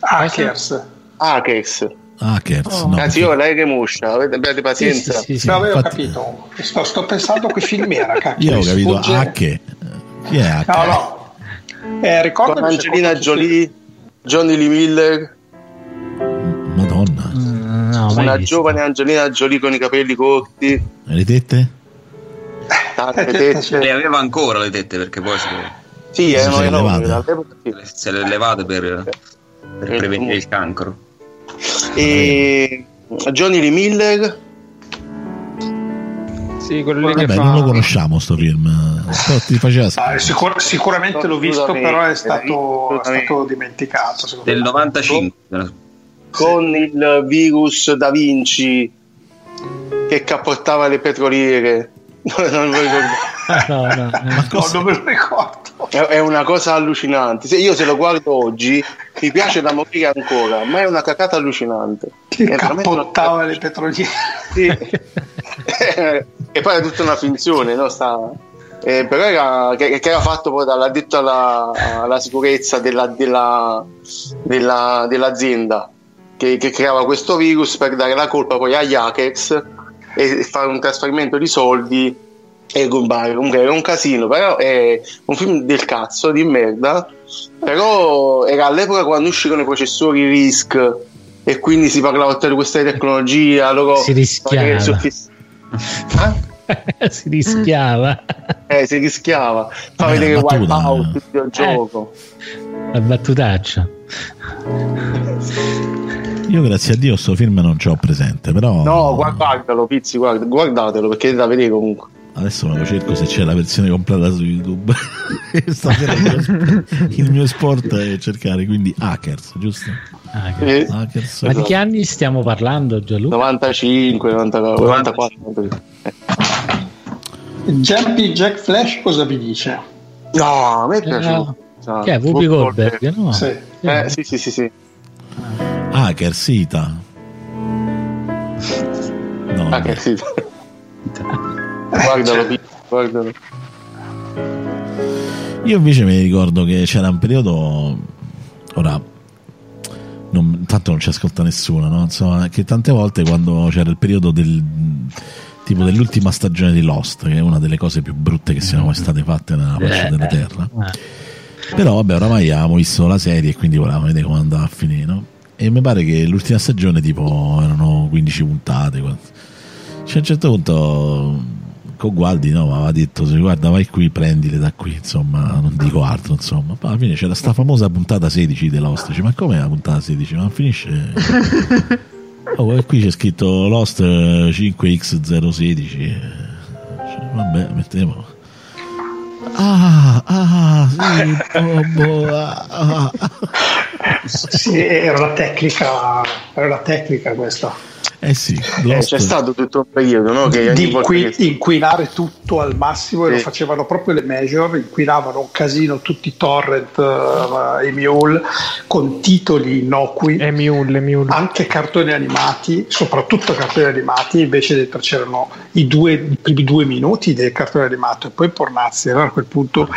G: Hackers.
I: Akex.
B: Hackers, no.
I: Anzi, io lei che muscia, avete, abbiate pazienza.
F: Sì, sì, sì.
G: No, avevo
B: infatti-
G: capito. Sto, sto pensando a che film era, cacchio.
B: Io ho capito
G: sfugge-
B: Hacke. Chi è Hacke?
G: No, no. Eh, se
I: Angelina Jolie, Johnny Lee Miller,
B: Madonna.
F: Mm, no,
I: una giovane Angelina Jolie con i capelli corti,
B: E le tette?
I: tante
G: Eh,
I: tette.
H: Le aveva ancora le tette perché poi se,
I: Sì, erano
B: si
I: enormi.
H: se le levate per, per prevenire il cancro.
I: E Johnny Lee Miller,
E: Sì, quello lì
B: Vabbè,
E: che
B: non lo
E: fa.
B: conosciamo sto film.
G: Ah, sicur- sicuramente l'ho visto, però è stato, è stato dimenticato.
H: Del
G: me.
H: 95.
I: con il virus Da Vinci che capportava le petroliere. Non, me lo ricordo.
F: No, no.
G: No, non me lo ricordo.
I: È, è una cosa allucinante. Se io se lo guardo oggi mi piace da morire ancora, ma è una cacata allucinante.
G: Che cappottava le petroliere.
I: Sì. e poi è tutta una finzione, no? Sta- eh, però era, che, che era fatto poi dall'addetto alla, alla sicurezza della- della- della- dell'azienda che, che creava questo virus per dare la colpa poi agli hackers e fare un trasferimento di soldi e rubare. Comunque era un casino, però è un film del cazzo, di merda. Però era all'epoca quando uscirono i processori RISC e quindi si parlava di questa tecnologia. Loro
F: Si rischiava.
I: soffiss- Eh?
F: si rischiava
I: Eh, si rischiava. Fa
B: Eh,
I: vedere Wipeout,
B: eh.
I: il videogioco.
F: la battutaccia.
B: Io grazie a Dio sto film non ce l'ho presente, però
I: No, guardatelo, Pizzi, guarda- guardatelo perché è da vedere comunque.
B: adesso me lo cerco se c'è la versione completa su YouTube. Stasera il mio, sp- il mio sport è cercare, quindi hackers, giusto?
F: Ah, che-
I: Eh,
B: Hackers.
F: Ma di che anni stiamo parlando, Gianluca?
I: 95, 94, 94. 95.
G: Jumpy Jack Flash cosa vi dice?
I: No, a me è
F: Eh,
I: piaciuto.
F: no. Che è Whoopi Goldberg? No.
G: Sì.
I: Eh, sì, sì, sì, sì.
B: Hackers, Ita. No,
I: Ah,
B: vabbè.
I: che sì. guardalo, Pizzi, guardalo.
B: Io invece mi ricordo che c'era un periodo. Ora, non, tanto non ci ascolta nessuno, no? Insomma, che tante volte quando c'era il periodo del tipo dell'ultima stagione di Lost, che è una delle cose più brutte che siano mai state fatte nella faccia della terra.
F: Eh,
B: Però vabbè, oramai avevamo visto la serie e quindi volevamo vedere come andava a finire, no? E mi pare che l'ultima stagione tipo erano 15 puntate. Cioè, a un certo punto con Gualdi no, aveva detto guarda vai qui, prendile da qui, insomma, non dico altro, insomma. Poi alla fine c'era sta famosa puntata 16 di Lost, dice, ma com'è la puntata 16? Ma finisce... Oh, e qui c'è scritto Lost eh, 5x016. eh, cioè, vabbè, mettiamo. Ah, ah, sì, boh, ah, ah.
G: Sì, era la tecnica, era la tecnica questa.
B: Eh sì,
I: Eh, c'è stato tutto un periodo no? che
G: di inqui-
I: che-
G: inquinare tutto al massimo e
I: Sì.
G: lo facevano proprio le major, inquinavano un casino tutti i torrent, eh, i mule con titoli innocui,
E: E Mule, Mule.
G: anche cartoni animati, soprattutto cartoni animati, invece dentro c'erano i, due, i primi due minuti del cartone animato e poi Pornazzi, allora a quel punto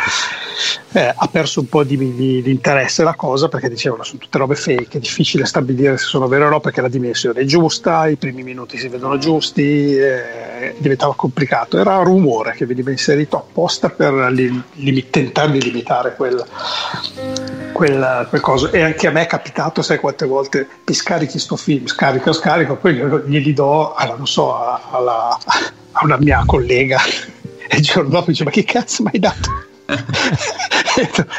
G: eh, ha perso un po' di, di- di interesse la cosa perché dicevano sono tutte robe fake, è difficile stabilire se sono vere o no perché la dimensione è giusta, i primi minuti si vedono giusti, eh, diventava complicato, era un rumore che veniva inserito apposta per li- limi- tentare di limitare quel, quel, quel coso. E anche a me è capitato sai quante volte mi scarichi sto film scarico scarico poi glieli do alla, non so alla- a una mia collega. E il giorno dopo dice ma che cazzo mi hai dato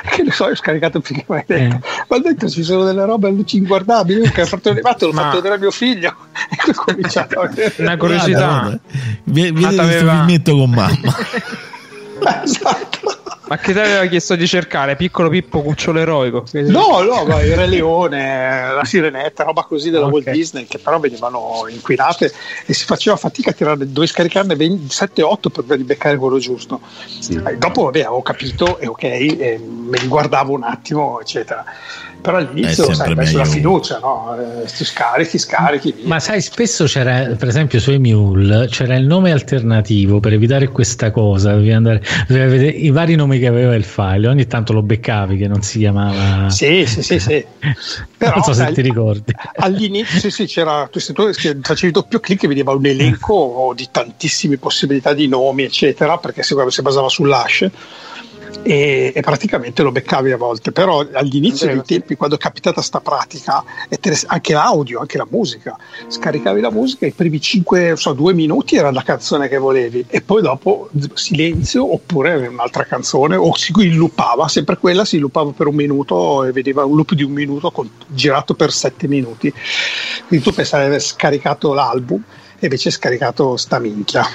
G: che ne so, ho scaricato finché mai detto.
F: Eh.
G: Ma dentro ci sono delle robe inguardabili. Io che ho fatto animato, l'ho
E: Ma-
G: fatto vedere a mio figlio e cominciato a.
E: Una curiosità.
B: Guarda, Vedete
E: Ma
B: questo
E: t'aveva-
B: filmetto con mamma.
G: Esatto.
E: Ma che ti aveva chiesto di cercare? Piccolo Pippo Cucciolo Eroico.
G: No, no, ma il Re Leone, la Sirenetta, roba così della
E: Ok.
G: Walt Disney che però venivano inquinate e si faceva fatica a tirare, dovevi scaricarne 7-8 per ribeccare quello giusto. Eh, dopo vabbè, avevo capito e ok, e me li guardavo un attimo, eccetera. Però all'inizio sai, sulla
B: meglio.
G: fiducia, no? Eh, ti scarichi, scarichi, via.
F: Ma sai, spesso c'era, per esempio, su Emule c'era il nome alternativo per evitare questa cosa. Dovevi andare, dovevi vedere i vari nomi che aveva il file. Ogni tanto lo beccavi che non si chiamava.
G: Sì, sì, sì, sì. Però,
F: non so se
G: sai,
F: ti ricordi.
G: All'inizio sì, sì, c'era tu, se tu facevi doppio clic e vedeva un elenco di tantissime possibilità di nomi, eccetera, perché si, si basava sull'hash. E, e praticamente lo beccavi a volte, però all'inizio dei tempi, quando è capitata sta pratica, anche l'audio, anche la musica, scaricavi la musica, i primi 5, so, 2 minuti era la canzone che volevi, e poi dopo silenzio oppure un'altra canzone, o si loopava, sempre quella si loopava per un minuto e vedeva un loop di un minuto con- girato per 7 minuti. Quindi tu pensavi di aver scaricato l'album e invece hai scaricato sta minchia.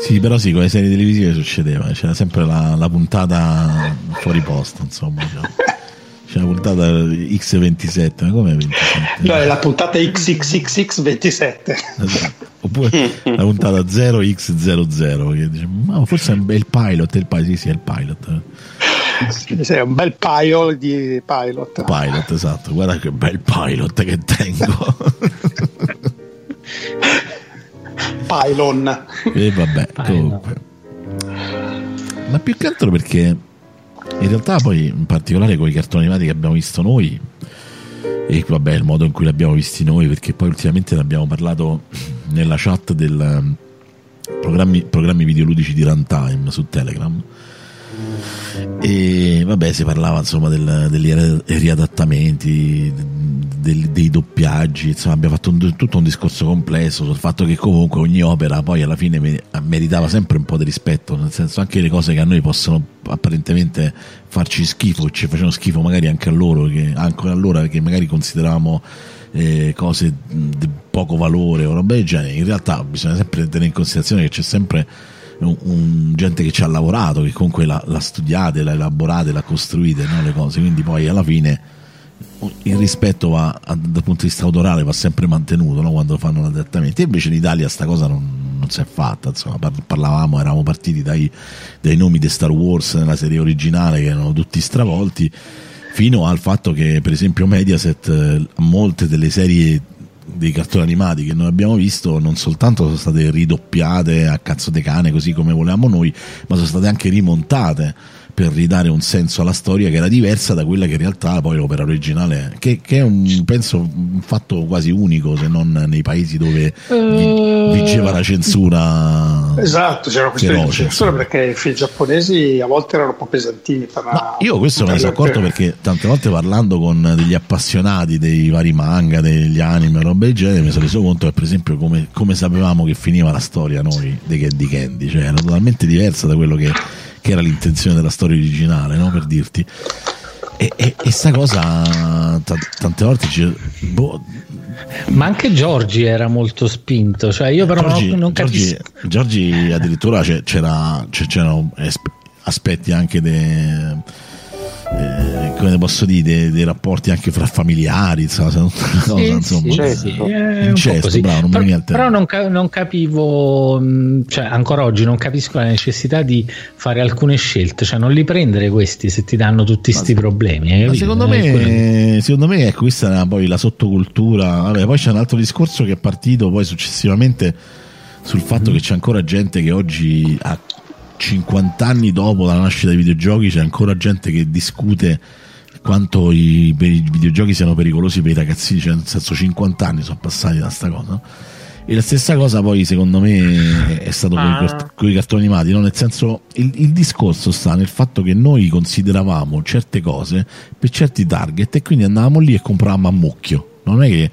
B: Sì, però sì, con le serie televisive succedeva, c'era sempre la, la puntata fuori posto, insomma. C'era, c'era la puntata X27, ma come 27?
G: No, è la puntata XXXX27.
B: Esatto. Oppure la puntata 0x00 che dice, ma forse è un bel pilot, il pilot, sì, sì, è il pilot.
G: Sì, è un bel paio di pilot.
B: Pilot, esatto, guarda che bel pilot che tengo.
G: Pylon.
B: e vabbè, comunque. Ma più che altro perché in realtà poi in particolare con i cartoni animati che abbiamo visto noi e vabbè il modo in cui li abbiamo visti noi perché poi ultimamente ne abbiamo parlato nella chat del um, programmi, programmi videoludici di runtime su Telegram e vabbè si parlava insomma del- degli ri- riadattamenti del- dei doppiaggi insomma abbiamo fatto un- tutto un discorso complesso sul fatto che comunque ogni opera poi alla fine me- meritava sempre un po' di rispetto nel senso anche le cose che a noi possono apparentemente farci schifo ci facevano schifo magari anche a loro che, anche allora che magari consideravamo eh, cose di poco valore o roba del genere in realtà bisogna sempre tenere in considerazione che c'è sempre un, un- gente che ci ha lavorato, che comunque l'ha, l'ha studiate, l'ha elaborate, l'ha costruite no, le cose, quindi poi alla fine il rispetto va, dal punto di vista autorale va sempre mantenuto no, quando fanno l'adattamento. Invece in Italia sta cosa non, non si è fatta, insomma, par- parlavamo, eravamo partiti dai, dai nomi di Star Wars nella serie originale che erano tutti stravolti, fino al fatto che per esempio Mediaset eh, molte delle serie dei cartoni animati che noi abbiamo visto non soltanto sono state ridoppiate a cazzo de cane così come volevamo noi, ma sono state anche rimontate per ridare un senso alla storia che era diversa da quella che in realtà poi l'opera originale è, che, che è un, penso un fatto quasi unico se non nei paesi dove vi- vigeva la censura
G: Esatto, c'era questa
B: feroce,
G: censura
B: insomma.
G: perché i film giapponesi a volte erano un po' pesantini. Per la-
B: Io questo me ne sono accorto perché tante volte parlando con degli appassionati dei vari manga, degli anime, roba del genere, mi sono reso conto che per esempio come, come sapevamo che finiva la storia noi dei Candy Candy, cioè era totalmente diversa da quello che, che era l'intenzione della storia originale, no? per dirti. E, e, e sta cosa t- tante volte ci, boh,
F: Ma anche Giorgi era molto spinto, cioè io però
B: Giorgi,
F: non, non
B: Giorgi-
F: capisco.
B: Giorgi addirittura c'era, c'è- c'erano aspe- aspetti anche de, eh, come posso dire dei, dei rapporti anche fra familiari insomma, cosa, insomma,
F: sì, sì, è un po'
B: incesto,
F: così.
B: bravo, non mi
F: però, però non, ca- non capivo, mh, cioè ancora oggi non capisco la necessità di fare alcune scelte, cioè non li prendere questi se ti danno tutti questi problemi.
B: secondo
F: Eh, quello-
B: me, secondo me ecco, questa era poi la sottocultura. Vabbè, poi c'è un altro discorso che è partito poi successivamente sul fatto che c'è ancora gente che oggi, a 50 anni dopo la nascita dei videogiochi, c'è ancora gente che discute quanto i, i videogiochi siano pericolosi per i ragazzini, cioè nel senso 50 anni sono passati da sta cosa. no? E la stessa cosa poi secondo me è stato
E: Ah.
B: con i cartoni animati, no? nel senso il, il discorso sta nel fatto che noi consideravamo certe cose per certi target e quindi andavamo lì e compravamo a mucchio. Non è che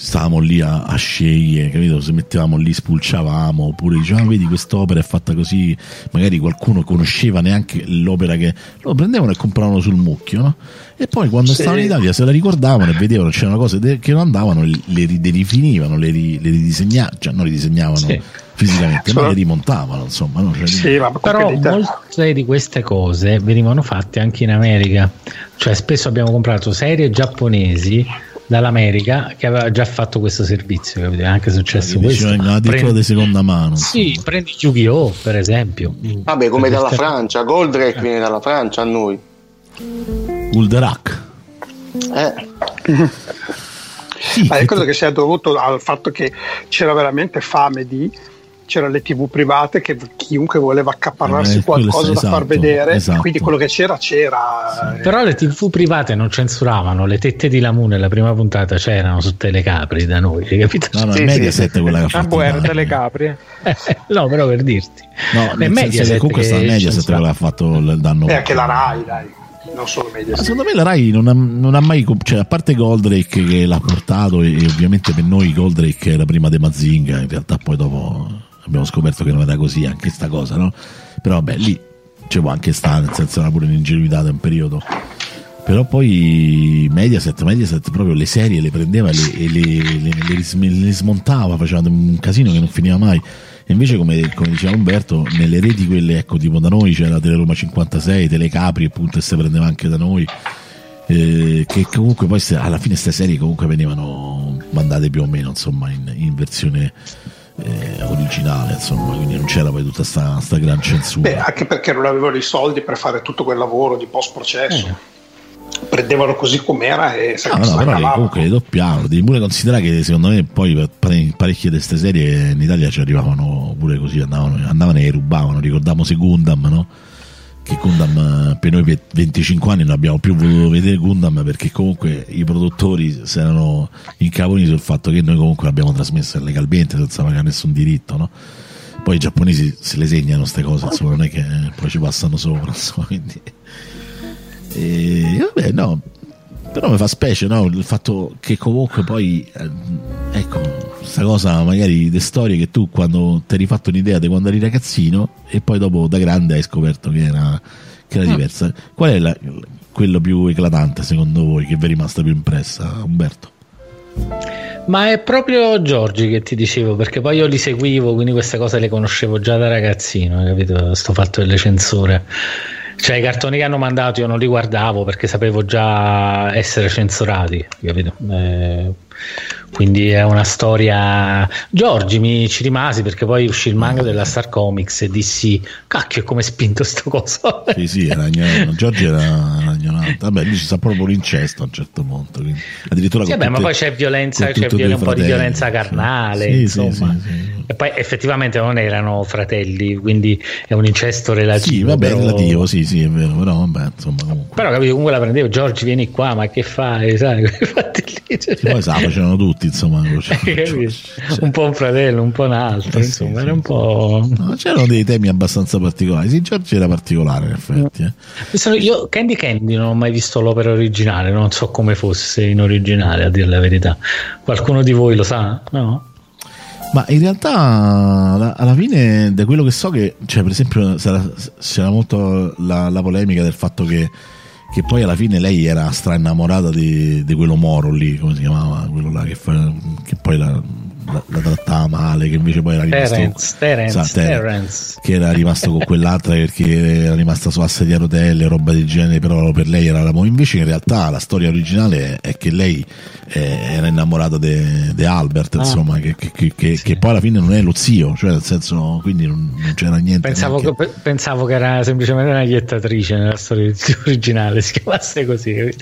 B: stavamo lì a, a scegliere, capito? Se mettevamo lì, spulciavamo, oppure dicevamo, vedi quest'opera è fatta così, magari qualcuno conosceva neanche l'opera che lo prendevano e compravano sul mucchio, no? E poi quando
G: Sì.
B: stavano in Italia se la ricordavano e vedevano c'erano cose de- che non andavano, le, le ridefinivano, le, ri- le ridisegnavano, cioè non ridisegnavano
F: Sì.
B: fisicamente, ma
G: Solo-
B: le rimontavano, insomma. No? Cioè,
G: Sì, ma
F: Però
G: qualità.
F: molte di queste cose venivano fatte anche in America, cioè spesso abbiamo comprato serie giapponesi dall'America che aveva già fatto questo servizio, capito? È anche successo questo.
B: addirittura
F: Prendi-
B: di seconda mano.
F: Sì, prendi Yu-Gi-Oh! per esempio.
I: Vabbè, come dalla
F: Queste-
I: Francia, Goldrake viene dalla Francia a noi.
B: Ulderak.
I: Eh,
B: Sì,
G: Ma
B: che
G: io credo che sia dovuto al fatto che c'era veramente fame di c'erano le tv private che chiunque voleva accaparrarsi
B: Eh,
G: qualcosa
B: sta-
G: da far
B: esatto,
G: vedere
B: esatto.
G: quindi quello che c'era c'era eh,
F: Però le tv private non censuravano, le tette di Lamu nella prima puntata c'erano su Telecapri da noi, hai capito?
B: No, no,
I: Sì,
B: è Mediaset
I: sì.
B: quella che ha
E: Ah,
B: fatto.
E: boh, era
B: Italia.
E: delle capri.
F: no, però per dirti.
B: No,
F: È
B: nel
F: Mediaset
B: comunque sta Mediaset quella che ha fatto il danno.
G: e anche la Rai dai non solo media
B: Ma secondo me la Rai non ha, non ha mai, cioè a parte Goldrake che l'ha portato e, e ovviamente per noi Goldrake era prima di Mazinga, in realtà poi dopo abbiamo scoperto che non era così anche sta cosa, no? Però vabbè lì ci può anche stare, nel senso era pure un'ingenuità da un periodo. Però poi Mediaset, Mediaset proprio le serie le prendeva e le, le, le- le smontava, faceva un casino che non finiva mai. E invece, come, come diceva Umberto, nelle reti quelle, ecco, tipo da noi c'era Teleroma 56, Telecapri, appunto, e si prendeva anche da noi. eh, che comunque poi alla fine queste serie comunque venivano mandate più o meno insomma in, in versione eh, originale insomma quindi non c'era poi tutta sta, sta gran censura
G: Beh, anche perché non avevano i soldi per fare tutto quel lavoro di post processo prendevano così com'era e se
B: No, no, però comunque le doppiavano. Devi pure considerare che secondo me poi parecchie di queste serie in Italia ci arrivavano pure così, andavano, andavano e rubavano. Ricordiamo se Gundam, no? Che Gundam per noi per 25 anni non abbiamo più voluto vedere Gundam perché comunque i produttori si erano incaponiti sul fatto che noi comunque l'abbiamo trasmessa legalmente senza pagare nessun diritto, no? Poi i giapponesi se le segnano queste cose, insomma, non è che poi ci passano sopra, insomma, quindi... E vabbè, no, però mi fa specie no? il fatto che comunque poi eh, ecco questa cosa magari di storie che tu quando ti eri fatto un'idea di quando eri ragazzino e poi dopo da grande hai scoperto che era, che era diversa qual è la- quello più eclatante secondo voi che vi è rimasta più impressa Umberto
F: Ma è proprio Giorgi che ti dicevo, perché poi io li seguivo, quindi queste cose le conoscevo già da ragazzino, capito? Sto fatto delle censure. Cioè i cartoni che hanno mandato io non li guardavo perché sapevo già essere censurati, capito? Eh, quindi è una storia. Giorgi mi ci rimasi perché poi uscì il manga della Star Comics e dissi: Cacchio, come spinto sto coso.
B: sì sì era ignorante Giorgio era, ignorante vabbè lì ci sta proprio l'incesto a un certo punto quindi, addirittura
F: Sì, vabbè, ma
B: tutte-
F: poi c'è violenza, c'è un po' di
B: fratelli,
F: violenza carnale,
B: Sì,
F: insomma.
B: sì, sì.
F: E poi effettivamente non erano fratelli, quindi è un incesto relativo.
B: sì vabbè
F: però...
B: relativo sì sì è vero però vabbè insomma comunque
F: Però capito, comunque la prendevo, Giorgi vieni qua, ma che fai? Sai, fatti lì, cioè,
B: poi sa facevano tutti insomma
F: capito? un po' un fratello, un po' un altro,
B: Eh,
F: insomma,
B: sì,
F: era un po'...
B: No, c'erano dei temi abbastanza particolari. Sì, Giorgio era particolare, in effetti. eh.
F: Io Candy Candy non ho mai visto l'opera originale, non so come fosse in originale, a dire la verità. Qualcuno di voi lo sa? No?
B: Ma in realtà, alla, fine, da quello che so, che cioè, per esempio, c'era molto la, la polemica del fatto che, che poi alla fine lei era stra innamorata di, di quello Moro lì, come si chiamava? Quello là che, fa- che poi la, la- la trattava male, che invece poi era rimasto.
F: Terence, Terence,
B: Sa- Terence. Che era rimasto con quell'altra perché era rimasta su asse di a rotelle, roba del genere, però per lei era l'amore. Invece in realtà la storia originale è, che lei eh, era innamorata di Albert,
F: Ah.
B: insomma, che, che- che- che- che poi alla fine non è lo zio, cioè nel senso, quindi non, non c'era niente.
F: Pensavo che, pensavo che era semplicemente una iettatrice nella storia originale, si chiamasse così?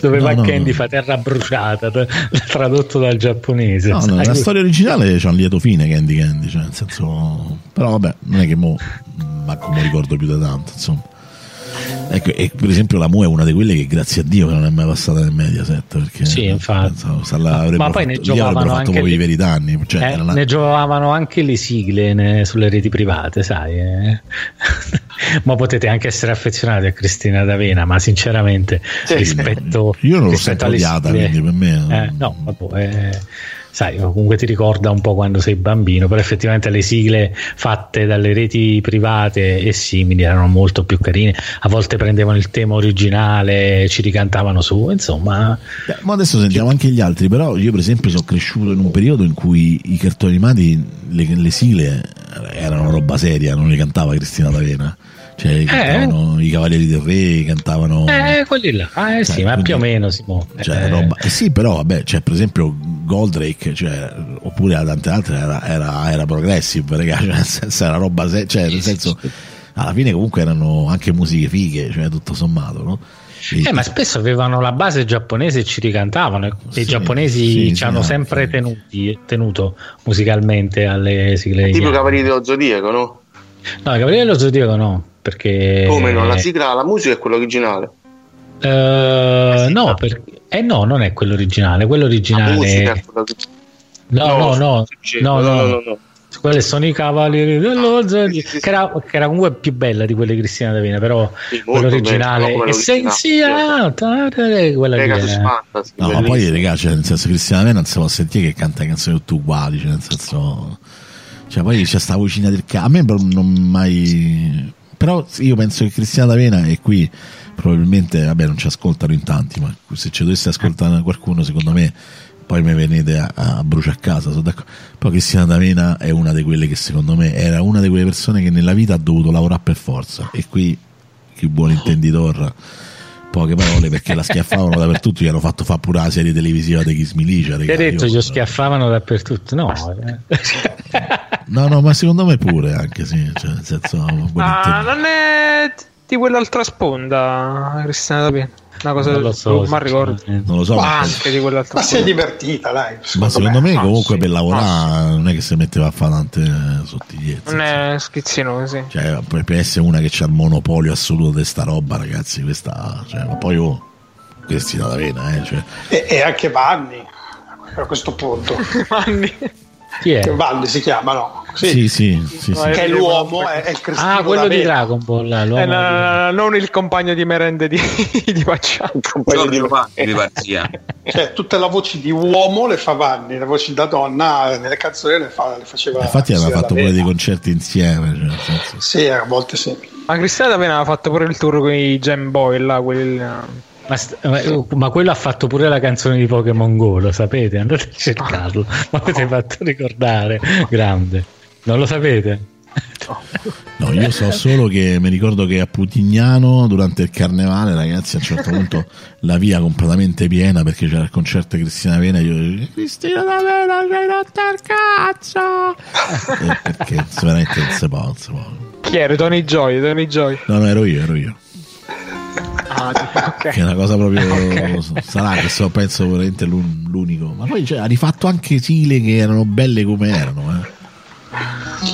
F: Dove
B: No,
F: va
B: no,
F: Candy
B: no.
F: fa terra bruciata, tra- tradotto dal giapponese.
B: No,
F: sai?
B: nella storia originale c'è un lieto fine Candy Candy, cioè nel senso... Però vabbè, non è che mo, ma come ricordo più da tanto, insomma. Ecco, e per esempio la Mu è una di quelle che grazie a Dio che non è mai passata nel Mediaset perché
F: Sì, infatti.
B: la avrebbero
F: Ma poi ne
B: fatto,
F: giocavano
B: fatto
F: anche
B: proprio i veri danni cioè,
F: Eh,
B: una-
F: Ne giocavano anche le sigle ne- sulle reti private, sai. eh. Ma potete anche essere affezionati a Cristina D'Avena, ma sinceramente rispetto,
B: Io non l'ho sempre odiata, quindi per me.
F: eh, no, vabbè, eh, sai, comunque ti ricorda un po' quando sei bambino, però effettivamente le sigle fatte dalle reti private e simili erano molto più carine. A volte prendevano il tema originale, ci ricantavano su, insomma.
B: Beh, ma adesso sentiamo anche gli altri, però io per esempio sono cresciuto in un periodo in cui i cartoni animati, le, le sigle erano roba seria, non le cantava Cristina D'Avena. Cioè, cantavano i Cavalieri del Re, cantavano...
F: Eh, quelli là. Ah, eh, sì,
B: Sai,
F: ma
B: quindi-
F: più o meno Simone.
B: Cioè,
F: Eh,
B: roba- eh sì, però vabbè, cioè, per esempio Goldrake, cioè, oppure a tante altre era, era, era progressive, raga, cioè, nel senso era roba, se- cioè, nel senso, alla fine comunque erano anche musiche fighe, cioè tutto sommato, no? E-
F: Eh, ma spesso avevano la base giapponese e ci ricantavano. e
B: Sì,
F: I giapponesi
B: sì,
F: ci
B: sì,
F: hanno
B: no,
F: sempre
B: sì.
F: tenuti, tenuto musicalmente alle sigle.
I: Tipo. Cavalieri dello Zodiaco, no?
F: No, i Cavalieri dello Zodiaco no, perché.
I: Come no? La sigla, la musica è quella originale.
F: Eh, no, per- eh no, non è quello originale. Quello
I: La musica
F: originale.
I: è quella
F: No, no, no,
I: sì,
F: no, no,
I: no, no, no.
F: Quelli sono i Cavalieri dello Zodiaco. Che era, che era comunque più bella di quelle di Cristina D'Avena, però
I: Sì, molto
F: quello originale
I: bella, come
F: è
I: l'originale,
F: senziata. Quella lì è-
I: Fantasy,
B: No, ma poi, raga, cioè, nel senso, Cristiana D'Avena non si può sentire che canta canzoni tutte uguali, cioè, nel senso, cioè, poi c'è sta vocina del cazzo. A me non mai. Però io penso che Cristiana D'Avena e qui probabilmente, vabbè, non ci ascoltano in tanti, ma se ci dovesse ascoltare qualcuno, secondo me, poi mi venite a, a bruciare a casa. Sono d'accordo. Però Cristiana D'Avena è una di quelle che secondo me era una di quelle persone che nella vita ha dovuto lavorare per forza. E qui, chi buon intenditor poche parole perché la schiaffavano dappertutto gli hanno fatto fare pure la serie televisiva di Kiss Milicia
F: Ti hai detto, gli schiaffavano dappertutto. No, eh.
B: no no ma secondo me pure anche sì cioè, nel senso
E: Ah, non è di quell'altra sponda, Cristina D'Avena. Una cosa
F: non lo
E: del
F: so.
E: ma ricordo.
B: non lo so
E: Ma
B: ma,
E: anche di quell'altra
G: Ma si è divertita, dai.
B: ma secondo me
E: Ah,
B: comunque
E: sì.
B: per lavorare non è che si metteva a fare tante sottigliezze
E: Non è schizzinoso, sì.
B: cioè per essere una che c'ha il monopolio assoluto di sta roba ragazzi questa cioè, ma poi oh Cristina D'Avena eh, cioè,
G: E, e anche Vanni a questo punto.
E: Anni.
F: Chi è?
G: Che Vanni si chiama, no? Sì.
B: sì sì sì, sì.
E: Eh,
G: Che è l'uomo, è, è il cristino
F: Ah, quello di. Dragon Ball. l'uomo
E: Eh, no, no, no, no, non il compagno di merende di, di Pacciano.
I: Compagno di-
H: Parzia.
G: Cioè, tutte le voci di uomo le fa Vanni, le voci da donna nelle canzoni le, fa, le faceva.
B: infatti aveva fatto pure dei concerti insieme cioè,
G: Sì, a volte sì.
E: Ma Cristina D'Avena aveva fatto pure il tour con i Gem Boy là, quelli là.
F: Ma, st- ma- quello ha fatto pure la canzone di Pokémon Go, lo sapete? Andate a cercarlo. Ma avete fatto ricordare, grande. Non lo sapete?
B: No, io so solo che mi ricordo che a Putignano durante il carnevale, ragazzi, a un certo punto la via completamente piena perché c'era il concerto di Cristina Vena e io Cristina D'Avena, c'hai rotto il cazzo! Eh, perché veramente non si può, non si può.
E: Chi era? Tony Joy, Tony Joy.
B: No, no, ero io, ero io.
E: Ah, ok.
B: Che è una cosa proprio. Sarà che so, penso veramente l'un- l'unico. Ma poi cioè, ha rifatto anche sigle che erano belle come erano, eh.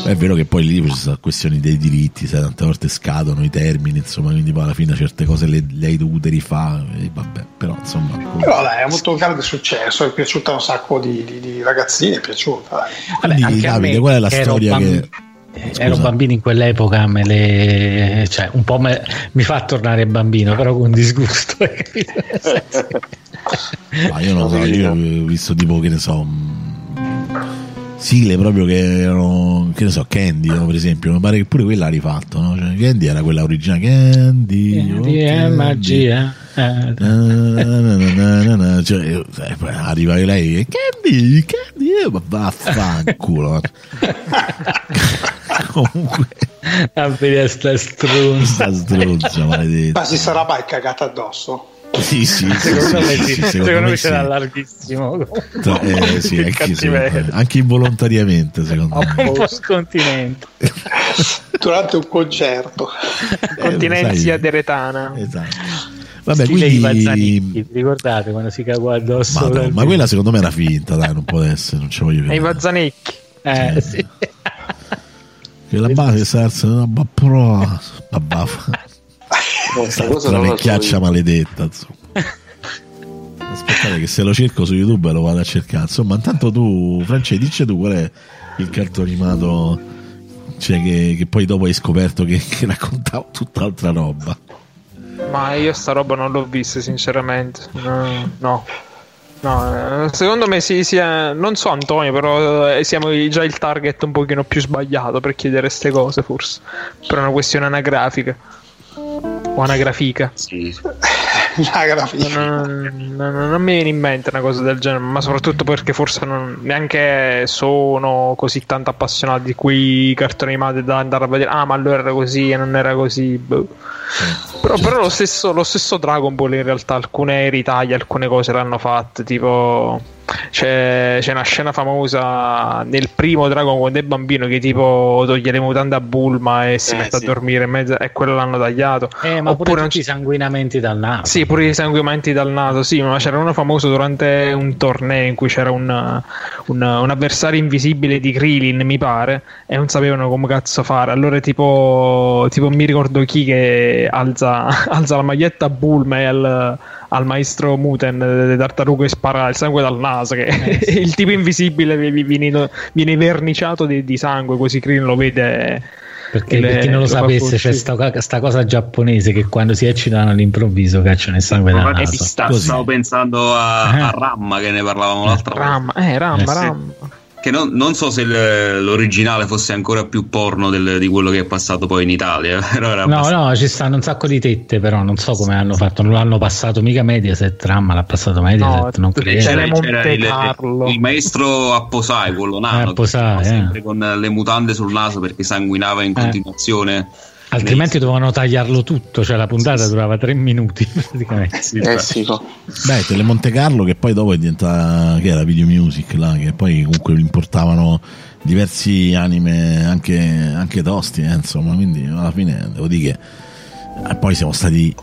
B: È vero che poi lì ci sono questioni dei diritti, sai, tante volte scadono i termini, insomma, quindi poi alla fine certe cose le, le hai dovute rifare, e vabbè, però insomma.
G: Però dai, ha avuto un grande successo, è piaciuta a un sacco di, di, di ragazzini, è piaciuta. Dai.
B: Quindi
F: anche a
B: Davide,
F: me,
B: qual è la storia
F: bambi-
B: che.
F: Eh,
B: Scusa.
F: Ero bambino in quell'epoca, me le... cioè, un po' me- mi fa tornare bambino, però con disgusto.
B: Ma io non so, io ho visto tipo che ne so. mh, Sigle proprio che erano, che ne so, Candy, no, per esempio. Mi pare che pure quella ha rifatto, no? Cioè, Candy era quella originale. Candy, oh,
F: Di è
B: Candy.
F: magia.
B: Na, na, na, na, na, na, cioè, eh, arriva lei e Candy, Candy, eh, ma vaffanculo. Comunque,
F: a vedere sta strunza.
B: sta stronza maledetta.
G: Ma si sarà mai cagata addosso?
B: Sì, sì, sì,
F: Secondo
B: sì,
F: me
B: sì,
F: sì, secondo me
B: sì.
F: c'era larghissimo.
B: Eh, sì,
F: Che
B: anche, anche involontariamente, secondo me.
F: Un po' scontinente.
G: Durante un concerto.
E: Continenzia
B: sai-
E: deretana.
B: Esatto. Vabbè, quindi.
F: Ricordate quando si cagò addosso?
B: Madonna, ma quella secondo me era finta, dai, non può essere, non ci voglio
E: E i
B: credere.
E: Vazzanecchi.
F: Eh, sì.
B: Che la base sarà una bapro.
I: Questa cosa
B: La
I: non la so
B: vecchiaccia maledetta, insomma. Aspettate che se lo cerco su YouTube lo vado a cercare. Insomma, intanto tu, Francesco, dici tu qual è il cartone animato Cioè, che, che poi dopo hai scoperto che, che raccontava tutt'altra roba.
E: Ma io sta roba non l'ho vista, sinceramente. No. no. No, secondo me sì, sì, eh, non so Antonio, però eh, siamo già il target un pochino più sbagliato per chiedere queste cose, forse. Per una questione anagrafica. O anagrafica.
H: Sì.
G: Anagrafica.
E: Non, non- non mi viene in mente una cosa del genere, ma soprattutto perché forse non, neanche sono così tanto appassionato di quei cartoni animati da andare a vedere. Ah, ma allora era così e non era così. boh. Però, però lo, stesso, lo stesso Dragon Ball in realtà alcune ritaglie, alcune cose l'hanno fatte, tipo c'è, c'è una scena famosa nel primo Dragon quando è bambino che tipo toglie le mutande a Bulma e si
I: Eh,
E: mette
I: sì.
E: a dormire in mezzo e quello l'hanno tagliato.
F: Eh, ma
E: Oppure
F: pure tutti i sanguinamenti dal naso.
E: sì, pure i sanguinamenti dal naso, sì, ma c'era uno famoso durante un torneo in cui c'era un, un- un avversario invisibile di Krillin, mi pare, e non sapevano come cazzo fare. Allora, tipo, tipo mi ricordo chi che alza, alza la maglietta a Bulma e al, al maestro Muten delle tartarughe e spara il sangue dal naso. Che il tipo invisibile vi- vi- viene, viene verniciato di, di sangue, così Krillin lo vede.
F: Perché per chi non lo sapesse, c'è
E: fuggire.
F: sta, sta cosa giapponese che quando si eccitano all'improvviso cacciano il sangue dal naso.
H: sta- stavo pensando a,
F: Eh.
H: a Ramma che ne parlavamo l'altra volta.
E: Ramma, eh, Ramma,
F: Eh, sì.
H: Che non, non so se l'originale fosse ancora più porno del- di quello che è passato poi in Italia. Però era
F: No,
H: abbastanza-
F: no, ci stanno un sacco di tette, però non so come hanno fatto. Non l'hanno passato mica Mediaset. Ramma l'ha passato Mediaset,
E: No,
F: non credo.
E: c'era-
H: c'era, il, il maestro a posare, quello nano,
F: Eh, a
H: che
F: posare,
H: stava
F: eh.
H: sempre con le mutande sul naso perché sanguinava in
F: Eh.
H: continuazione.
F: Altrimenti dovevano tagliarlo tutto, cioè la puntata durava tre minuti praticamente.
H: Sì,
I: Eh sì,
B: Beh, Tele Monte Carlo che poi dopo è diventata che era Video Music là, che poi comunque importavano diversi anime anche, anche tosti, eh, insomma, quindi alla fine devo dire che eh, poi siamo stati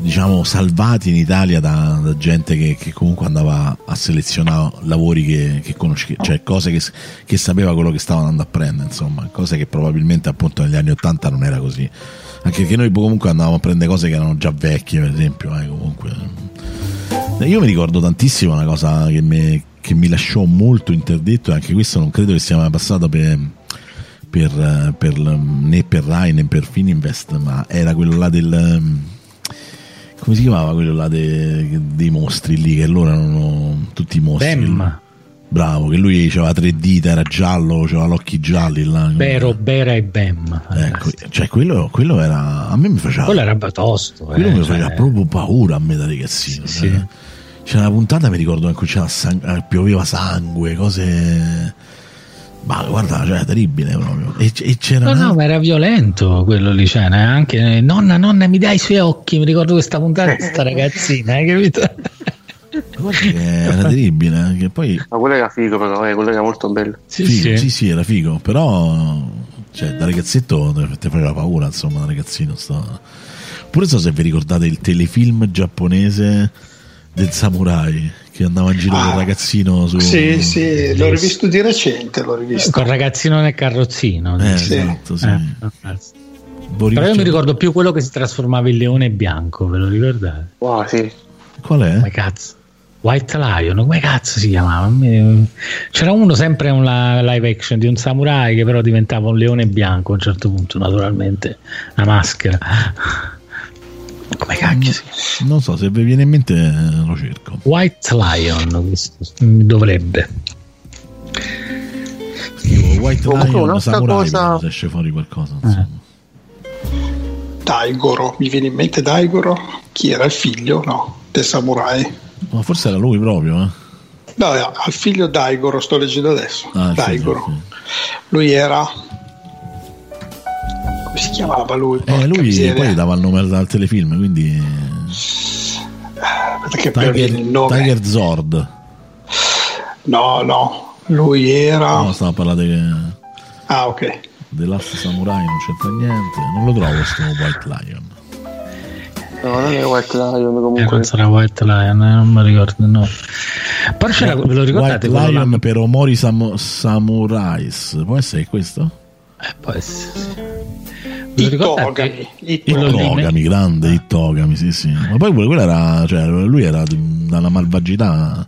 B: diciamo salvati in Italia da, da gente che, che comunque andava a selezionare lavori che, che conosce, cioè cose che, che sapeva quello che stava andando a prendere, insomma, cose che probabilmente appunto negli anni 80 non era così. Anche perché noi comunque andavamo a prendere cose che erano già vecchie, per esempio, eh. Eh, Io mi ricordo tantissimo una cosa che mi, che mi lasciò molto interdetto, e anche questo non credo che sia mai passato per, per, eh, per né per Rai né per Fininvest, ma era quello là del. Come si chiamava quello là de- dei mostri lì? Che loro erano tutti i mostri.
F: Bem,
B: Bravo, che lui aveva tre dita, era giallo, aveva gli occhi gialli là.
F: Bero, Bera e Bem.
B: Ecco, cioè quello, quello era. A me mi faceva.
F: Quello era tosto.
B: Quello
F: eh,
B: mi
F: cioè-
B: faceva proprio paura a me da ragazzino.
F: Sì,
B: cioè.
F: sì.
B: C'era una puntata, mi ricordo, in cui c'era sang- eh, pioveva sangue, cose. Ma guarda, cioè, terribile proprio. E, c- e c'era.
F: No, no, ma era violento quello lì, cioè, neanche nonna, nonna, mi dai i suoi occhi. Mi ricordo questa puntata di sta ragazzina, hai capito?
B: guarda era terribile. eh, Che poi.
I: Ma quello era figo, però, eh, quello era molto bello.
F: Sì,
B: figo,
F: sì.
B: sì, sì, era figo. Però. Cioè, da ragazzetto ti faceva paura, insomma, da ragazzino. Sto... Pure so se vi ricordate il telefilm giapponese del samurai che andava in giro
G: Ah.
B: col ragazzino su.
G: Sì, sì, l'ho rivisto di recente, l'ho rivisto.
F: Con ragazzino nel carrozzino.
B: Eh,
F: dici.
B: esatto, sì.
F: Eh, eh.
B: Boh,
F: Però io mi ricordo più quello che si trasformava in leone bianco, ve lo ricordate?
I: Wow, sì.
B: Qual è?
F: Come cazzo? White Lion, come cazzo si chiamava? C'era uno sempre un la- live action di un samurai che però diventava un leone bianco a un certo punto, naturalmente, una maschera. Come cacchio si
B: Non so, se vi viene in mente eh, lo cerco.
F: White Lion, questo dovrebbe.
B: Scrivo White
I: Comunque
B: Lion
I: un'altra
B: Samurai
I: cosa-
B: se esce fuori qualcosa. insomma.
G: Daigoro, mi viene in mente Daigoro? Chi era il figlio? No, del samurai.
B: Ma forse era lui proprio, eh?
G: No, al figlio Daigoro, sto leggendo adesso.
B: Ah, sì,
G: Daigoro.
B: sì,
G: Lui era. Come si chiamava lui?
B: Eh, lui
G: miseria.
B: poi dava il nome al, al telefilm, quindi.
G: Che poi viene il
B: Tiger,
G: nome.
B: Tiger Zord.
G: No, no, lui era.
B: No, stava a parlare de,
G: Ah, ok.
B: The Last Samurai, non c'entra niente. Non lo trovo sto White Lion.
I: No, non è White Lion
F: Eh,
I: comunque.
F: non sarà White Lion, eh, non mi ricordo nome. Poi c'era, ve lo ricordate?
B: White
F: là-
B: Lion per Omori Samu- Samurais. Può essere questo?
F: Eh, può essere, sì. Lì-
B: Ittogami, grande Ittogami, sì, sì. Ma poi quello quello era, cioè, lui era dalla malvagità.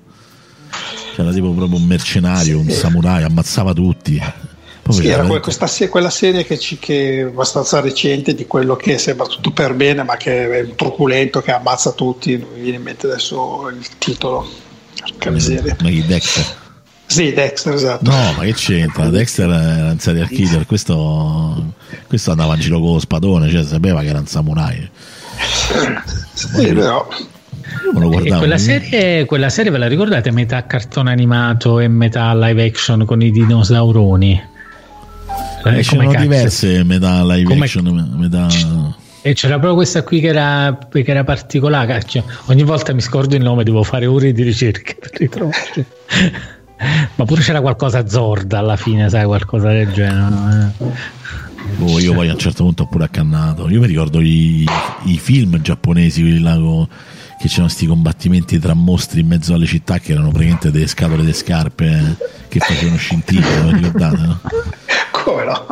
B: C'era tipo proprio un mercenario, un samurai, ammazzava tutti. Poi
G: Sì, era questa se- quella serie che, ci- che è abbastanza recente di quello che sembra tutto per bene, ma che è un truculento che ammazza tutti. Non mi viene in mente adesso il titolo. Che miseria.
B: Ma chi Dexter?
G: Sì, Dexter, esatto.
B: No, ma che c'entra? Dexter era un serial killer, questo, questo andava in giro con lo spadone, cioè sapeva che era un samurai.
G: Sì, però.
B: Io me lo
F: E
B: guardavo.
F: quella serie, quella serie ve la ricordate? Metà cartone animato e metà live action con i dinosauroni.
B: Eh,
F: Eh,
B: c'erano diverse metà live
F: Come-
B: action, metà...
F: E c'era proprio questa qui che era, che era particolare. cacchio. Ogni volta mi scordo il nome, devo fare ore di ricerca per ritrovarlo. Ma pure c'era qualcosa zorda alla fine, sai, qualcosa del genere. Eh.
B: Boh, io poi a un certo punto ho pure accannato. Io mi ricordo i, i film giapponesi, quelli là co- che c'erano questi combattimenti tra mostri in mezzo alle città che erano praticamente delle scatole di scarpe eh, che facevano scintille, lo ricordate, no?
G: No?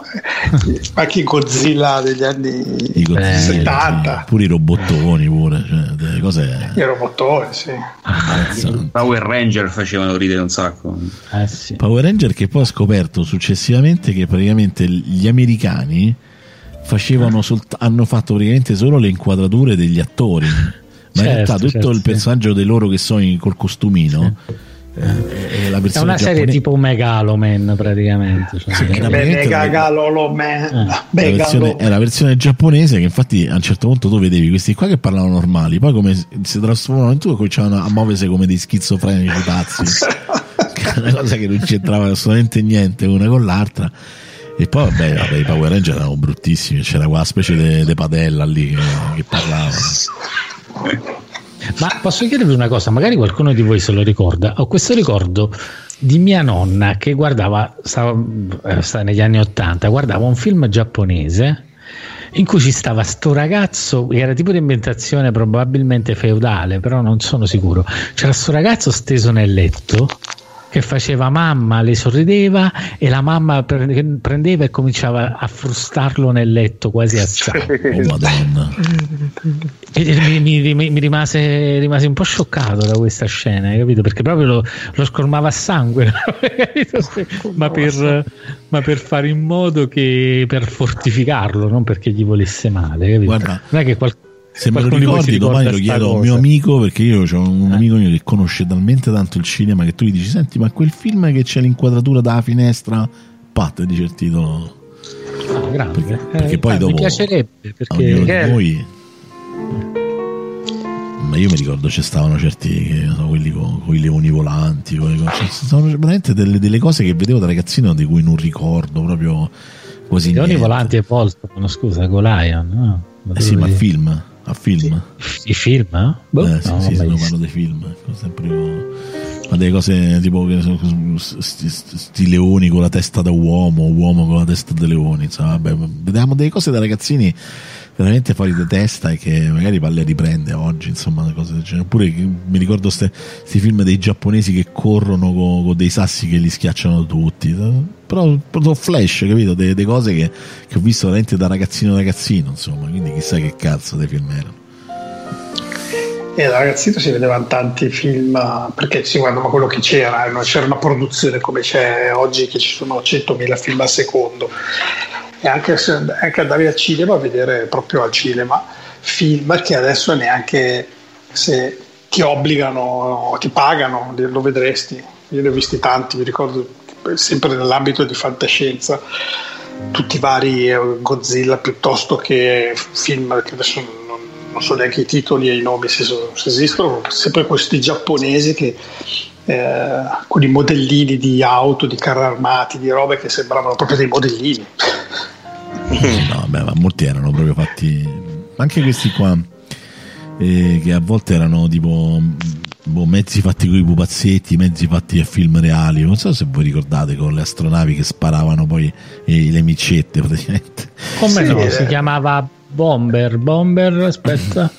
G: Anche i Godzilla degli anni
B: Godzilla,
G: 70,
B: sì, pure i robottoni, pure, cioè, cose...
G: i robottoni, sì.
H: Power Ranger facevano ridere un sacco.
F: Eh sì.
B: Power Ranger che poi ho scoperto successivamente che praticamente gli americani facevano solt- hanno fatto praticamente solo le inquadrature degli attori ma in
F: Certo,
B: realtà tutto
F: certo,
B: il
F: sì.
B: personaggio di loro che sono in- col costumino eh, è la
F: È una serie
B: giapponese.
F: tipo Megaloman praticamente. cioè,
B: Sì, era
G: Beh,
B: praticamente
G: Mega
B: la-
G: Galolo Man,
B: la
G: Mega
B: versione,
G: Galolo-
B: è la versione giapponese che infatti a un certo punto tu vedevi questi qua che parlavano normali poi come si- trasformano in tu e cominciavano a muoversi come dei schizofrenici pazzi. Una cosa che non c'entrava assolutamente niente una con l'altra. E poi vabbè, vabbè, i Power Ranger erano bruttissimi c'era quella specie di padella lì che, che parlava
F: Ma posso chiedervi una cosa? Magari qualcuno di voi se lo ricorda. Ho questo ricordo di mia nonna che guardava, stava, eh, stava negli anni Ottanta, guardava un film giapponese in cui ci stava sto ragazzo, era tipo di ambientazione probabilmente feudale, però non sono sicuro. C'era sto ragazzo steso nel letto che faceva mamma, le sorrideva e la mamma pre- prendeva e cominciava a frustarlo nel letto quasi a sangue.
B: oh madonna
F: E- mi, mi- mi- rimase, rimasi un po' scioccato da questa scena, hai capito? Perché proprio lo, lo scormava a sangue, capito? ma, per, ma per fare in modo che per fortificarlo, non perché gli volesse male, capito?
B: Guarda,
F: non è che qual-
B: se me lo ricordi domani lo chiedo a un mio amico perché io ho un
F: Eh.
B: amico mio che conosce talmente tanto il cinema che tu gli dici senti ma quel film che c'è l'inquadratura dalla finestra pat dice il titolo
F: Ah, grande.
B: perché,
F: Eh,
B: perché poi
F: mi
B: dopo
F: piacerebbe
B: a ognuno di
F: perché
B: noi ma io mi ricordo c'è stavano certi che so, quelli con, i leoni volanti con cioè, ci sono veramente delle, delle cose che vedevo da ragazzino di cui non ricordo proprio quasi
F: i leoni
B: niente.
F: volanti e Voltron, scusa, Golion, no? Ma
B: eh sì ma
F: dove-
B: film a film?
F: I film, eh? Boh,
B: Eh, sì,
F: no,
B: sì, se no parlo dei film, sempre ma delle cose tipo sti, sti- sti leoni con la testa da uomo, uomo con la testa da leoni, insomma, vabbè, vediamo delle cose da ragazzini veramente fuori di testa e che magari palle riprende oggi, insomma, cose del genere. Oppure mi ricordo questi film dei giapponesi che corrono con, con dei sassi che li schiacciano tutti, però proprio flash, capito? Delle cose che, che ho visto veramente da ragazzino ragazzino, insomma, quindi chissà che cazzo dei film erano.
G: E da ragazzino si vedevano tanti film eh, perché si guardava quello che c'era, eh, c'era una produzione come c'è oggi che ci sono 100.000 film al secondo. E anche, anche andavi al cinema a vedere proprio al cinema film che adesso neanche se ti obbligano, ti pagano, lo vedresti. Io ne ho visti tanti, mi ricordo sempre nell'ambito di fantascienza tutti i vari eh, Godzilla piuttosto che film che adesso non, non so neanche i titoli e i nomi se, se esistono, sempre questi giapponesi che eh, con i modellini di auto, di carri armati, di robe che sembravano proprio dei modellini.
B: No, beh, ma molti erano proprio fatti. Anche questi qua, eh, che a volte erano tipo boh, mezzi fatti con i pupazzetti, mezzi fatti a film reali. Non so se voi ricordate con le astronavi che sparavano poi eh, le micette praticamente.
F: Come
G: Sì,
F: no?
G: eh.
F: Si chiamava Bomber, Bomber, aspetta.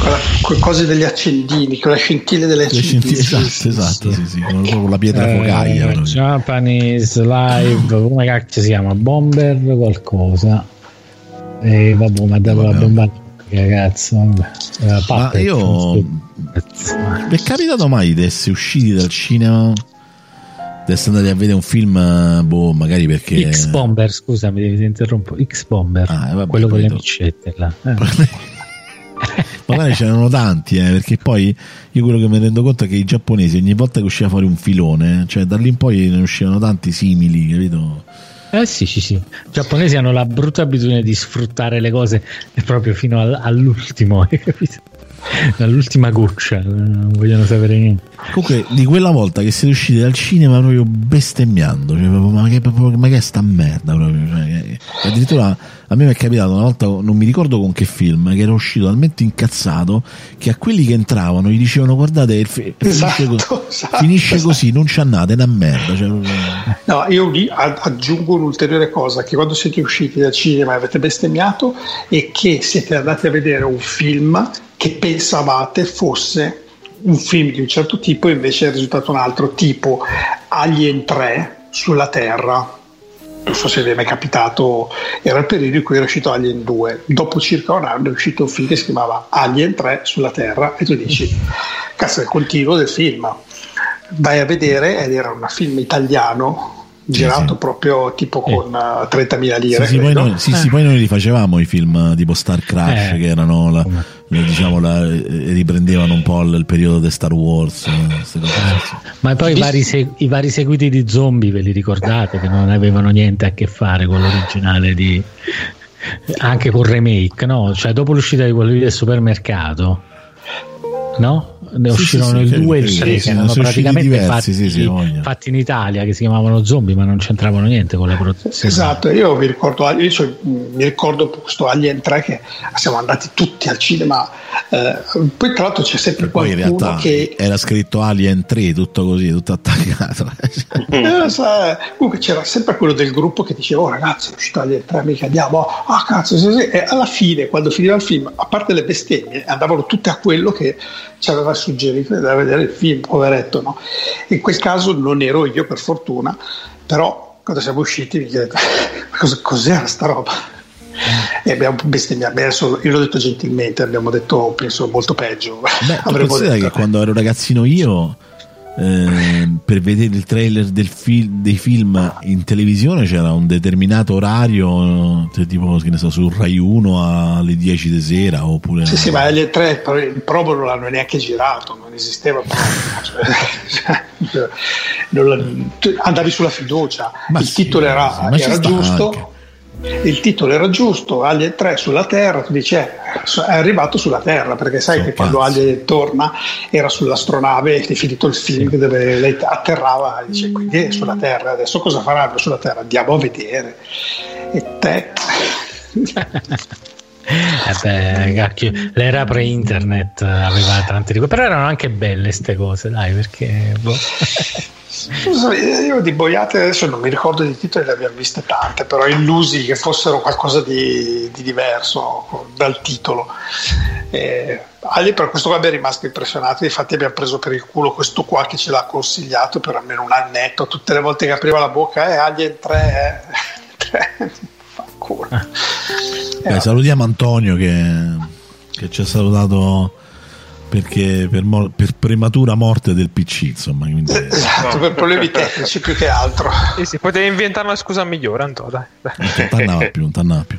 G: Quella- quelle cose degli accendini, con le scintille delle accendini.
B: esatto, esatto, sì, sì, con con la pietra focaia.
F: Eh. Japanese Live, come cacchio si chiama? Bomber qualcosa. E vabbè, ma devo la bomba che cazzo, vabbè. Eh,
B: Ma io vi è capitato mai di essere usciti dal cinema essere andati a vedere un film, eh, boh, magari perché.
F: X Bomber, scusami, ti interrompo. X Bomber,
B: Ah, eh, vabbè,
F: quello con le
B: do-
F: micette là. Eh.
B: Magari c'erano tanti, eh, perché poi io quello che mi rendo conto è che i giapponesi ogni volta che usciva fuori un filone, cioè da lì in poi ne uscivano tanti simili, capito?
F: Eh sì, sì, sì. I giapponesi hanno la brutta abitudine di sfruttare le cose proprio fino al- all'ultimo, hai capito? All'ultima goccia, non vogliono sapere niente.
B: Comunque, di quella volta che siete usciti dal cinema proprio bestemmiando, cioè, proprio, ma, che, proprio- ma che è sta merda proprio? Cioè, addirittura a me mi è capitato una volta, non mi ricordo con che film, che ero uscito talmente incazzato che a quelli che entravano gli dicevano guardate, il fi- finisce,
G: Esatto,
B: così,
G: esatto,
B: finisce
G: esatto.
B: così, non c'è nada, è una merda. Cioè, proprio-
G: No, io lì a- aggiungo un'ulteriore cosa, che quando siete usciti dal cinema e avete bestemmiato è che siete andati a vedere un film che pensavate fosse un film di un certo tipo e invece è risultato un altro, tipo Alien 3 sulla Terra. Non so se vi è mai capitato, era il periodo in cui era uscito Alien 2. Dopo circa un anno è uscito un film che si chiamava Alien 3 sulla Terra e tu dici, cazzo, è il continuo del film vai a vedere ed era un film italiano girato proprio tipo con eh, 30.000 lire
B: Sì, sì, poi noi, sì, sì, poi noi li facevamo i film eh, tipo Star Crash
F: Eh.
B: che erano la, la- diciamo la, eh, riprendevano un po' il, il periodo di Star Wars eh.
F: Ma poi i vari, se- i vari seguiti di zombie ve li ricordate che non avevano niente a che fare con l'originale di anche con il remake, no? Cioè dopo l'uscita di quello del supermercato, no? Ne
B: Sì,
F: uscirono
B: sì,
F: il
B: sì,
F: 2 e il
B: sì,
F: 3
B: sì,
F: che
B: sì,
F: erano praticamente
B: diversi,
F: fatti,
B: sì, sì, voglio.
F: fatti in Italia che si chiamavano zombie ma non c'entravano niente con la produzione.
G: Esatto, io mi ricordo, io cioè, mi ricordo questo Alien 3 che siamo andati tutti al cinema, eh, poi tra l'altro c'è sempre
B: poi in
G: qualcuno
B: realtà
G: che
B: era scritto Alien 3 tutto così tutto attaccato
G: Eh, sa- comunque c'era sempre quello del gruppo che diceva oh ragazzi è uscito Alien 3 mica andiamo ah cazzo sì, sì. e alla fine quando finiva il film a parte le bestemmie andavano tutte a quello che ci aveva suggerito di andare a vedere il film poveretto no? in quel caso non ero io per fortuna però quando siamo usciti mi chiedete cosa, cos'era sta roba? E abbiamo bestemmiato. Adesso io l'ho detto gentilmente abbiamo detto penso molto peggio.
B: Beh,
G: avremmo detto
B: che quando ero ragazzino io eh, per vedere il trailer del fil- dei film in televisione c'era un determinato orario cioè, tipo che ne so su Rai 1 alle 10 di sera oppure
G: Sì, sì, ma Alien 3 però il promo non l'hanno neanche girato, non esisteva proprio. Cioè, andavi sulla fiducia,
B: Ma
G: il
B: sì,
G: titolo era,
B: sì,
G: era giusto. Il titolo era giusto, Alien 3 sulla Terra, tu dici eh, è arrivato sulla Terra, perché sai
B: Sono
G: che quando
B: pazzi.
G: Alien torna era sull'astronave e è finito il film dove lei atterrava dice quindi è sulla Terra, adesso cosa faranno sulla Terra? Andiamo a vedere. E te...
F: Eh beh, cacchio, l'era pre-internet aveva tante di però erano anche belle queste cose, dai, perché boh.
G: Scusa, io di boiate adesso non mi ricordo di titoli, le abbiamo viste tante, però illusi che fossero qualcosa di, di diverso dal titolo. Eh, Ali per questo qua abbiamo rimasto impressionati, infatti abbiamo preso per il culo questo qua che ce l'ha consigliato per almeno un annetto, tutte le volte che apriva la bocca, eh, Alien 3, eh. 3. Fa culo.
B: Beh, salutiamo Antonio che, che ci ha salutato perché per, mo- per prematura morte del PC insomma quindi,
G: Esatto, per problemi tecnici più che altro.
E: Sì, sì, potevi inventare una scusa migliore, Anto, dai.
B: non t'annava più, non t'annava più.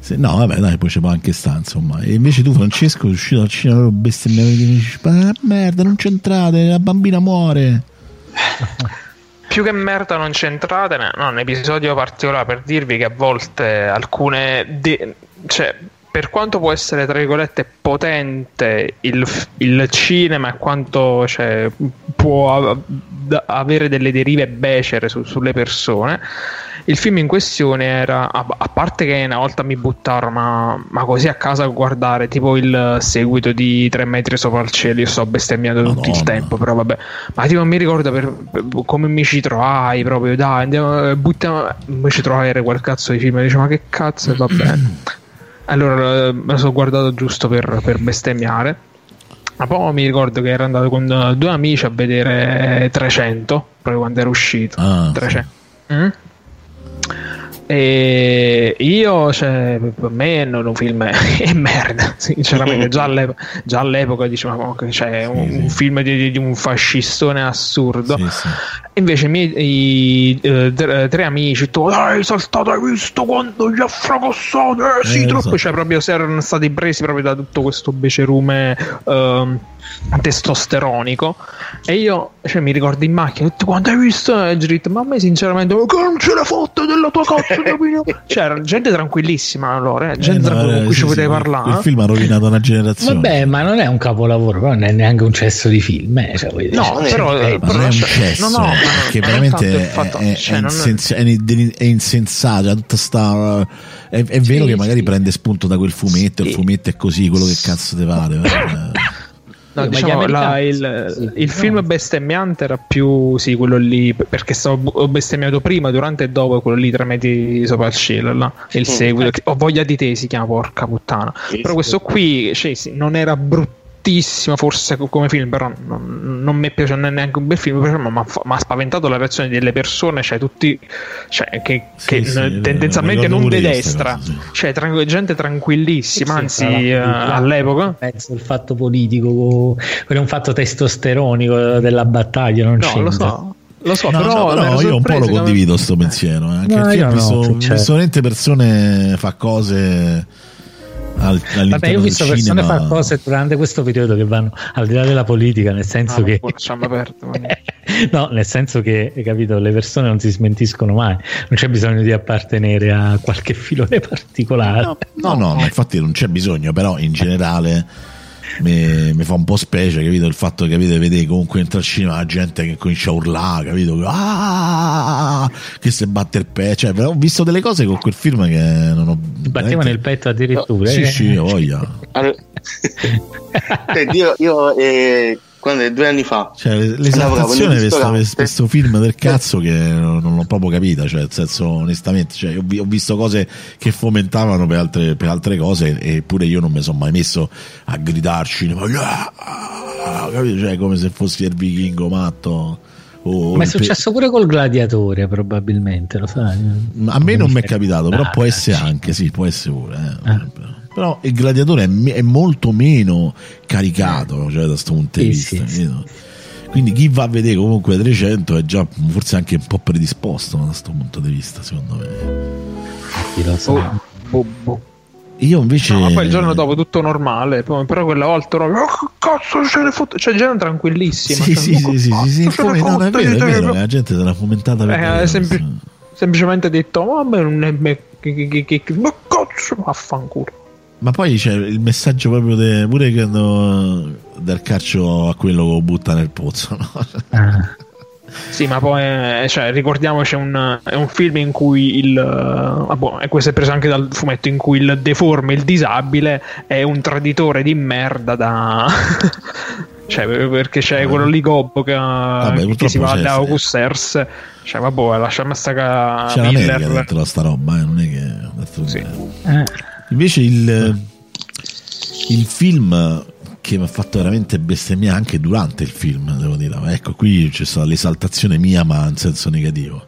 B: Se- no, vabbè, dai, poi ci può anche sta, insomma. E invece tu, Francesco, sei uscito dal cinema proprio bestemmiato e dici, "Ah, merda, non c'entrate, la bambina muore.
E: Più che merda non c'entratene, no, un episodio particolare per dirvi che a volte alcune... de- cioè, per quanto può essere, tra virgolette, potente il, il cinema e quanto cioè, può av- avere delle derive becere su- sulle persone, il film in questione era, a, a parte che una volta mi buttarono, ma, ma così a casa a guardare, tipo il seguito di Tre metri sopra il cielo, io sto bestemmiando tutto il
B: Madonna.
E: tempo, però vabbè, ma tipo mi ricordo per, per- come mi ci trovai proprio, dai, andiamo, buttiamo, mi ci trovai a vedere quel cazzo di film, e dice ma che cazzo, va bene. Allora eh, me lo sono guardato giusto per, per bestemmiare. Ma poi mi ricordo che ero andato con eh, due amici a vedere 300, proprio quando era uscito.
B: Ah,
E: 300. Mm? E io, cioè, per me non un film è, merda, sinceramente. Già, all'epo- già all'epoca dicevamo che c'è un, un film di, di un fascistone assurdo. Invece, i miei i, eh, tre, tre amici, tu, dai, saltato, hai visto quando gli ha fracossato? Eh sì,
B: Eh,
E: troppo.
B: so.
E: Cioè, proprio si erano stati presi proprio da tutto questo becerume ehm, testosteronico. E io, cioè, mi ricordo in macchina, tutti quanto hai visto? E Grit, ma a me, sinceramente, "Ma che non ce l'ha fatta della tua cazzo di opinione?" C'era gente tranquillissima allora, eh, gente
B: Eh, no,
E: tranquilla con
B: eh,
E: cui
B: sì,
E: ci potevi
B: sì,
E: parlare.
B: Il
E: eh.
B: film ha rovinato una generazione.
F: Vabbè, ma non è un capolavoro, però non è neanche un cesso di film. eh, cioè,
E: No,
F: cioè,
E: però-
F: eh,
B: Ma non è un cesso,
E: no, no, ma non
B: veramente
E: fatto-
B: è-
E: cioè,
B: è
E: non è-
B: insens- è- è insensato. cioè, tutta sta- è, è vero che magari prende spunto da quel fumetto, il fumetto è così, quello che cazzo te pare.
E: No, diciamo, la- il, il film bestemmiante era più sì, quello lì perché stavo ho bestemmiato prima, durante e dopo quello lì tre metri sopra il cielo. là, il
I: Mm.
E: seguito. Ho voglia di te si chiama, porca puttana. Però questo qui cioè, sì, non era bruttissimo, forse co- come film, però non, non mi è piaciuto neanche un bel film. però Mi ha spaventato la reazione delle persone, cioè tutti cioè, che, che
B: sì,
E: n-
B: eh,
E: tendenzialmente non di destra,
B: sì.
E: cioè tran- gente tranquillissima,
F: Sì,
E: anzi
F: tra la
E: eh, all'epoca.
F: Penso il fatto politico, quello è un fatto testosteronico della battaglia, non
E: No,
F: c'entra.
E: lo so. Lo so,
B: No,
E: però,
B: no, però io un po' lo
E: che-
B: condivido sto pensiero. eh, Anche
F: No,
B: perché
F: io
B: ho
F: no,
B: visto,
F: cioè-
B: veramente persone fa cose al, all'interno
F: Vabbè, io ho visto persone
B: cinema.
F: fare cose durante questo periodo che vanno al di là della politica, nel senso
E: Ah,
F: che
E: lasciamo aperto.
F: no, nel senso che hai capito, le persone non si smentiscono mai, non c'è bisogno di appartenere a qualche filone particolare.
B: No, no, ma infatti non c'è bisogno, però in generale mi, mi fa un po' specie, capito? Il fatto che capite, vedete comunque entra al cinema la gente che comincia a urlare, capito? Ah, che se batte il petto, cioè, però ho visto delle cose con quel film che non ho
F: Battevano il petto addirittura.
B: Sì,
F: eh.
B: sì, ho voglia.
I: Allora- Senti, io, io eh, quando due anni fa
B: Cioè, l'esaltazione di questo film del cazzo che non, l'ho proprio capita, cioè, nel senso, onestamente, cioè, ho, ho visto cose che fomentavano per altre, per altre cose, eppure io non mi sono mai messo a gridarci, ma- ah? Cioè, come se fossi il vichingo matto. o
F: Ma è successo pure col gladiatore, probabilmente, lo sai.
B: A me non mi è capitato, però
F: Ah,
B: può essere anche, sì, può essere pure. eh. Però il gladiatore è, me- è molto meno caricato, cioè, da questo punto di
F: Sì,
B: vista.
F: sì,
B: capito? Quindi chi va a vedere comunque 300 è già forse anche un po' predisposto da questo punto di vista, secondo me.
F: Chi lo sa.
E: Boh, boh.
B: Io invece...
E: No, ma poi il giorno dopo tutto normale, però quella volta ero, oh, cazzo ce ne fotte? Cioè, gente tranquillissima.
B: Sì,
E: cioè,
B: sì,
E: ma
B: sì, sì, sì, sì, come- no, è vero, è vero, la gente se l'ha fomentata per
E: Eh,
B: sì.
E: semplicemente detto, ma a me non è che, cazzo, vaffanculo.
B: Ma poi c'è il messaggio proprio de, pure quando dal calcio a quello che lo butta nel pozzo, no?
F: Ah.
E: Sì, ma poi, eh, cioè, ricordiamoci, è un, è un film in cui il. eh, ah, boh, e questo è preso anche dal fumetto, in cui il deforme, il disabile, è un traditore di merda da. cioè, perché c'è quello lì Gobbo che, che
B: purtroppo
E: si va da
B: sì.
E: August Ers. Cioè, vabbè, lasciamo stare
B: C'è l'America
E: Miller.
B: dentro a sta roba, eh, non è che...
E: Sì.
F: Eh,
B: Invece il, il film che mi ha fatto veramente bestemmiare anche durante il film, devo dire, ma ecco qui c'è stata l'esaltazione mia ma in senso negativo.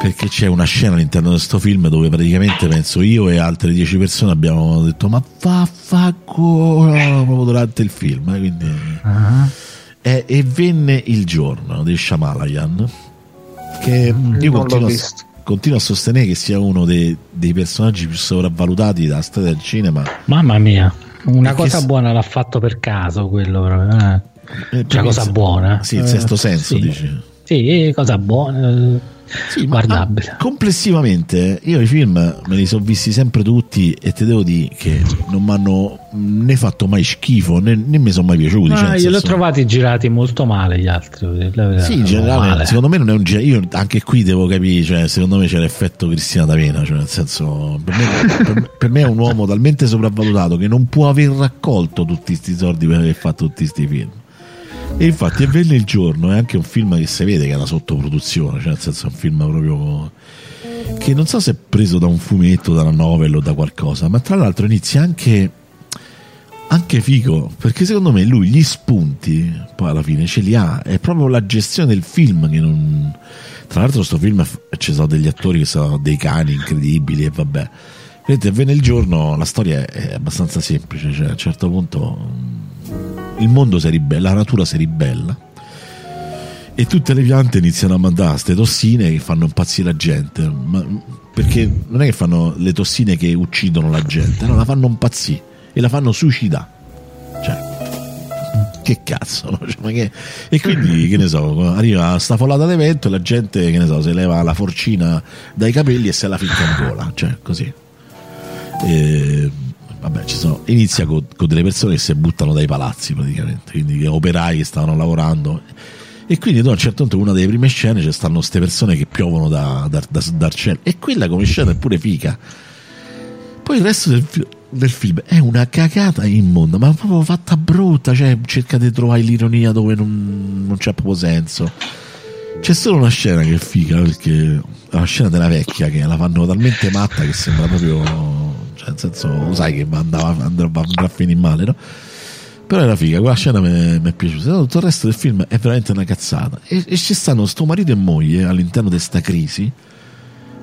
B: Perché c'è una scena all'interno di questo film dove praticamente penso io e altre dieci persone abbiamo detto ma vaffanculo proprio durante il film. eh, quindi...
F: ah.
B: E, e venne il giorno di Shamalayan che io
E: non
B: continuo a. continuo a sostenere che sia uno dei, dei personaggi più sopravvalutati della storia del cinema
F: Mamma mia, una
B: Perché
F: cosa buona l'ha fatto per caso quello. Eh.
B: Eh, perché
F: cosa buona.
B: sì il
F: Eh,
B: sesto senso
F: sì.
B: dici
F: Sì, cosa buona.
B: Sì,
F: Guardabile.
B: ah, complessivamente io i film me li sono visti sempre tutti e te devo dire che non mi hanno né fatto mai schifo né, né mi sono mai piaciuti
F: Ma
B: cioè,
F: io li ho trovati girati molto male gli altri.
B: Sì, in generale,
F: male.
B: secondo me non è un genere. Io anche qui devo capire, cioè, secondo me c'è l'effetto Cristina D'Avena, cioè, nel senso, per me, per- per me è un uomo talmente sopravvalutato che non può aver raccolto tutti questi soldi per aver fatto tutti questi film. E infatti, è venne il giorno, è anche un film che si vede che è una sottoproduzione, cioè, nel senso, è un film proprio. che non so se è preso da un fumetto, da una novel o da qualcosa, ma tra l'altro inizia anche anche figo perché secondo me lui gli spunti poi alla fine ce li ha è proprio la gestione del film che non Tra l'altro, sto film ci sono degli attori che sono dei cani incredibili e vabbè. Vedete, venne il giorno, la storia è abbastanza semplice, cioè a un certo punto il mondo si ribella, la natura si ribella e tutte le piante iniziano a mandare queste tossine che fanno impazzire la gente. Ma, perché non è che fanno le tossine che uccidono la gente, no, la fanno impazzire e la fanno suicidare. Cioè, che cazzo, no? Cioè, che- E quindi, che ne so, arriva sta folata d'evento e la gente, che ne so, si leva la forcina dai capelli e se la ficca in gola, cioè così. E, vabbè, sono, inizia con, con delle persone che si buttano dai palazzi praticamente, quindi operai che stavano lavorando. E quindi tu, a un certo punto, una delle prime scene ci stanno queste persone che piovono da, da- da- cielo. E quella come scena è pure figa. Poi il resto del, del film è una cagata immonda, ma proprio fatta brutta. Cioè, cerca di trovare l'ironia dove non, non c'è proprio senso. C'è solo una scena che è figa, perché è una scena della vecchia che la fanno talmente matta che sembra proprio. Cioè, nel senso, lo sai che andava, andrà, andrà a finire male, no? Però era figa, quella scena mi mi è piaciuta. Tutto il resto del film è veramente una cazzata. E, e ci stanno sto marito e moglie all'interno di sta crisi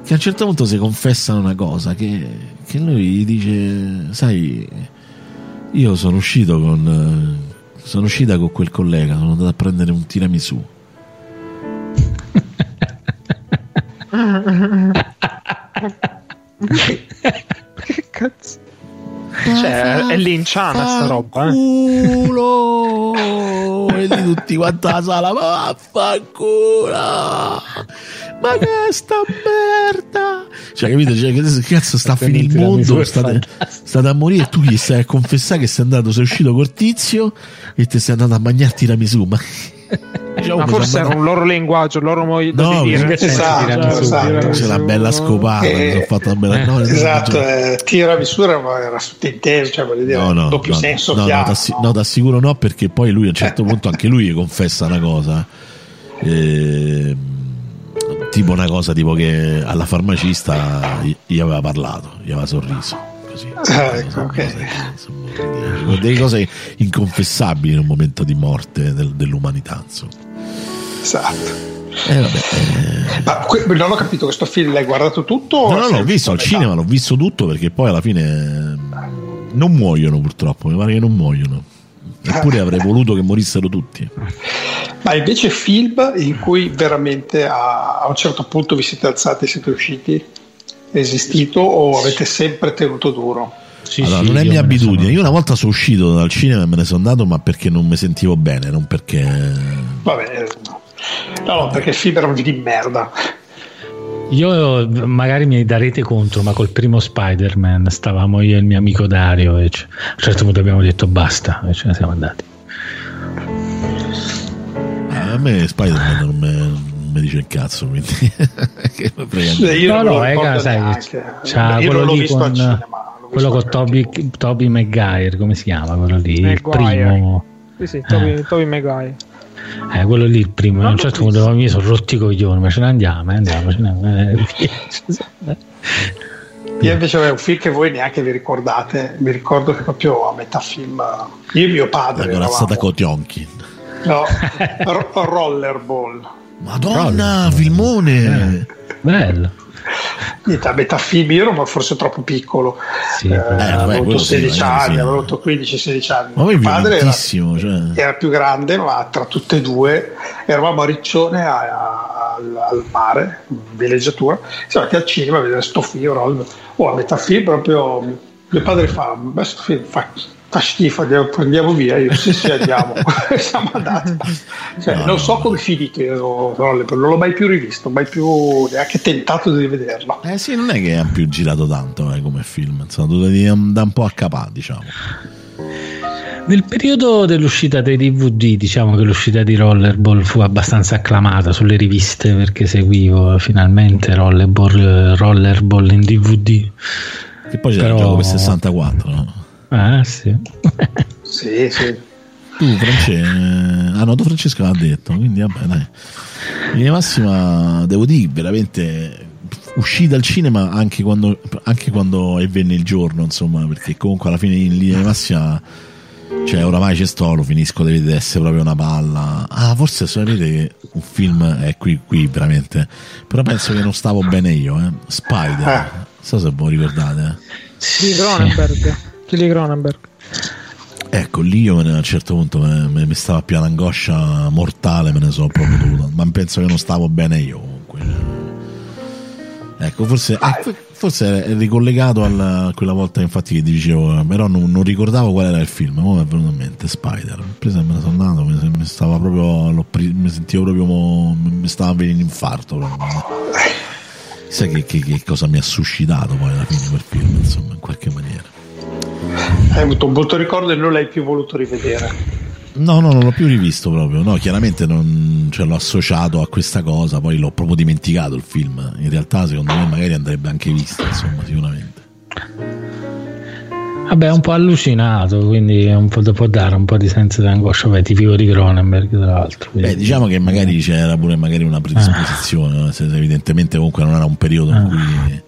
B: che a un certo punto si confessano una cosa che, che lui dice sai io sono uscito con sono uscita con quel collega sono andato a prendere un tiramisù
E: che cazzo? Cioè, è linciana sta roba, eh.
B: culo e di tutti quanti alla sala ma vaffanculo. Ma che è sta merda? Cioè capito? Cioè, che cazzo sta a finire il mondo state, state a morire e tu gli stai a confessare che sei andato sei uscito col tizio e ti sei andato a mangiare tiramisù ma Diciamo
E: Ma forse era un loro linguaggio, il loro modo
B: No,
E: di dire.
B: invece
G: Esatto, esatto.
B: c'è la bella scopata
G: Eh,
B: fatto una bella no,
G: Esatto, eh, tiramisù era, era sottintesa, cioè voglio dire,
B: No, no,
G: doppio
B: no,
G: senso
B: no, no,
G: chiaro.
B: t'assi- no, t'assicuro no, perché poi lui a un certo punto anche lui confessa una cosa. Ehm, tipo una cosa tipo che alla farmacista gli aveva parlato, gli aveva sorriso. Così.
G: Ah, ecco, ok.
B: Insomma, delle cose inconfessabili in un momento di morte del- dell'umanità. Insomma.
G: Esatto.
B: Eh, vabbè, eh,
G: Ma que- non ho capito, questo film l'hai guardato tutto?
B: No, no, l'ho visto al cinema, l'ho visto tutto perché poi alla fine eh, non muoiono purtroppo, mi pare che non muoiono. Eppure avrei voluto che morissero tutti.
G: Ma invece film in cui veramente a, a un certo punto vi siete alzati e siete usciti? Esistito o avete sempre tenuto duro?
F: Sì,
B: allora,
F: sì,
B: non è mia
F: me ne sono-
B: abitudine. Io una volta sono uscito dal cinema e me ne sono andato, ma perché non mi sentivo bene, non perché.
G: Vabbè, no, no, perché il film era un di merda.
F: Io magari mi darete conto, ma col primo Spider-Man stavamo io e il mio amico Dario e c- a un certo punto abbiamo detto basta e ce ne siamo andati.
B: Eh, a me Spider-Man non me- mi dice il cazzo, quindi. che me frega
G: Sì,
F: no, no,
G: lo
F: eh, sai,
G: neanche.
F: c'ha
G: Io
F: quello lì
G: visto
F: con quello con Toby, Toby Maguire, come si chiama quello lì? Il
E: Maguire.
F: primo.
E: Sì, sì, Toby, Toby Maguire.
F: Eh, quello lì il primo.
E: Non
F: a un certo punto mi sono rotti i coglioni, ma ce ne andiamo, eh, andiamo, ce ne andiamo. eh,
G: Io invece avevo un film che voi neanche vi ricordate, mi ricordo che proprio a metà film io e mio padre
B: La corazzata Cotionchi.
G: no, ro- Rollerball.
B: Madonna, filmone!
F: Bello.
G: Niente, a metà film io ero forse troppo piccolo,
F: Sì,
G: Eh,
F: eh,
B: vabbè,
G: avevo avuto
B: quello sì,
G: 16
B: magari
G: anni,
B: sì.
G: avevo avuto 15-16 anni.
B: Ma
G: Mio padre era,
B: cioè.
G: era più grande, ma tra tutte e due eravamo a Riccione a- a- al, al mare, in villeggiatura. Siamo andati al cinema a vedere sto film. Roll- Oh, a metà film proprio mio padre fa: "Beh, sto film fa, fa schifo, andiamo, andiamo via. Io sì, sì, andiamo. Siamo andati. Cioè,
B: No,
G: non
B: no,
G: so
B: no.
G: come io, Rollerball, non l'ho mai più rivisto, mai più neanche tentato di rivederlo.
B: Eh sì, non è che hanno più girato tanto eh, come film, sono dovuti da un po' a capà, diciamo.
F: Nel periodo dell'uscita dei DVD, diciamo che l'uscita di Rollerball fu abbastanza acclamata sulle riviste perché seguivo finalmente Rollerball, Rollerball in DVD.
B: Che poi c'era
F: Però-
B: il gioco per 64, no?
F: Ah, sì.
G: Sì, sì.
B: Tu, Francesco, ah no, tu Francesco l'ha detto, quindi vabbè, dai. In linea massima, devo dire, veramente uscì dal cinema anche quando, anche quando venne il giorno, insomma, perché comunque alla fine in linea di massima Cioè, oramai ci sto, lo finisco, deve essere proprio una palla. Ah, forse sapete che un film è qui, qui veramente. Però penso che non stavo bene io, eh. Spider. Non so se voi ricordate. eh.
E: Di Cronenberg. Di Cronenberg.
B: Ecco, lì io a un certo punto me- mi stava più un'angoscia mortale, me ne sono proprio dovuto. Ma penso che non stavo bene io comunque. Ecco, forse, eh, forse è ricollegato a quella volta infatti che dicevo, però non, non ricordavo qual era il film, ora mi è venuto in mente Spider. Presa me ne sono andato, mi, mi stava proprio, l'ho pri- mi sentivo proprio, mi stava venendo infarto. proprio. Sai che, che- che cosa mi ha suscitato poi alla fine quel film, insomma, in qualche maniera.
G: Hai avuto un brutto ricordo e non l'hai più voluto rivedere.
B: No, no, non l'ho più rivisto proprio. No, chiaramente non ce l'ho associato a questa cosa, poi l'ho proprio dimenticato il film. In realtà, secondo me, magari andrebbe anche visto, insomma, sicuramente.
F: Vabbè, è un po' allucinato, quindi è un po' può dare un po' di senso di angoscia. Beh, tipico di Cronenberg, tra l'altro. quindi-
B: Beh, diciamo che magari c'era pure magari una predisposizione, se evidentemente comunque non era un periodo in cui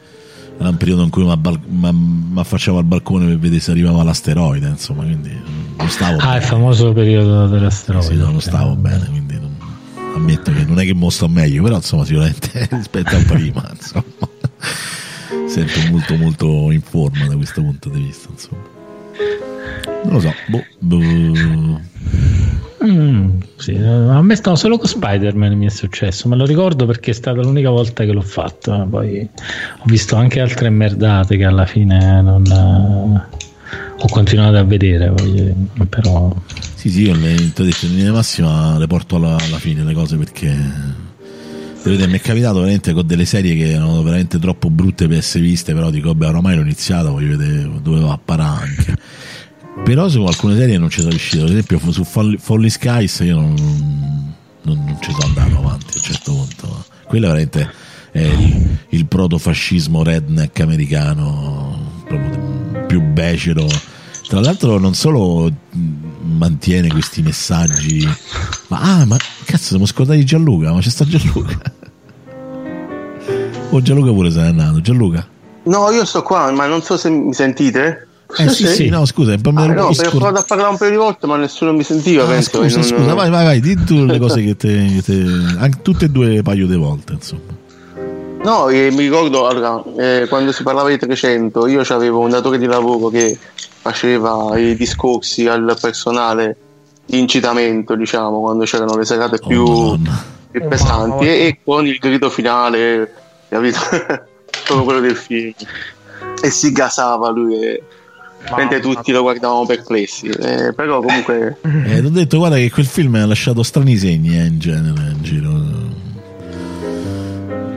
B: era un periodo in cui mi affacciavo al balcone per vedere se arrivava l'asteroide, insomma, quindi non stavo
F: Ah, il
B: bene.
F: famoso periodo dell'asteroide.
B: Sì, no, non stavo bene, quindi non- ammetto che non è che mo sto meglio, però insomma sicuramente rispetto a prima, insomma. Sento molto molto in forma da questo punto di vista, insomma. Non lo so, boh, boh.
F: Mm, sì, a me no, solo con Spider-Man mi è successo, me lo ricordo perché è stata l'unica volta che l'ho fatto. Poi ho visto anche altre merdate che alla fine non eh, ho continuato a vedere. però
B: Sì, sì, io le, detto, in linea massima le porto alla, alla fine le cose perché vedete, mi è capitato veramente con delle serie che erano veramente troppo brutte per essere viste, però dico, vabbè, ormai l'ho iniziato, voglio vedere dove va a parare anche. Però su alcune serie non ci sono riuscito, ad esempio su Folly, Skies io non, non, non ci sono andato avanti a un certo punto. Quello è veramente il, il protofascismo redneck americano, proprio più becero. Tra l'altro non solo mantiene questi messaggi, ma ah, ma cazzo, siamo scordati Gianluca, ma c'è sta Gianluca. O Gianluca pure se n'è andato, Gianluca.
I: No, io sto qua, ma non so se mi sentite.
B: Eh sì, sì, no, scusa, me
I: Ah, no, ho provato a parlare un paio di volte, ma nessuno mi sentiva.
B: Ah,
I: penso,
B: scusa,
I: non-
B: scusa, vai, vai, vai, di tu le cose che te, che te- anche tutte e due paio di volte, insomma.
I: No, eh, mi ricordo allora, eh, quando si parlava di 300, io avevo un datore di lavoro che faceva i discorsi al personale di incitamento, diciamo, quando c'erano le serate più,
B: Oh,
I: più pesanti e, e con il grido finale, capito? Come quello del film. E si gasava lui e mentre tutti lo guardavamo perplessi. Eh, però comunque
B: Eh, ti ho detto, guarda che quel film ha lasciato strani segni eh, in genere in giro.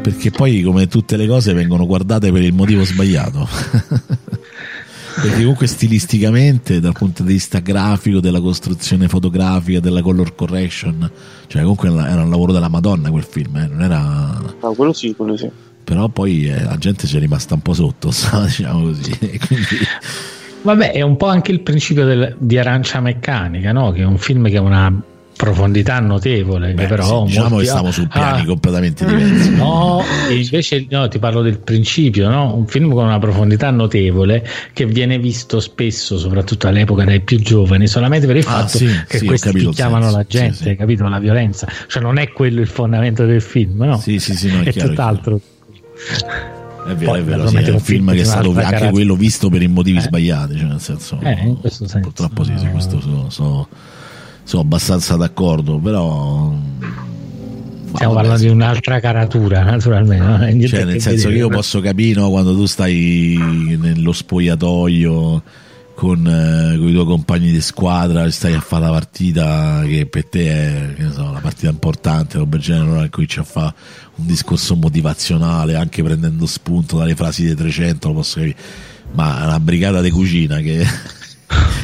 B: Perché poi, come tutte le cose, vengono guardate per il motivo sbagliato. Perché comunque stilisticamente, dal punto di vista grafico, della costruzione fotografica, della color correction, cioè comunque era un lavoro della Madonna quel film, eh, non era...
I: no, quello sì, quello sì.
B: Però poi eh, la gente ci è rimasta un po' sotto, diciamo così. Quindi-
F: Vabbè, è un po' anche il principio del- di Arancia Meccanica, no? che è un film che ha una profondità notevole, che però
B: sì, diciamo
F: molti-
B: che stiamo su piani
F: Ah,
B: completamente diversi.
F: No, invece no, ti parlo del principio, no? un film con una profondità notevole che viene visto spesso, soprattutto all'epoca dai più giovani, solamente per il
B: Ah,
F: fatto
B: sì,
F: che
B: sì,
F: questi
B: senso.
F: la gente,
B: Sì,
F: capito? La violenza, cioè non è quello il fondamento del film, no?
B: Sì, sì, sì, no, è
F: è,
B: chiaro,
F: tutt'altro.
B: È vero,
F: Poi,
B: è vero, sì, è un film che è stato anche
F: caratteristica.
B: quello visto per i motivi
F: Eh.
B: sbagliati, cioè nel senso,
F: Eh,
B: purtroppo sì, su questo sono, sono- sono abbastanza d'accordo, però
F: Stiamo parlando di un'altra caratura, naturalmente. no? Niente
B: cioè, nel
F: che
B: senso che io posso capire no, quando tu stai nello spogliatoio con, eh, con i tuoi compagni di squadra stai a fare la partita che per te è che so, la partita importante roba del genere allora ci a fare un discorso motivazionale anche prendendo spunto dalle frasi dei 300 lo posso capire ma una brigata di cucina che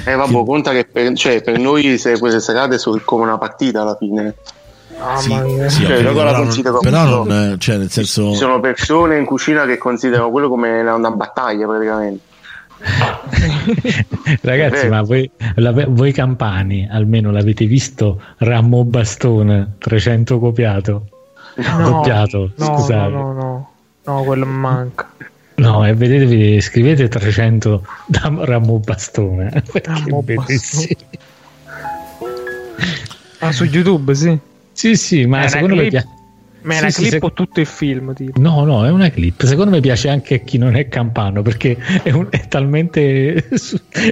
I: Eh, vabbè, conta che per, cioè, per noi se queste serate sono come una partita alla fine.
E: Mia.
B: sì, ho
I: Cioè, dopo la
B: però, non,
I: considero
B: però
I: come-
B: non, cioè nel senso
I: Ci sono persone in cucina che considerano quello come una, una battaglia praticamente.
F: Ragazzi,
I: Eh.
F: ma voi, la- voi campani almeno l'avete visto Rammo Bastone 300 copiato?
E: No,
F: Doppiato,
E: no,
F: scusate.
E: no, no, no, no, quello manca.
F: No, e vedetevi, scrivete 300 da Rambo Bastone. È bellissimo.
E: Ah, su YouTube, sì.
F: Sì, sì, ma
E: È una
F: secondo me
E: clip?
F: piace.
E: Ma è
F: Sì,
E: una
F: sì,
E: clip
F: sec-
E: o tutto il film? Tipo?
F: No, no, è una clip. Secondo me piace anche a chi non è campano perché è, un- è talmente.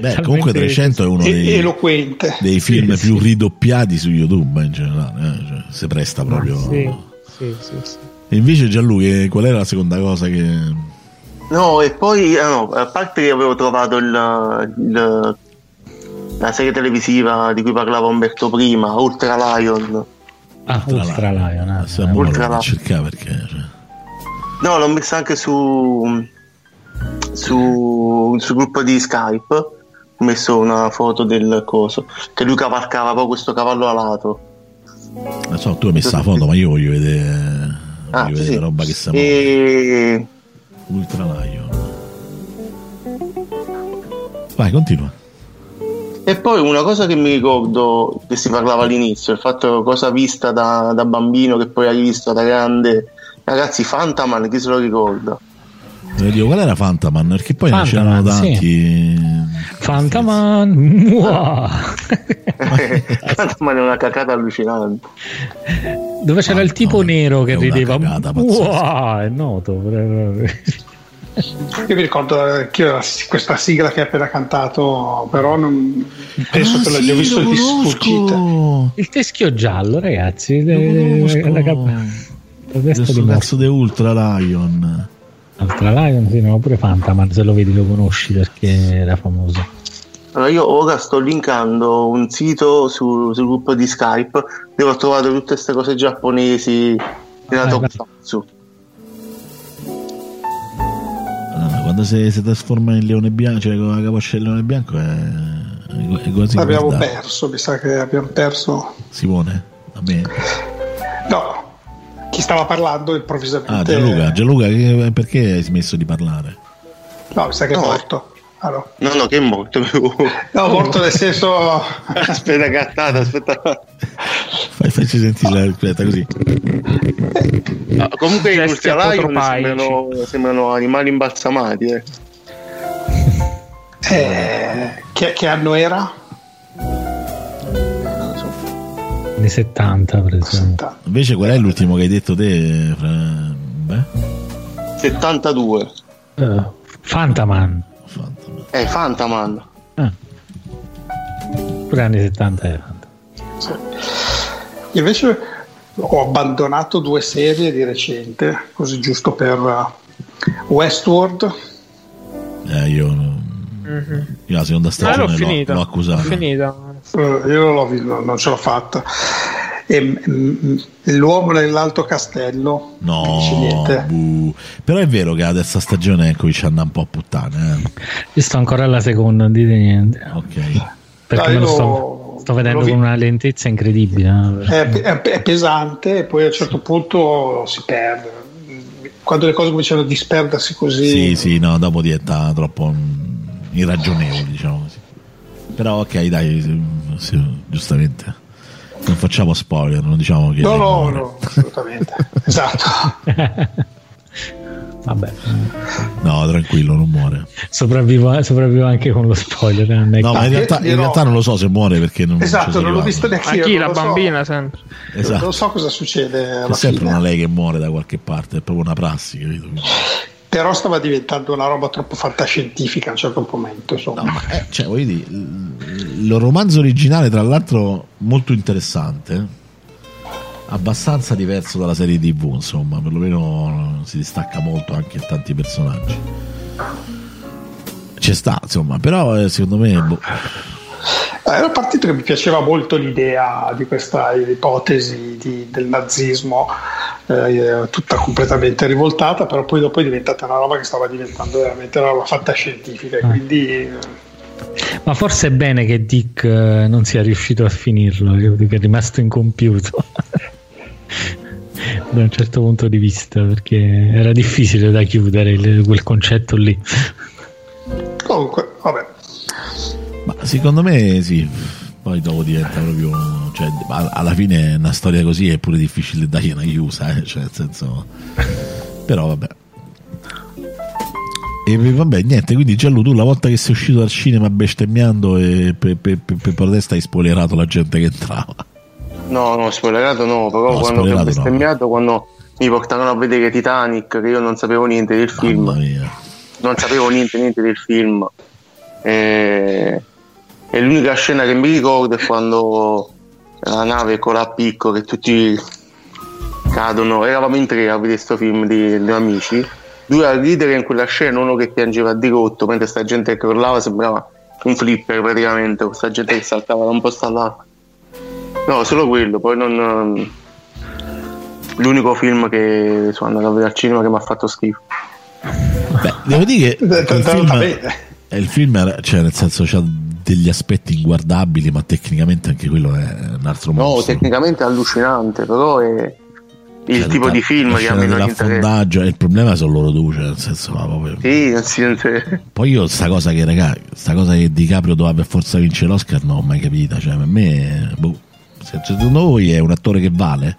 B: Beh, comunque 300 è uno dei,
G: eloquente.
B: dei film
F: Sì,
B: più
F: sì.
B: ridoppiati su YouTube in generale. eh, cioè, si presta proprio.
E: Sì, sì, sì, sì.
B: E invece Gianluca, qual era la seconda cosa che...
I: No, e poi, eh, no, a parte che avevo trovato il, il- la serie televisiva di cui parlava Umberto prima, Ultra Lion.
F: Ah, Ultra Lion. ah, eh.
B: lo
I: Ultra
B: vado a
I: là.
B: cercare perché... cioè,
I: No, l'ho messa anche su, su, sul gruppo di Skype. Ho messo una foto del coso. Che lui cavalcava poi questo cavallo alato.
B: non so, tu hai messo la foto, ma io voglio vedere... Voglio
I: Ah,
B: vedere
I: sì.
B: la roba che muove.
I: E
B: Ultra Lion. Vai, continua.
I: E poi una cosa che mi ricordo che si parlava all'inizio, il fatto cosa vista da, da bambino che poi hai visto da grande. Ragazzi, Fantaman, chi se lo ricorda?
B: Io dico, qual era Fantaman? Perché poi ne
F: Fantaman,
B: c'erano
F: sì.
B: tanti...
F: Fantaman. Mua.
I: Fantaman è una cacata allucinante.
F: Dove c'era il tipo nero che rideva. è noto.
G: Io mi ricordo che io questa sigla che hai appena cantato, però non penso
B: Ah,
G: che
B: sì,
G: l'abbia visto di sfuggita.
F: Il teschio giallo, ragazzi.
B: Lo
F: de-
B: conosco.
F: la, cap- la testa di
B: Ultra Lion.
F: Ultra Lion, sì, no, pure Fantaman, se lo vedi lo conosci perché era famoso.
I: Allora io ora sto linkando un sito su- sul gruppo di Skype dove ho trovato tutte queste cose giapponesi della
F: Ah,
I: Tokusatsu.
B: Ah, quando si, si trasforma in leone bianco, cioè con la capoccia del leone bianco è, è quasi
G: Abbiamo
B: guardare.
G: perso, mi sa che abbiamo perso.
B: Simone, a me.
G: No, chi stava parlando improvvisamente.
B: Ah, Gianluca, Gianluca, che- perché hai smesso di parlare?
G: No, mi sa che è
I: No.
G: morto. Ah, no.
I: No, no, che è morto.
G: No, morto nel senso.
I: aspetta, gattata, aspetta.
B: Fai, facci sentire, aspetta così.
I: Ah, comunque Lion
E: apotropaici.
I: sembrano, sembrano animali imbalsamati. Eh.
G: Eh, che, che anno era?
F: Anni 70, per esempio.
B: Invece qual è l'ultimo che hai detto te? Fra... Beh,
I: 72.
F: Eh, Fantaman.
B: Fantaman.
I: Eh, Fantaman.
F: Ah. Pure anni 70 era Fantaman.
G: Invece ho abbandonato due serie di recente, così giusto per uh, Westworld.
B: Eh, io, io la seconda
E: Ah,
B: stagione
E: l'ho
B: l'ho, l'ho
E: L'ho
B: accusato.
E: finita.
G: Eh, io non, l'ho vi- non- ce l'ho fatta. E, mm, l'uomo nell'alto castello non dice
B: No,
G: niente.
B: bu. però è vero che terza stagione comincia a andare un po' a puttane. Eh.
F: Io sto ancora alla seconda, non dite niente.
B: Ok.
F: Perché
G: Dai,
F: lo sto, sto vedendo
G: lo vi-
F: con una lentezza incredibile. eh.
G: È, è- è pesante e poi a un certo punto si perde. Quando le cose cominciano a disperdersi così,
B: Sì, sì, no, dopo diventa troppo mm, irragionevole, diciamo così. Però ok, dai, sì, giustamente. Non facciamo spoiler, non diciamo che...
G: no, no, no, assolutamente. esatto.
F: Vabbè,
B: No, tranquillo, non muore.
F: sopravvivo, sopravvivo anche con lo spoiler. non è
B: No,
F: che-
B: ma in realtà, in realtà non lo so se muore perché non
G: Esatto, non l'ho visto neanche
E: A
G: io.
E: chi?
G: non
E: La
G: lo so.
E: bambina sempre.
B: Esatto.
G: Non so cosa succede alla
B: sempre
G: fine.
B: una lei che muore da qualche parte, è proprio una prassi, capito?
G: Però stava diventando una roba troppo fantascientifica a un certo momento. Insomma.
B: No, eh, cioè, voglio dire, il romanzo originale, tra l'altro, molto interessante, abbastanza diverso dalla serie TV, insomma, perlomeno si distacca molto anche in tanti personaggi. Ci sta, insomma, però eh, secondo me boh,
G: Eh, Era partito che mi piaceva molto l'idea di questa ipotesi di- del nazismo, eh, tutta completamente rivoltata, però poi dopo è diventata una roba che stava diventando veramente una roba fantascientifica.
F: Ah.
G: Quindi eh,
F: Ma forse è bene che Dick eh, non sia riuscito a finirlo, che è rimasto incompiuto. da un certo punto di vista, perché era difficile da chiudere quel concetto lì.
G: comunque, vabbè.
B: Ma secondo me sì, poi dopo diventa proprio, cioè, alla fine una storia così è pure difficile dargli una chiusa, eh, cioè, nel senso, però vabbè. E vabbè, niente, quindi Giallo, tu la volta che sei uscito dal cinema bestemmiando e per pe, pe, pe protesta hai spoilerato la gente che entrava.
I: No, no, spoilerato no, però
B: No,
I: quando ho
B: spoilerato no.
I: bestemmiato, quando mi portarono a vedere Titanic, che io non sapevo niente del film, non sapevo niente, niente del film. E, e l'unica scena che mi ricordo è quando la nave con la picco che tutti cadono. Eravamo in tre a vedere questo film di, di amici. Due a ridere in quella scena, uno che piangeva di rotto, mentre sta gente che crollava sembrava un flipper praticamente, questa gente che saltava da un posto all'altro. No, solo quello, poi non. L'unico film che sono andato a vedere al cinema che mi ha fatto schifo.
B: Beh, devo dire che il film, il film era- cioè nel senso c'ha degli aspetti inguardabili, ma tecnicamente anche quello è un altro
I: No,
B: mostro.
I: tecnicamente è allucinante, però è il
B: Cioè,
I: tipo
B: la-
I: di film che a me non interessa.
B: il problema sono loro due, cioè, nel senso, ma proprio-
I: Sì, nel senso-
B: Poi io sta cosa che, raga, sta cosa che DiCaprio doveva per forza vincere l'Oscar non l'ho mai capita. Cioè, per me, boh, se secondo voi è un attore che vale?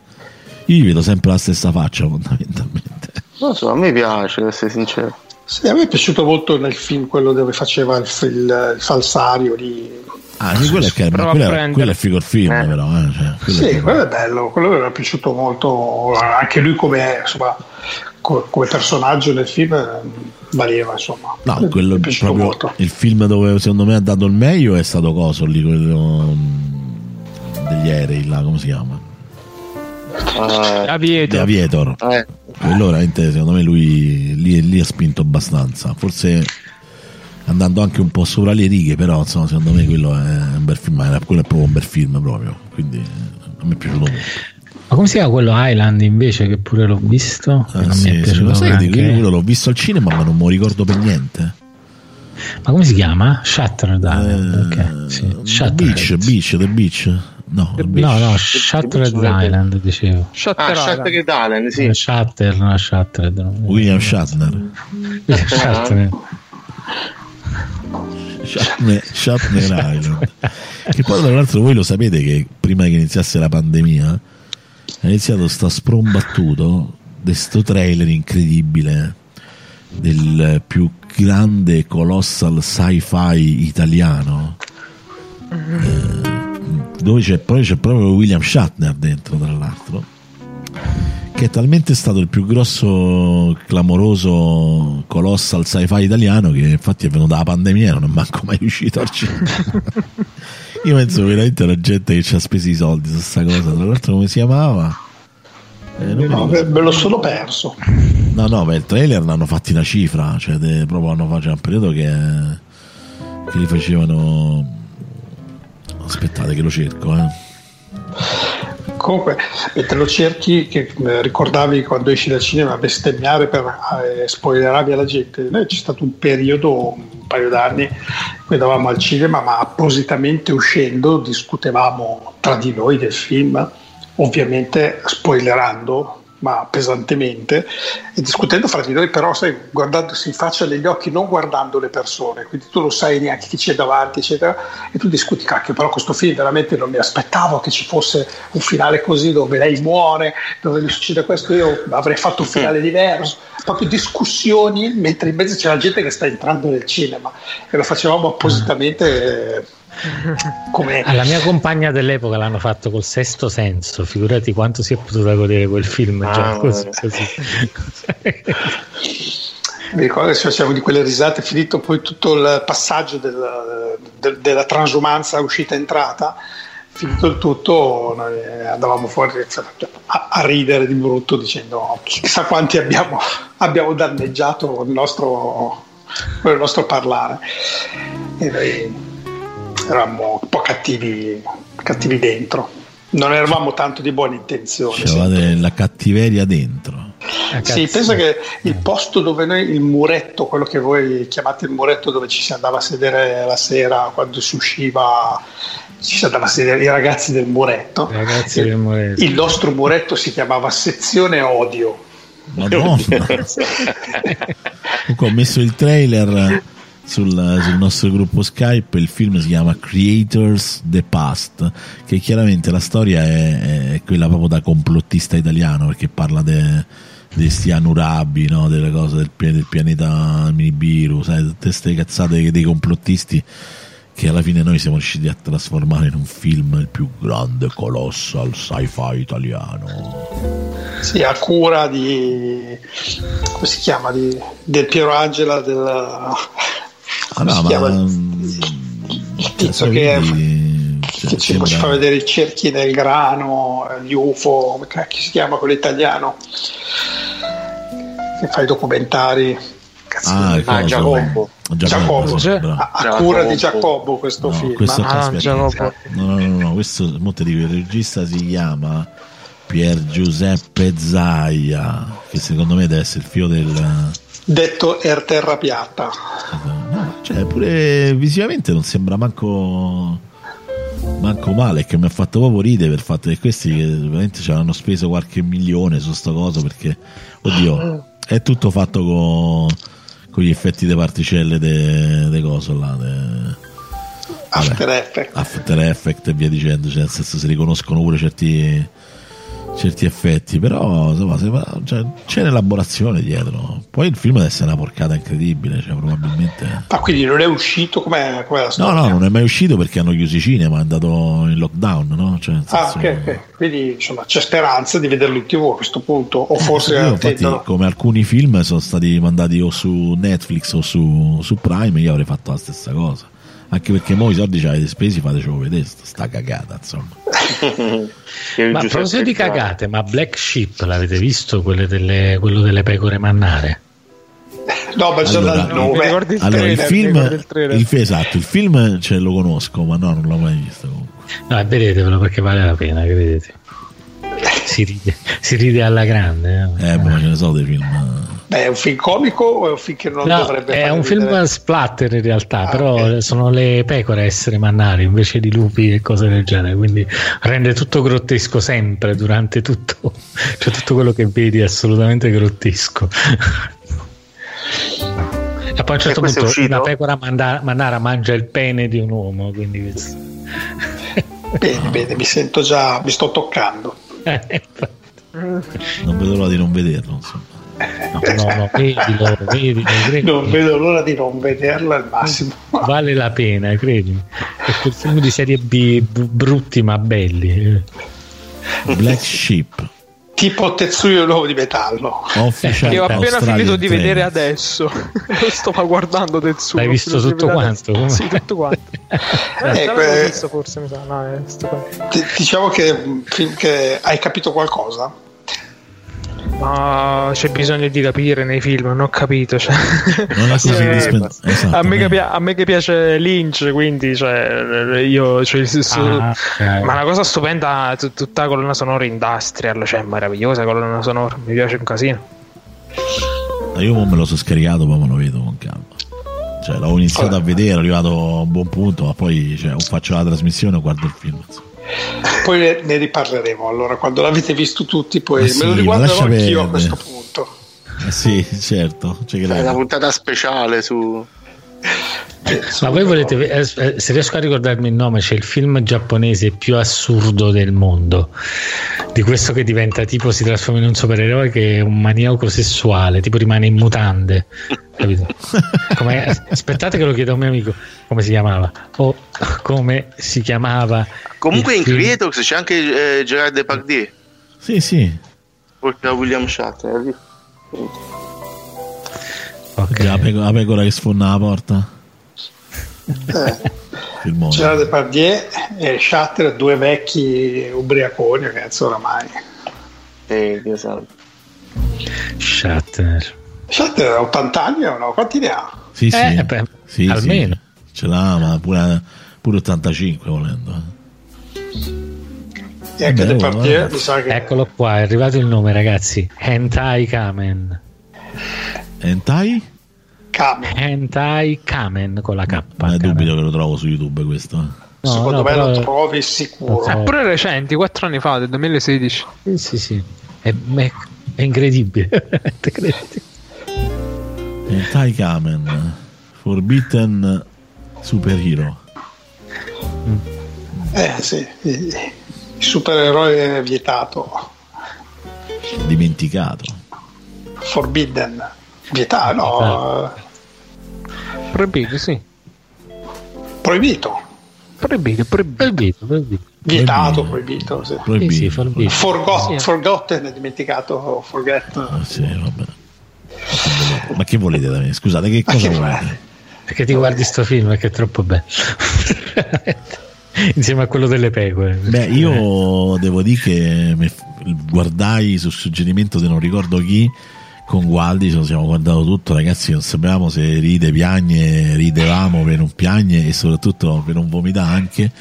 B: Io gli vedo sempre la stessa faccia, fondamentalmente.
I: non so, a me piace, essere sincero.
G: Sì, a me è piaciuto molto nel film quello dove faceva il, il- il falsario lì.
B: Ah, sì, quello è, che, quello, è, quello è figo il film,
I: Eh.
B: però. Eh, cioè, quello è
G: Sì,
B: figo.
G: quello è bello, quello mi è piaciuto molto, anche lui come, insomma, co- come personaggio nel film eh, valeva, insomma.
B: No, quello
G: è piaciuto
B: proprio
G: molto.
B: il film dove secondo me ha dato il meglio è stato Coso lì, quello mm, degli aerei là, come si chiama?
I: Eh,
B: The
E: Avieto.
B: Aviator.
I: eh,
B: Quello veramente secondo me lui lì, lì ha spinto abbastanza. Forse andando anche un po' sopra le righe, però insomma, secondo me quello è un bel film, era- quello è proprio un bel film proprio. Quindi eh, a me è piaciuto molto.
F: Ma come si chiama quello Island invece che pure l'ho visto?
B: Ah,
F: non mi
B: sì,
F: è
B: sì,
F: piaciuto
B: lo sai io quello l'ho visto al cinema, ma non lo ricordo per niente.
F: Ma come si chiama? Shattered Island.
B: Eh,
F: ok, sì. Shattered.
B: Beach, Beach, The Beach. No.
F: No, no, Shattered. Island dicevo.
E: Shutter
I: ah,
E: Island.
I: Shattered Island, sì.
F: Eh, Shatter, no, Shattered.
B: William Shatner.
F: Shattered.
B: Shatner, Shatner Island. Che poi tra l'altro voi lo sapete che prima che iniziasse la pandemia è iniziato sta sprombattuto di sto trailer incredibile del più grande colossal sci-fi italiano eh, dove c'è, poi c'è proprio William Shatner dentro tra l'altro che è talmente stato il più grosso, clamoroso, colossal sci-fi italiano che infatti è venuto dalla pandemia e non è manco mai uscito al cinema. Io penso veramente alla gente che ci ha speso i soldi su questa cosa. Tra l'altro come si chiamava? Eh,
G: No, me, l'ho solo perso.
B: No, no, beh, il trailer l'hanno fatti una cifra, cioè de- proprio hanno fatto c'è un periodo che, che li facevano. Aspettate che lo cerco, eh.
G: Comunque, mentre lo cerchi, che eh, ricordavi quando esci dal cinema a bestemmiare per eh, spoileravi alla gente, noi c'è stato un periodo, un paio d'anni, cui andavamo al cinema, ma appositamente uscendo discutevamo tra di noi del film, ovviamente spoilerando, ma pesantemente, e discutendo fra di noi, però sai, guardandosi in faccia negli occhi, non guardando le persone, quindi tu non sai neanche chi c'è davanti, eccetera, e tu discuti, cacchio, però questo film veramente non mi aspettavo che ci fosse un finale così dove lei muore, dove gli succede questo, io avrei fatto un finale diverso, proprio discussioni, mentre in mezzo c'è la gente che sta entrando nel cinema e lo facevamo appositamente eh, come...
F: Alla mia compagna dell'epoca l'hanno fatto col sesto senso, figurati quanto si è potuta godere quel film. già
I: Ah,
F: così, così.
G: Mi ricordo che ci facevamo di quelle risate, finito poi tutto il passaggio del- del- della transumanza uscita-entrata, finito il tutto, noi andavamo fuori a, a ridere di brutto dicendo chissà quanti abbiamo, abbiamo danneggiato il nostro, il nostro parlare. E eravamo un po' cattivi, cattivi dentro. Non eravamo tanto di buone intenzioni.
B: C'avevate la cattiveria dentro.
G: Sì, penso che il posto dove noi, il muretto, quello che voi chiamate il muretto dove ci si andava a sedere la sera quando si usciva, ci si andava a sedere i ragazzi del muretto.
F: Ragazzi del muretto.
G: Il nostro muretto si chiamava sezione odio.
B: Madonna. Comunque ho messo il trailer sul, sul nostro gruppo Skype. Il film si chiama Creators the Past. Che chiaramente la storia è, è quella proprio da complottista italiano perché parla di sti Anurabi, no? delle cose del, del pianeta Nibiru, sai, tutte queste cazzate dei complottisti che alla fine noi siamo riusciti a trasformare in un film il più grande colossal sci-fi italiano.
G: Sì, a cura di come si chiama? Di, del Piero Angela del
B: Ah, no,
G: si
B: ma
G: chiama? Il
B: cioè,
G: tizio che,
B: vedi, cioè,
G: che ci, ci fa
B: sembra-
G: vedere i cerchi del grano, gli UFO, come cacchio si chiama quello italiano? Che fa i documentari. Cazzo,
B: Ah,
G: ah.
I: Giacobbo.
G: Giacobbo,
B: bravo.
G: a, a
I: Giacobbo.
G: cura di Giacobbo questo
B: No,
G: film.
B: questo
E: Ah, Giacobbo.
B: no, no, no, no, questo mo te dico, il regista si chiama Pier Giuseppe Zaia, che secondo me deve essere il figlio del
G: Detto Er Terra Piatta.
B: no, cioè pure visivamente non sembra manco manco male, che mi ha fatto proprio ridere per il fatto che questi che veramente ci hanno speso qualche milione su sta cosa perché oddio, è tutto fatto con con gli effetti di particelle de coso là, de-
G: After Effects.
B: After Effect e via dicendo, cioè nel senso si riconoscono pure certi, certi effetti, però insomma, se va- cioè, c'è un'elaborazione dietro. Poi il film deve essere una porcata incredibile, cioè probabilmente...
G: Ma quindi non è uscito come la
B: No,
G: storia?
B: no, non è mai uscito perché hanno chiuso i cinema, è andato in lockdown, no? Cioè,
G: Ah,
B: senso-
G: ok, ok. Quindi insomma c'è speranza di vederlo in tv a questo punto, o forse
B: Io, infatti, come alcuni film sono stati mandati o su Netflix o su, su Prime, io avrei fatto la stessa cosa. Anche perché mo i soldi ce l'avete spesi, fatecelo vedere, sta- sta cagata, insomma.
F: Ma a proposito di cagate, ma Black Sheep l'avete visto? Quelle delle- quello delle pecore mannare?
G: No, ma
B: Allora,
G: dal nome.
E: Ricordi il
B: Allora, il film,
E: ricordi il
B: esatto, il film ce lo conosco, ma no, non l'ho mai visto comunque.
F: No, vedetevelo perché vale la pena, credete. Si ride, si ride alla grande. eh.
B: Eh, ma ce ne so dei film.
G: Beh, è un film comico o è un film che non
F: No,
G: dovrebbe
F: è
G: fare
F: un film
G: ridere?
F: splatter in realtà,
G: Ah,
F: però
G: ok.
F: sono le pecore a essere mannari invece di lupi e cose del genere, quindi rende tutto grottesco sempre durante tutto, cioè tutto quello che vedi è assolutamente grottesco. E poi a un certo punto una pecora manda- mannara mangia il pene di un uomo, quindi questo-
G: Bene, bene, mi sento già, mi sto toccando.
F: Eh,
B: Non vedo l'ora di non vederlo, insomma.
F: No, no, no, vedilo, vedilo, credimi.
G: Non vedo l'ora di non vederlo al massimo.
F: vale la pena, credimi. È quel film di serie B brutti ma belli.
B: Black Sheep,
G: Tipo Tetsuyo nuovo di metallo.
B: Official
E: Che ho appena
B: Australian
E: finito di vedere adesso. Lo sto guardando Tetsuo.
F: L'hai visto tutto quanto?
E: Sì, tutto quanto. Eh,
G: Eh,
E: già
G: que-
E: visto forse, mi sa. No, è.
G: Ti- Diciamo che film che hai capito qualcosa?
E: Ma c'è bisogno di capire nei film, non ho capito. Cioè.
B: Non è così
E: Eh,
B: indispensabile. Esatto,
E: a, me che
B: eh.
E: pia- a me che piace Lynch, quindi cioè, io cioè, su-
F: Ah, ok.
E: ma la cosa stupenda è tut- tutta la colonna sonora industrial, cioè meravigliosa colonna sonora, mi piace un casino.
B: Io me lo sono scaricato, poi me lo vedo con calma. Cioè, l'avevo iniziato a vedere, ero arrivato a un buon punto, ma poi cioè, o faccio la trasmissione o guardo il film. insomma.
G: Poi ne, ne riparleremo. Allora, quando l'avete visto tutti, poi
B: Ma
G: me
B: sì,
G: lo riguarderò anch'io a
B: perdere.
G: questo punto.
B: Eh sì, certo, ci
I: È una puntata speciale su.
F: Ma voi volete, eh, se riesco a ricordarmi il nome, c'è il film giapponese più assurdo del mondo. Di questo che diventa tipo si trasforma in un supereroe che è un maniaco sessuale, tipo rimane in mutande. Capito? Come- aspettate che lo chiedo a un mio amico come si chiamava o come si chiamava.
I: Comunque in
F: film.
I: Creatox c'è anche eh, Gerard Depardieu,
B: Sì, sì.
I: oltre a William Shatner. hai visto?
F: Ok.
B: La, peco- la pecora che sfonda la porta. Filmone.
G: Gerard Depardieu e Shatter, due vecchi ubriaconi, ragazzi, oramai.
I: Eh, Dio santo.
F: Shatner.
G: Shatter ha 80 anni o no? Quanti ne ha?
B: Sì, sì.
F: Eh, beh,
B: Sì, sì.
F: almeno.
B: Ce l'ha, ma pure, pure 85 volendo. eh.
G: E anche
B: Beh,
G: mi sa che...
F: Eccolo qua, è arrivato il nome, ragazzi. Hentai Kamen.
B: Hentai?
G: Kamen.
F: Hentai Kamen con la K.
B: Ma è dubito che lo trovo su YouTube questo. eh.
F: No,
G: Secondo
F: no,
G: me
F: però-
G: lo trovi sicuro.
F: So.
E: Pure recenti, 4 anni fa, del 2016.
F: Sì, sì, sì. È, è- è incredibile.
B: Hentai Kamen. Forbidden Superhero.
G: Eh sì, il il supereroe vietato.
B: Dimenticato.
G: Forbidden. Vietato, no.
E: Proibito, sì.
G: Proibito.
E: Proibito, proibito.
F: Proibito.
G: Vietato, proibito. sì.
B: Proibito.
F: Sì, sì.
G: Forgot-
E: Sì.
G: Forgotten, dimenticato. Forget.
B: Ah, sì, vabbè. Ma che volete da me? Scusate, che cosa
G: che
B: volete?
F: Perché ti guardi sto film che è troppo bello. Insieme a quello delle pecore.
B: Beh, io devo dire che guardai sul suggerimento di non ricordo chi con Gualdi, lo siamo guardato tutto, ragazzi, non sapevamo se ride, piagne, ridevamo per non piagne e soprattutto per non vomitare anche.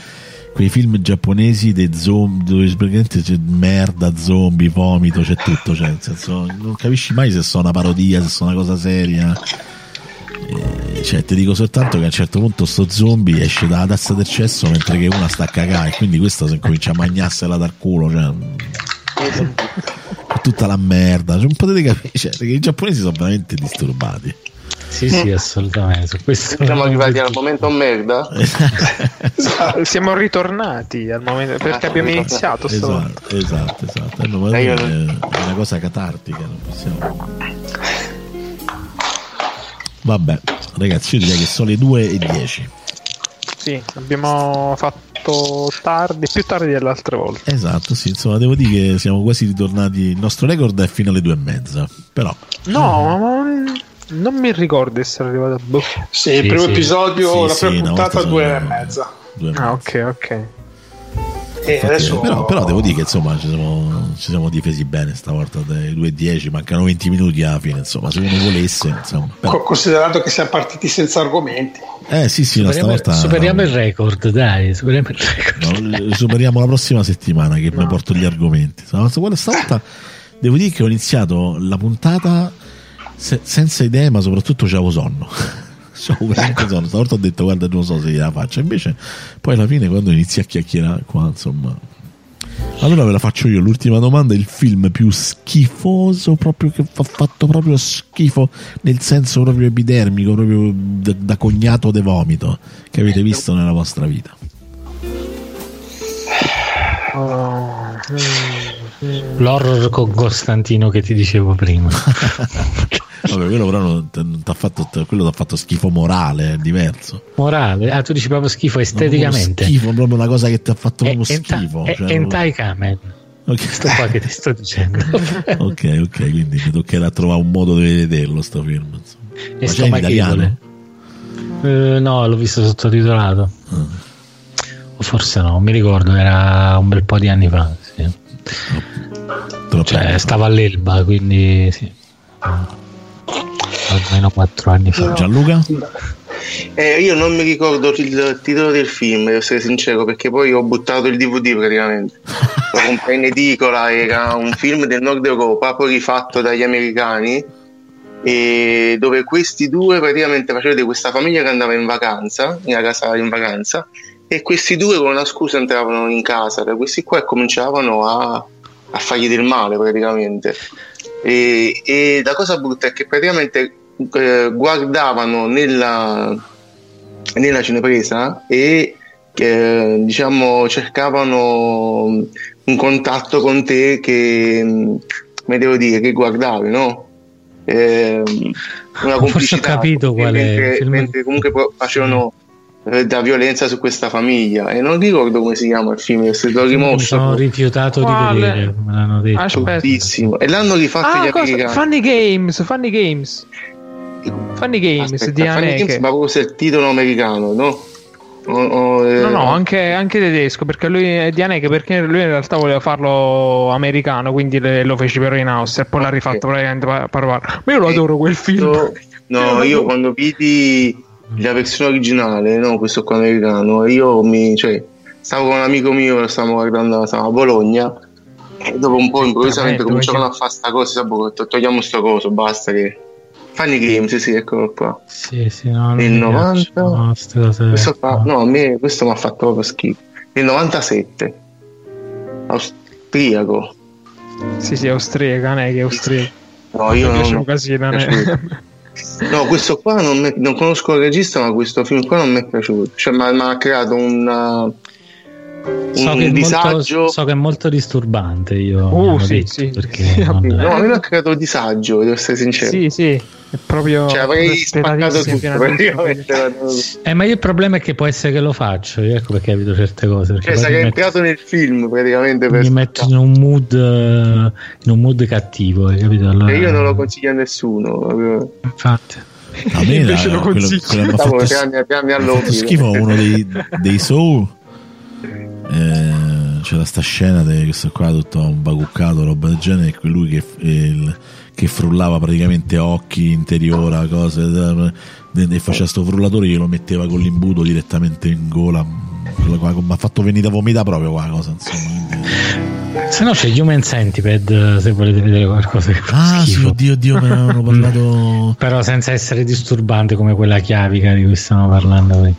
B: Quei film giapponesi dei zombie dove praticamente c'è merda, zombie, vomito, c'è tutto, cioè, nel senso, non capisci mai se sono una parodia, se sono una cosa seria. Eh, cioè, ti dico soltanto che a un certo punto sto zombie esce dalla tazza del cesso mentre che una sta a cagare, quindi questo si comincia a magnarsela dal culo, cioè, è tutta la merda. Cioè, non potete capire, cioè, perché i giapponesi sono veramente disturbati.
F: Sì, sì, assolutamente. Su questo
I: Siamo arrivati al momento merda.
E: Siamo ritornati al momento perché abbiamo iniziato
B: esatto, esatto, esatto. Eh,
I: Eh,
B: è una cosa catartica, non possiamo. Vabbè, ragazzi, io direi che sono le 2 e 10.
E: Sì, abbiamo fatto tardi, più tardi delle altre volte.
B: Esatto, sì, insomma, devo dire che siamo quasi ritornati. Il nostro record è fino alle 2 e mezza. Però,
E: No, ma non mi ricordo essere arrivato a boh.
G: Sì, il primo
F: sì.
G: episodio,
B: Sì,
G: la
B: sì,
G: prima puntata, due e mezza.
B: due e
E: Ah,
B: mezza.
E: ok, ok.
G: E
B: Infatti,
G: adesso
B: però, però devo dire che insomma ci siamo, ci siamo difesi bene stavolta dai 2 e 10, mancano 20 minuti alla fine, insomma, se uno volesse, insomma. Però,
G: considerando che siamo partiti senza argomenti.
B: eh sì, sì, no,
F: Superiamo,
B: stavolta
F: superiamo il record, dai, superiamo il record.
B: No, superiamo la prossima settimana che mi porto gli argomenti. Stavolta, stavolta devo dire che ho iniziato la puntata se- senza idee, ma soprattutto c'avevo sonno. Sonno. Stavolta ho detto guarda non so se gliela faccio. Invece poi alla fine quando inizi a chiacchierare qua, insomma. Allora ve la faccio io l'ultima domanda, il film più schifoso proprio che ha fatto proprio schifo nel senso proprio epidermico, proprio da, da cognato de vomito che avete visto nella vostra vita.
F: L'horror con Costantino che ti dicevo prima.
B: Vabbè, quello però non non t'ha fatto, quello t'ha fatto schifo morale, è diverso.
F: Morale, ah, tu dici proprio schifo esteticamente.
B: proprio Schifo, proprio una cosa che ti ha fatto
F: E-
B: proprio
F: enta-
B: schifo.
F: e-
B: cioè,
F: Entai Kamen. Questo qua che ti sto dicendo.
B: ok, ok, quindi mi toccherà trovare un modo di vederlo sto film. insomma.
F: E
B: Ma in italiano?
F: Eh, no, l'ho visto sottotitolato.
B: Ah.
F: O forse no, mi ricordo, era un bel po' di anni fa. Sì.
B: Lo
F: Cioè, stava all'Elba, quindi sì. Almeno quattro anni fa.
B: Gianluca?
I: Eh, io non mi ricordo il titolo del film, devo essere sincero, perché poi ho buttato il DVD praticamente. Lo comprai in edicola, era un film del nord Europa, poi rifatto dagli americani, e dove questi due praticamente facevano vedere questa famiglia che andava in vacanza, in casa in vacanza, e questi due con una scusa entravano in casa da questi qua e cominciavano a, a fargli del male praticamente. E, e la cosa brutta è che praticamente eh, guardavano nella, nella cinepresa e eh, diciamo cercavano un contatto con te che mh, come devo dire che guardavi no? Eh, una
F: Forse ho
I: complicità
F: capito qual è
I: mentre, comunque facevano da violenza su questa famiglia e non ricordo come si chiama il film se l'ho
F: Mi
I: rimosso
F: sono rifiutato
E: Quale?
F: di vedere, me l'hanno detto.
E: Aspetta.
I: e l'hanno rifatto gli
E: Ah, cosa?
I: americani
E: Funny Games, Funny Games. Funny Games
I: Aspetta,
E: di
I: Funny Games, ma proprio se il titolo americano, no? O- o, eh,
E: No, no, anche, anche tedesco, perché lui è di Haneke, perché lui in realtà voleva farlo americano, quindi le- lo fece però in Austria e poi l'ha rifatto praticamente pa- parlare. Ma io lo adoro quel film.
I: No, io quando vidi la versione originale, no, questo qua americano, io mi, cioè, stavo con un amico mio, stavamo guardando, stavamo a Bologna, e dopo un po' improvvisamente cominciavano a
E: c'è-
I: fare sta cosa, detto, togliamo sto coso, basta che... Funny Games, sì, sì, eccolo qua.
F: Sì, sì, no, non
I: Il
F: mi
I: 90?
F: piacciono, no,
I: Questo, fa-
F: no.
I: no, a me questo mi ha fatto proprio schifo. Il 97, austriaco.
E: Sì, sì, austriaca, Haneke, austriaca.
I: No, io
E: Mi piace
I: non,
E: un casino,
I: è
E: Haneke.
I: No, questo qua non, mi- non conosco il regista, ma questo film qua non mi è piaciuto. Cioè, mi ha- creato una,
F: So
I: un
F: che, è
I: disagio.
F: molto, so che è molto disturbante. Io
E: Uh, sì,
F: detto,
E: sì.
F: perché
E: Sì,
F: non-.
I: No, a me ha creato disagio, devo essere sincero.
E: Sì, sì, è proprio
I: Cioè, avrei spaccato tutto praticamente.
F: Eh, ma io il problema è che può essere che lo faccio. Io ecco perché evito certe cose. Perché
I: Cioè, sarei
F: metto,
I: entrato nel film praticamente per
F: mi metto in un mood in un mood cattivo, hai capito? Allora,
I: E io non lo consiglio a nessuno.
F: Infatti.
B: A me
E: Invece
B: era
E: lo
B: quello,
E: consiglio.
B: quello ha
I: Stavo
B: fatto,
I: all'ordine.
B: fatto schifo uno dei, dei Soul. Eh, c'era sta scena di questo qua tutto un bacuccato, roba del genere, e lui che, il- che frullava praticamente occhi, interiora, cose, eh, e faceva sto frullatore che lo metteva con l'imbuto direttamente in gola. Mi ha fatto venire a vomitare proprio qua cosa, insomma.
F: Se no c'è Human Centipede se volete vedere qualcosa che
B: Ah, sì, oddio, oddio, ne avevano parlato.
F: Però senza essere disturbante come quella chiavica di cui stiamo parlando. Eh,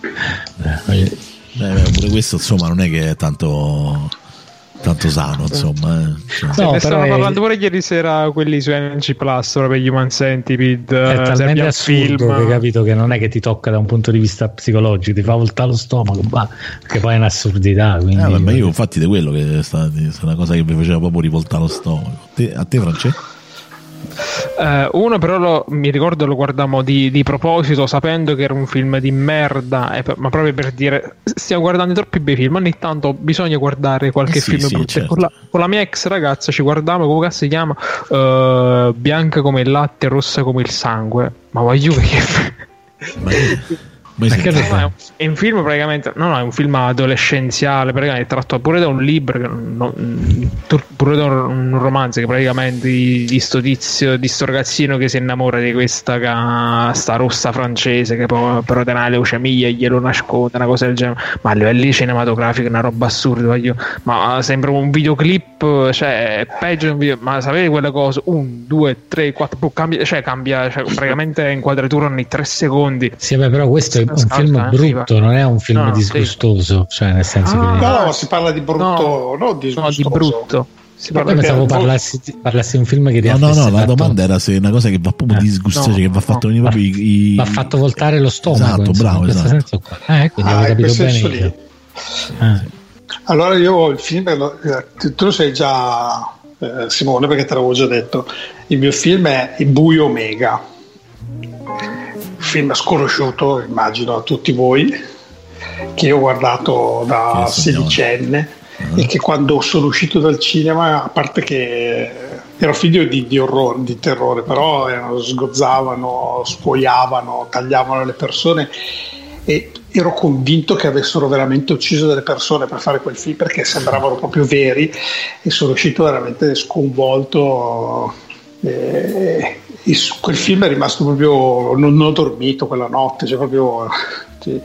B: Eh, beh, pure questo, insomma, non è che è tanto, tanto sano, insomma. eh. Cioè,
F: No,
E: ne stavano
F: è-
E: parlando pure ieri sera quelli su NC Plus gli Human Centipede
F: È
E: eh,
F: talmente assurdo
E: film
F: che hai capito che non è che ti tocca da un punto di vista psicologico, ti fa voltare lo stomaco, ma che poi è un'assurdità. Quindi,
B: Eh, ma io infatti di quello che è stata è una cosa che mi faceva proprio rivoltare lo stomaco. Te- a te, Francesco?
E: Eh, uno però lo- mi ricordo lo guardammo di, di proposito sapendo che era un film di merda per- ma proprio per dire stiamo guardando troppi bei film ogni tanto bisogna guardare qualche
B: Eh sì,
E: film
B: sì,
E: brutto.
B: certo.
E: con, la, con la mia ex ragazza ci guardavamo come cazzo si chiama? Eh, bianca come il latte rossa come il sangue. Ma voglio che No, è, un, film praticamente no, no, è un film adolescenziale praticamente è tratto pure da un libro pure da un, romanzo che praticamente di, di sto tizio di sto ragazzino che si innamora di questa ca- sta rossa francese che poi però te la leucemia e glielo nasconde una cosa del genere. Ma a livelli cinematografici è una roba assurda voglio- ma sembra un videoclip cioè è peggio di un video ma sapete quelle cose un, due, tre, quattro boh, cambia, cioè cambia cioè, praticamente inquadratura ogni tre secondi.
F: Sì, beh, però questo è un
E: Scalza,
F: film brutto,
E: sì,
F: non è un film
E: No, no, sì.
F: disgustoso, cioè nel senso
E: Ah,
F: che...
G: No, si parla di brutto, no, di
E: no, di
G: disgustoso.
E: brutto si
F: Poi
E: parla
F: pensavo parlassi, parlassi di un film che ti
B: No,
F: ha
B: no, no, la domanda era se è una cosa che va proprio
F: Eh,
B: disgustata,
E: no,
B: cioè che va fatto
E: no.
B: proprio i, i-
F: va fatto voltare lo stomaco.
B: Esatto, bravo,
F: in
B: esatto.
F: senso qua. Eh, quindi
G: Ah,
F: avevo capito bene
G: senso
F: io.
G: lì.
F: Eh.
G: Allora io il film, eh, tu lo sai già eh, Simone perché te l'avevo già detto, il mio film è Il buio omega, film sconosciuto immagino a tutti voi, che ho guardato da sedicenne e che quando sono uscito dal cinema, a parte che ero figlio di, di orrore, di terrore, però erano- sgozzavano, scuoiavano, tagliavano le persone e ero convinto che avessero veramente ucciso delle persone per fare quel film perché sembravano proprio veri e sono uscito veramente sconvolto. E, e su quel film è rimasto proprio. Non, non ho dormito quella notte, cioè proprio. cioè,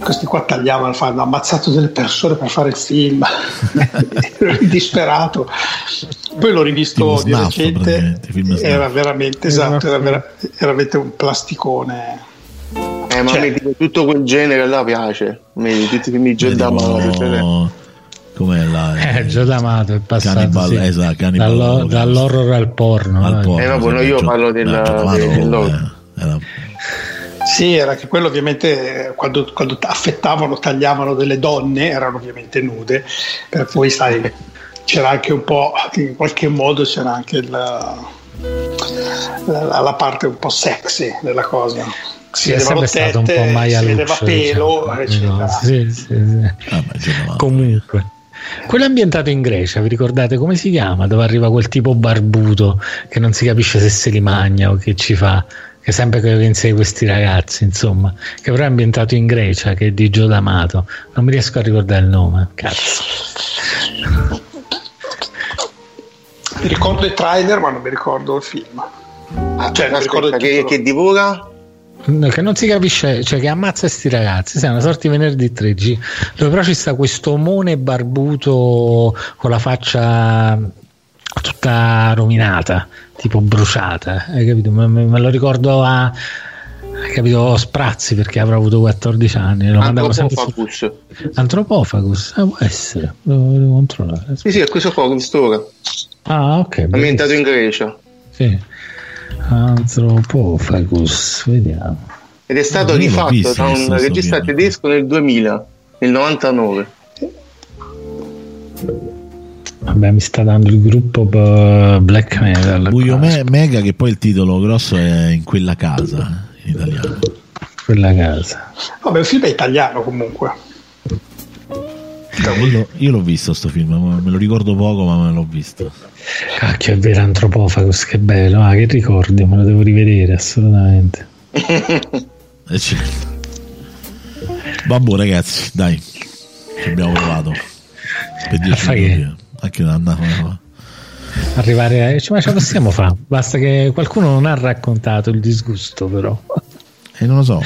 G: questi qua tagliavano, hanno ammazzato delle persone per fare il film, ero disperato. Poi l'ho rivisto di recente, era veramente esatto, era, vera- era veramente un plasticone.
I: Eh, ma
G: Cioè-
I: tutto quel genere là piace. Tutti i film di Joe
B: com'è la
F: Eh, Gio D'Amato è passato
B: Cannibal,
F: sì.
B: esatto, Cannibal
F: Dallo- dall'horror al porno.
B: al
F: eh.
B: porno,
I: Eh, vabbè,
B: sì,
I: no, io
B: Gio-
I: parlo del- dell'horror.
B: eh, era-
G: Sì, era che quello ovviamente quando, quando affettavano, tagliavano delle donne, erano ovviamente nude, per poi sai, c'era anche un po', in qualche modo c'era anche la, la- la parte un po' sexy della cosa. Si
F: stato un
G: tette, si vedeva pelo,
F: diciamo,
G: eccetera.
F: sì, sì, sì.
B: ah.
F: Comunque, quello è ambientato in Grecia, vi ricordate come si chiama? Dove arriva quel tipo barbuto che non si capisce se se li magna o che ci fa, che sempre che insegue questi ragazzi, insomma, che però è ambientato in Grecia, che è di Gio D'Amato. Non mi riesco a ricordare il nome, cazzo.
G: Mi ricordo i trailer, ma non mi ricordo il film.
I: Ah,
G: Cioè, mi ricordo
I: aspetta,
G: il
I: che, che divora?
F: Che non si capisce, cioè che ammazza sti ragazzi, sai, una sorta di venerdì 3G, dove però ci sta questo omone barbuto con la faccia tutta rovinata, tipo bruciata, hai capito? Me, me- me lo ricordo a capito sprazzi perché avrà avuto 14 anni lo sempre su-.
I: Anthropophagus
F: eh, può essere lo devo controllare
I: Sì, sì, è questo qua, questo ora.
F: ah ok
I: Ambientato in Grecia.
F: sì. Anthropophagus vediamo
I: Ed è stato
B: l'ho
I: rifatto
B: visto
I: da un regista tedesco nel 2000, nel 99.
F: Vabbè, mi sta dando il gruppo Black Metal.
B: Buio. Me- Mega, che poi il titolo grosso è in quella casa in italiano.
F: Quella casa.
G: Vabbè, il film è italiano comunque.
B: Io, io l'ho visto sto film, me lo ricordo poco, ma me l'ho visto.
F: Cacchio, è vero, Antropofagos, che bello. Ah, che ricordi, me lo devo rivedere assolutamente.
B: Eh, certo. Vabbè, ragazzi, dai, ci abbiamo provato per 10
F: fai
B: minuti.
F: che-
B: eh. Anche andava.
F: Arrivare a... ma ce la possiamo fare. Basta che qualcuno non ha raccontato il disgusto, però.
B: E non lo so.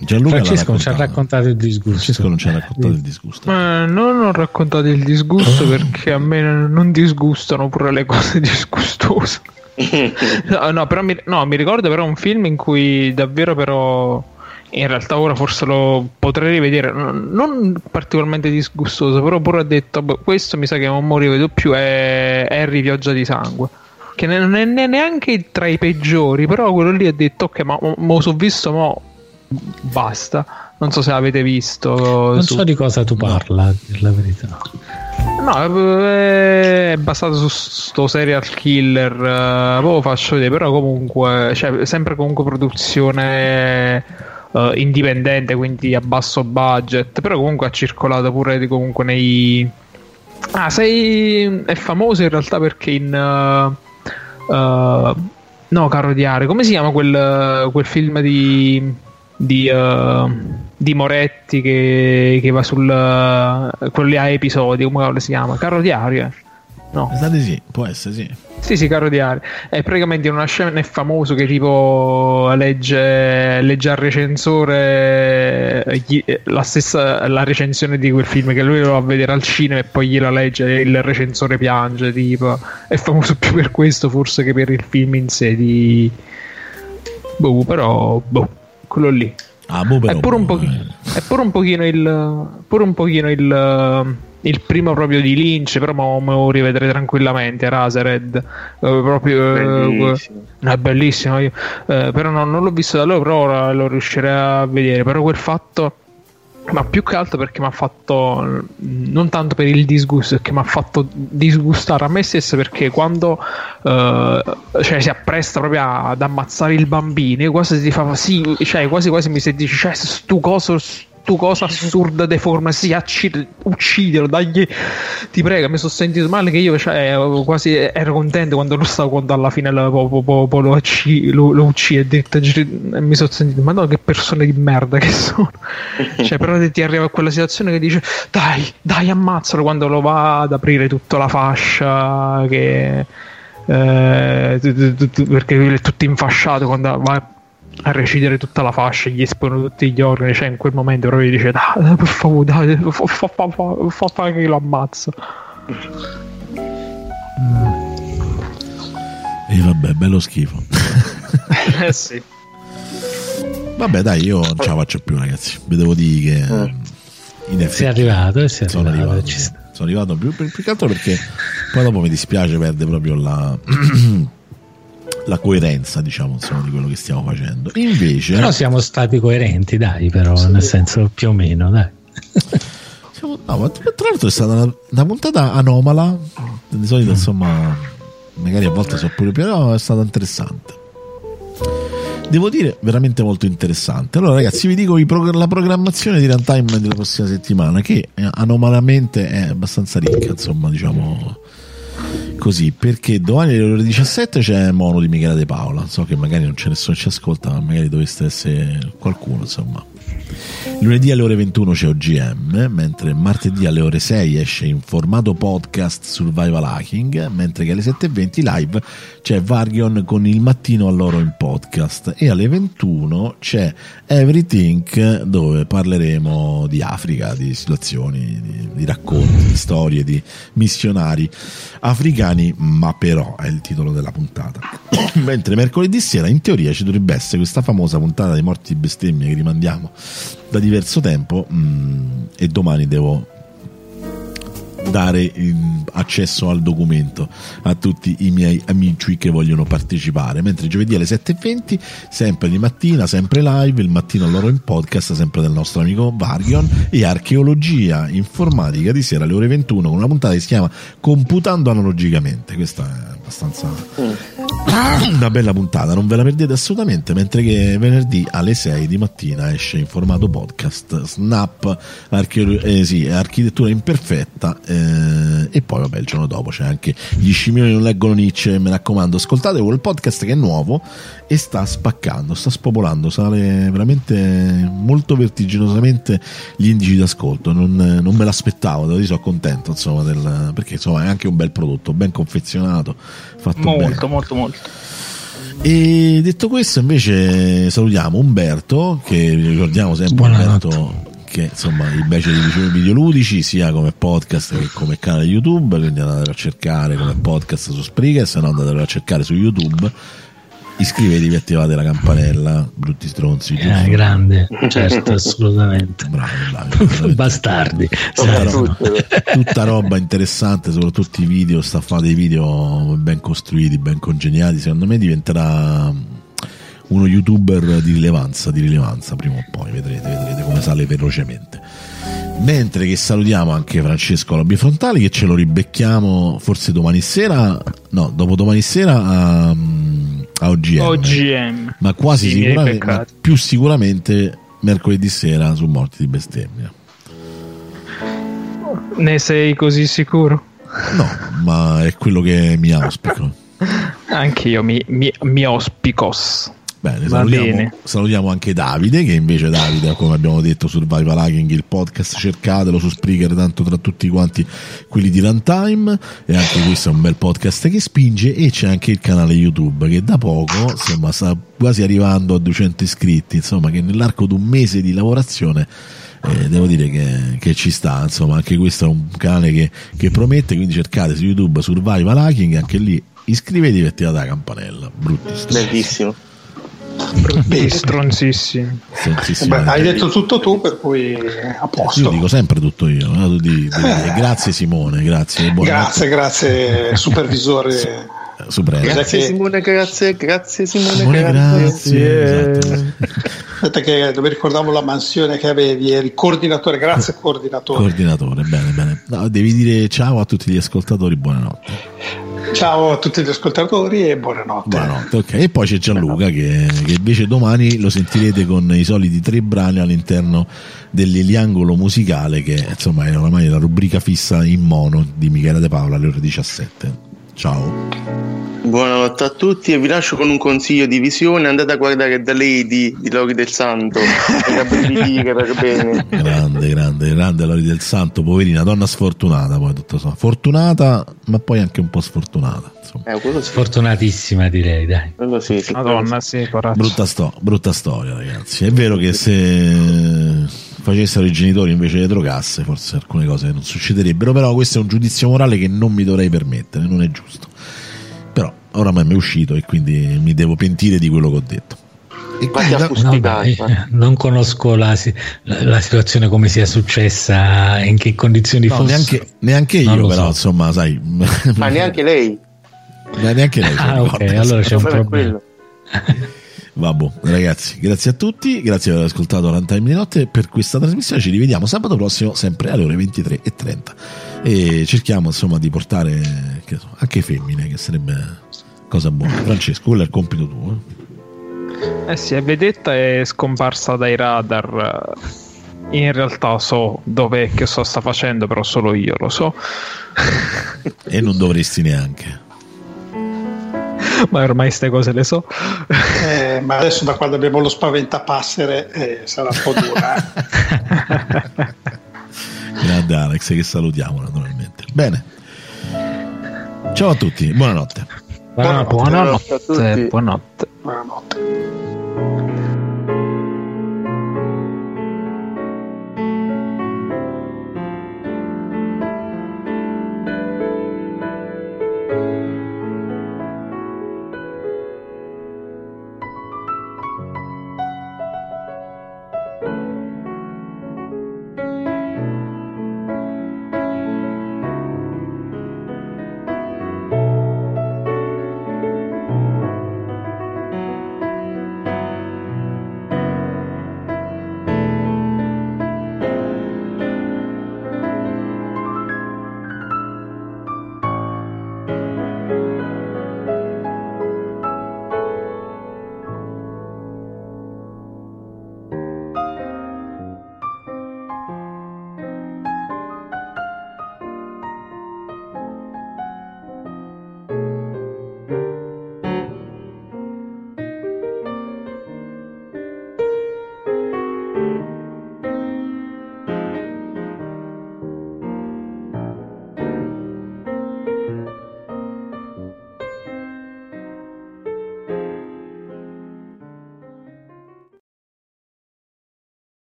B: Gianluca
F: Francesco non ci ha
B: raccontato.
F: il disgusto.
B: Francesco non ci ha raccontato il disgusto.
E: Ma non ho raccontato il disgusto perché a me non disgustano pure le cose disgustose. No, no, però mi, no, mi ricordo però un film in cui davvero però in realtà ora forse lo potrei rivedere, non particolarmente disgustoso, però pure ho detto "Boh, questo mi sa che non mo rivedo più è Harry Pioggia di Sangue. Che non è ne- neanche tra i peggiori, però quello lì ho detto ok, ma mo- mo so visto, mo basta. Non so se l'avete visto.
F: Non
E: su-
F: so di cosa tu parla, a la verità.
E: No, è basato su sto serial killer. eh, lo faccio vedere, però comunque, cioè, sempre comunque produzione eh, indipendente, quindi a basso budget. Però comunque ha circolato pure comunque nei. Ah, sei. È famoso in realtà perché in. eh, eh, no, caro diario, come si chiama quel, quel film di. Di, eh, di Moretti che, che va sul quello lì a episodi come si chiama Caro Diario eh? no
B: Pensate sì, può essere sì.
E: sì, sì, caro diario. È praticamente in una scena è famoso che tipo legge, legge al recensore gli- la stessa la recensione di quel film che lui lo va a vedere al cinema e poi gliela legge e il recensore piange. Tipo, è famoso più per questo forse che per il film in sé. Di... Boh, però, boh, quello lì.
B: Ah, boh, però,
E: è pure un,
B: boh,
E: pochino, è pure un pochino il pure un pochino il, il primo proprio di Lynch però me lo rivedrei tranquillamente Razered eh, proprio eh,
I: Bellissimo.
E: no, è bellissimo io, eh, però no, non l'ho visto da allora però ora lo riuscirei a vedere però quel fatto ma più che altro perché mi ha fatto non tanto per il disgusto perché mi ha fatto disgustare a me stesso perché quando eh, cioè, si appresta proprio ad ammazzare il bambino quasi ti fa sì, cioè, quasi quasi mi si dice cioè stu coso stu cosa assurda deforme sì accid- uccidilo dagli ti prego mi sono sentito male che io cioè, quasi ero contento quando lo stavo quando alla fine lo, po- po- po- lo, acci- lo, lo uccide e mi sono sentito ma no che persone di merda che sono cioè, però ti arriva a quella situazione che dice dai, dai, ammazzalo quando lo va ad aprire tutta la fascia che eh, tu- tu- tu- tu- perché è tutto infasciato quando va a recidere tutta la fascia gli espono tutti gli organi cioè in quel momento proprio dice dai, dai, per favore dai fa, fa, fa, fa, fa, fa che lo ammazza
B: E vabbè, bello schifo.
E: eh sì
B: Vabbè, dai, io non ce la faccio più, ragazzi. Vi devo dire che.
I: Mm.
B: In
F: Sei
B: effetti,
F: arrivato e sei
B: sono
F: arrivato.
B: arrivato.
F: ci sta.
B: Sono arrivato più, più, più che altro perché poi dopo mi dispiace perde proprio la. la coerenza, diciamo, insomma, di quello che stiamo facendo. Invece,
F: Però siamo stati coerenti, dai, però, nel senso più o meno, dai.
B: siamo- no, tra l'altro è stata una, una puntata anomala. Di solito, insomma, magari a volte so pure, però è stata interessante. Devo dire, veramente molto interessante. Allora, ragazzi, vi dico prog- la programmazione di runtime della prossima settimana, che eh, anomalamente è abbastanza ricca, insomma, diciamo così, perché domani alle ore 17 c'è Mono di Michela De Paola. So che magari non c'è nessuno che ci ascolta, ma magari dovesse essere qualcuno, insomma. Lunedì alle ore 21 c'è OGM, mentre martedì alle ore 6 esce in formato podcast Survival Hacking, mentre che alle 7.20 live c'è Vargion con il mattino all'oro in podcast e alle 21 c'è Everything dove parleremo di Africa, di situazioni, di, di racconti, di storie, di missionari africani, ma però è il titolo della puntata. mentre mercoledì sera in teoria ci dovrebbe essere questa famosa puntata dei morti bestemmie che rimandiamo da diverso tempo mm, e domani devo dare il accesso al documento a tutti i miei amici che vogliono partecipare. Mentre giovedì alle 7.20, sempre di mattina, sempre live, il mattino loro in podcast, sempre del nostro amico Varion e archeologia informatica di sera alle ore 21 con una puntata che si chiama Computando analogicamente. Questa è abbastanza una bella puntata, non ve la perdete assolutamente, mentre che venerdì alle 6 di mattina esce in formato podcast Snap archeo- eh, sì, Architettura imperfetta eh, e poi vabbè il giorno dopo c'è anche Gli scimmioni non leggono Nietzsche, mi raccomando ascoltate quel podcast che è nuovo e sta spaccando, sta spopolando, sale veramente molto vertiginosamente gli indici d'ascolto, non, non me l'aspettavo, devo dire sono contento insomma del, perché insomma è anche un bel prodotto, ben confezionato, fatto bene.
E: Molto, molto, molto.
B: E detto questo, invece, salutiamo Umberto, che ricordiamo sempre
F: Buonanotte.
B: Umberto che insomma i beceri di videoludici sia come podcast che come canale YouTube, quindi andatelo a cercare come podcast su Spreaker, se no andatelo a cercare su YouTube. Iscrivetevi e attivate la campanella, brutti stronzi.
F: Eh, grande, certo, assolutamente.
B: Bravi, bravi.
F: Bastardi.
B: Tutta
F: Sì,
B: roba, tutta roba interessante, soprattutto i video, sta a fare dei video ben costruiti, ben congegnati. Secondo me diventerà uno youtuber di rilevanza, di rilevanza prima o poi, vedrete, vedrete come sale velocemente. Mentre che salutiamo anche Francesco alla Bifrontali, che ce lo ribecchiamo forse domani sera, no, dopo domani sera a OGM.
E: OGM.
B: Ma quasi sicuramente, ma più sicuramente mercoledì sera su Morti di Bestemmia.
E: Ne sei così sicuro?
B: No, ma è quello che mi auspico.
E: Anche io mi, mi, mi auspicos.
B: Bene, salutiamo,
E: bene.
B: salutiamo anche Davide, che invece Davide, come abbiamo detto, Survival Hacking, il podcast, cercatelo su Spreaker, tanto tra tutti quanti quelli di Runtime, e anche questo è un bel podcast che spinge, e c'è anche il canale YouTube, che da poco, insomma, sta quasi arrivando a 200 iscritti, insomma, che nell'arco di un mese di lavorazione eh, devo dire che, che ci sta, insomma, anche questo è un canale che, che promette, quindi cercate su YouTube Survival Hacking, anche lì iscrivetevi e attivate la campanella, brutti stronzi.
I: Bellissimo.
E: Stronzissimi.
B: Stronzissimi.
G: Beh, hai detto tutto tu, per cui a posto.
B: Io dico sempre tutto io. no? Tu di- di-
G: Eh.
B: grazie Simone, grazie.
G: Grazie, grazie, supervisore.
B: Supremo.
I: Grazie
G: che-
I: Simone, grazie, grazie Simone,
B: Simone,
I: grazie.
B: grazie. Esatto.
G: Aspetta che dove ricordavo la mansione che avevi, eri coordinatore, grazie coordinatore.
B: Coordinatore, bene, bene. No, devi dire ciao a tutti gli ascoltatori, buonanotte.
G: Ciao a tutti gli ascoltatori e buonanotte.
B: Buonanotte, ok. E poi c'è Gianluca che, che invece domani lo sentirete con i soliti tre brani all'interno dell'eliangolo musicale che insomma è oramai la rubrica fissa in mono di Michele De Paola alle ore 17. Ciao.
I: Buonanotte a tutti e vi lascio con un consiglio di visione. Andate a guardare The Lady di Lori del Santo.
B: Grande, grande, grande Lori del Santo, poverina, donna sfortunata poi tutto so. Fortunata, ma poi anche un po' sfortunata.
I: Eh,
F: Sfortunatissima direi, dai.
I: quello sì, sì,
E: Madonna, sì.
B: Brutta, sto- brutta storia, ragazzi. È vero che se facessero i genitori invece le drogasse, forse alcune cose non succederebbero, però questo è un giudizio morale che non mi dovrei permettere, non è giusto. Però oramai mi è uscito e quindi mi devo pentire di quello che ho detto. E
I: Vatti a
B: quindi-
F: No, eh, non conosco la, la- la situazione come sia successa, in che condizioni
B: no,
F: fosse.
B: neanche, neanche io, però,
F: so.
B: insomma, sai,
I: Ma neanche lei.
B: neanche lei.
F: Ah,
B: lo
F: ok, allora c'è un problema.
B: Vabbè, ragazzi, grazie a tutti, grazie per aver ascoltato Runtime di Notte per questa trasmissione. Ci rivediamo sabato prossimo, sempre alle ore 23.30. E cerchiamo insomma di portare so, anche femmine, che sarebbe cosa buona. Francesco, quello è il compito tuo. eh.
E: Eh sì, è vedetta è scomparsa dai radar. In realtà so dov'è che so sta facendo, però solo io lo so.
B: E non dovresti neanche.
E: Ma ormai queste cose le so.
G: Eh, ma adesso da quando abbiamo lo spaventapassere eh, sarà un po' dura. eh.
B: Grande Alex, che salutiamo naturalmente. Bene. Ciao a tutti, buonanotte.
F: Buonanotte.
I: Buonanotte a tutti.
E: Buonanotte. Buonanotte.
G: Buonanotte.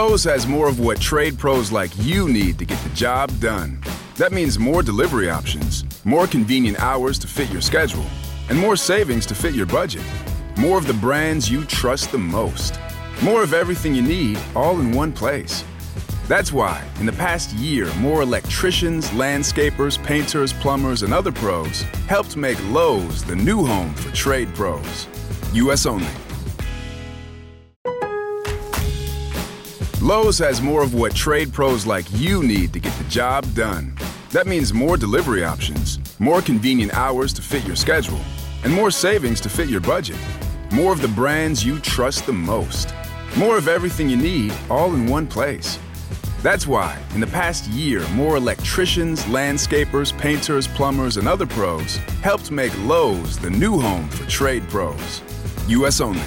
A: Lowe's has more of what trade pros like you need to get the job done. That means more delivery options, more convenient hours to fit your schedule, and more savings to fit your budget. More of the brands you trust the most. More of everything you need all in one place. That's why, in the past year, more electricians, landscapers, painters, plumbers, and other pros helped make Lowe's the new home for trade pros. U.S. only. Lowe's has more of what trade pros like you need to get the job done. That means more delivery options, more convenient hours to fit your schedule, and more savings to fit your budget. More of the brands you trust the most. More of everything you need all in one place. That's why, in the past year, more electricians, landscapers, painters, plumbers, and other pros helped make Lowe's the new home for trade pros. U.S. only.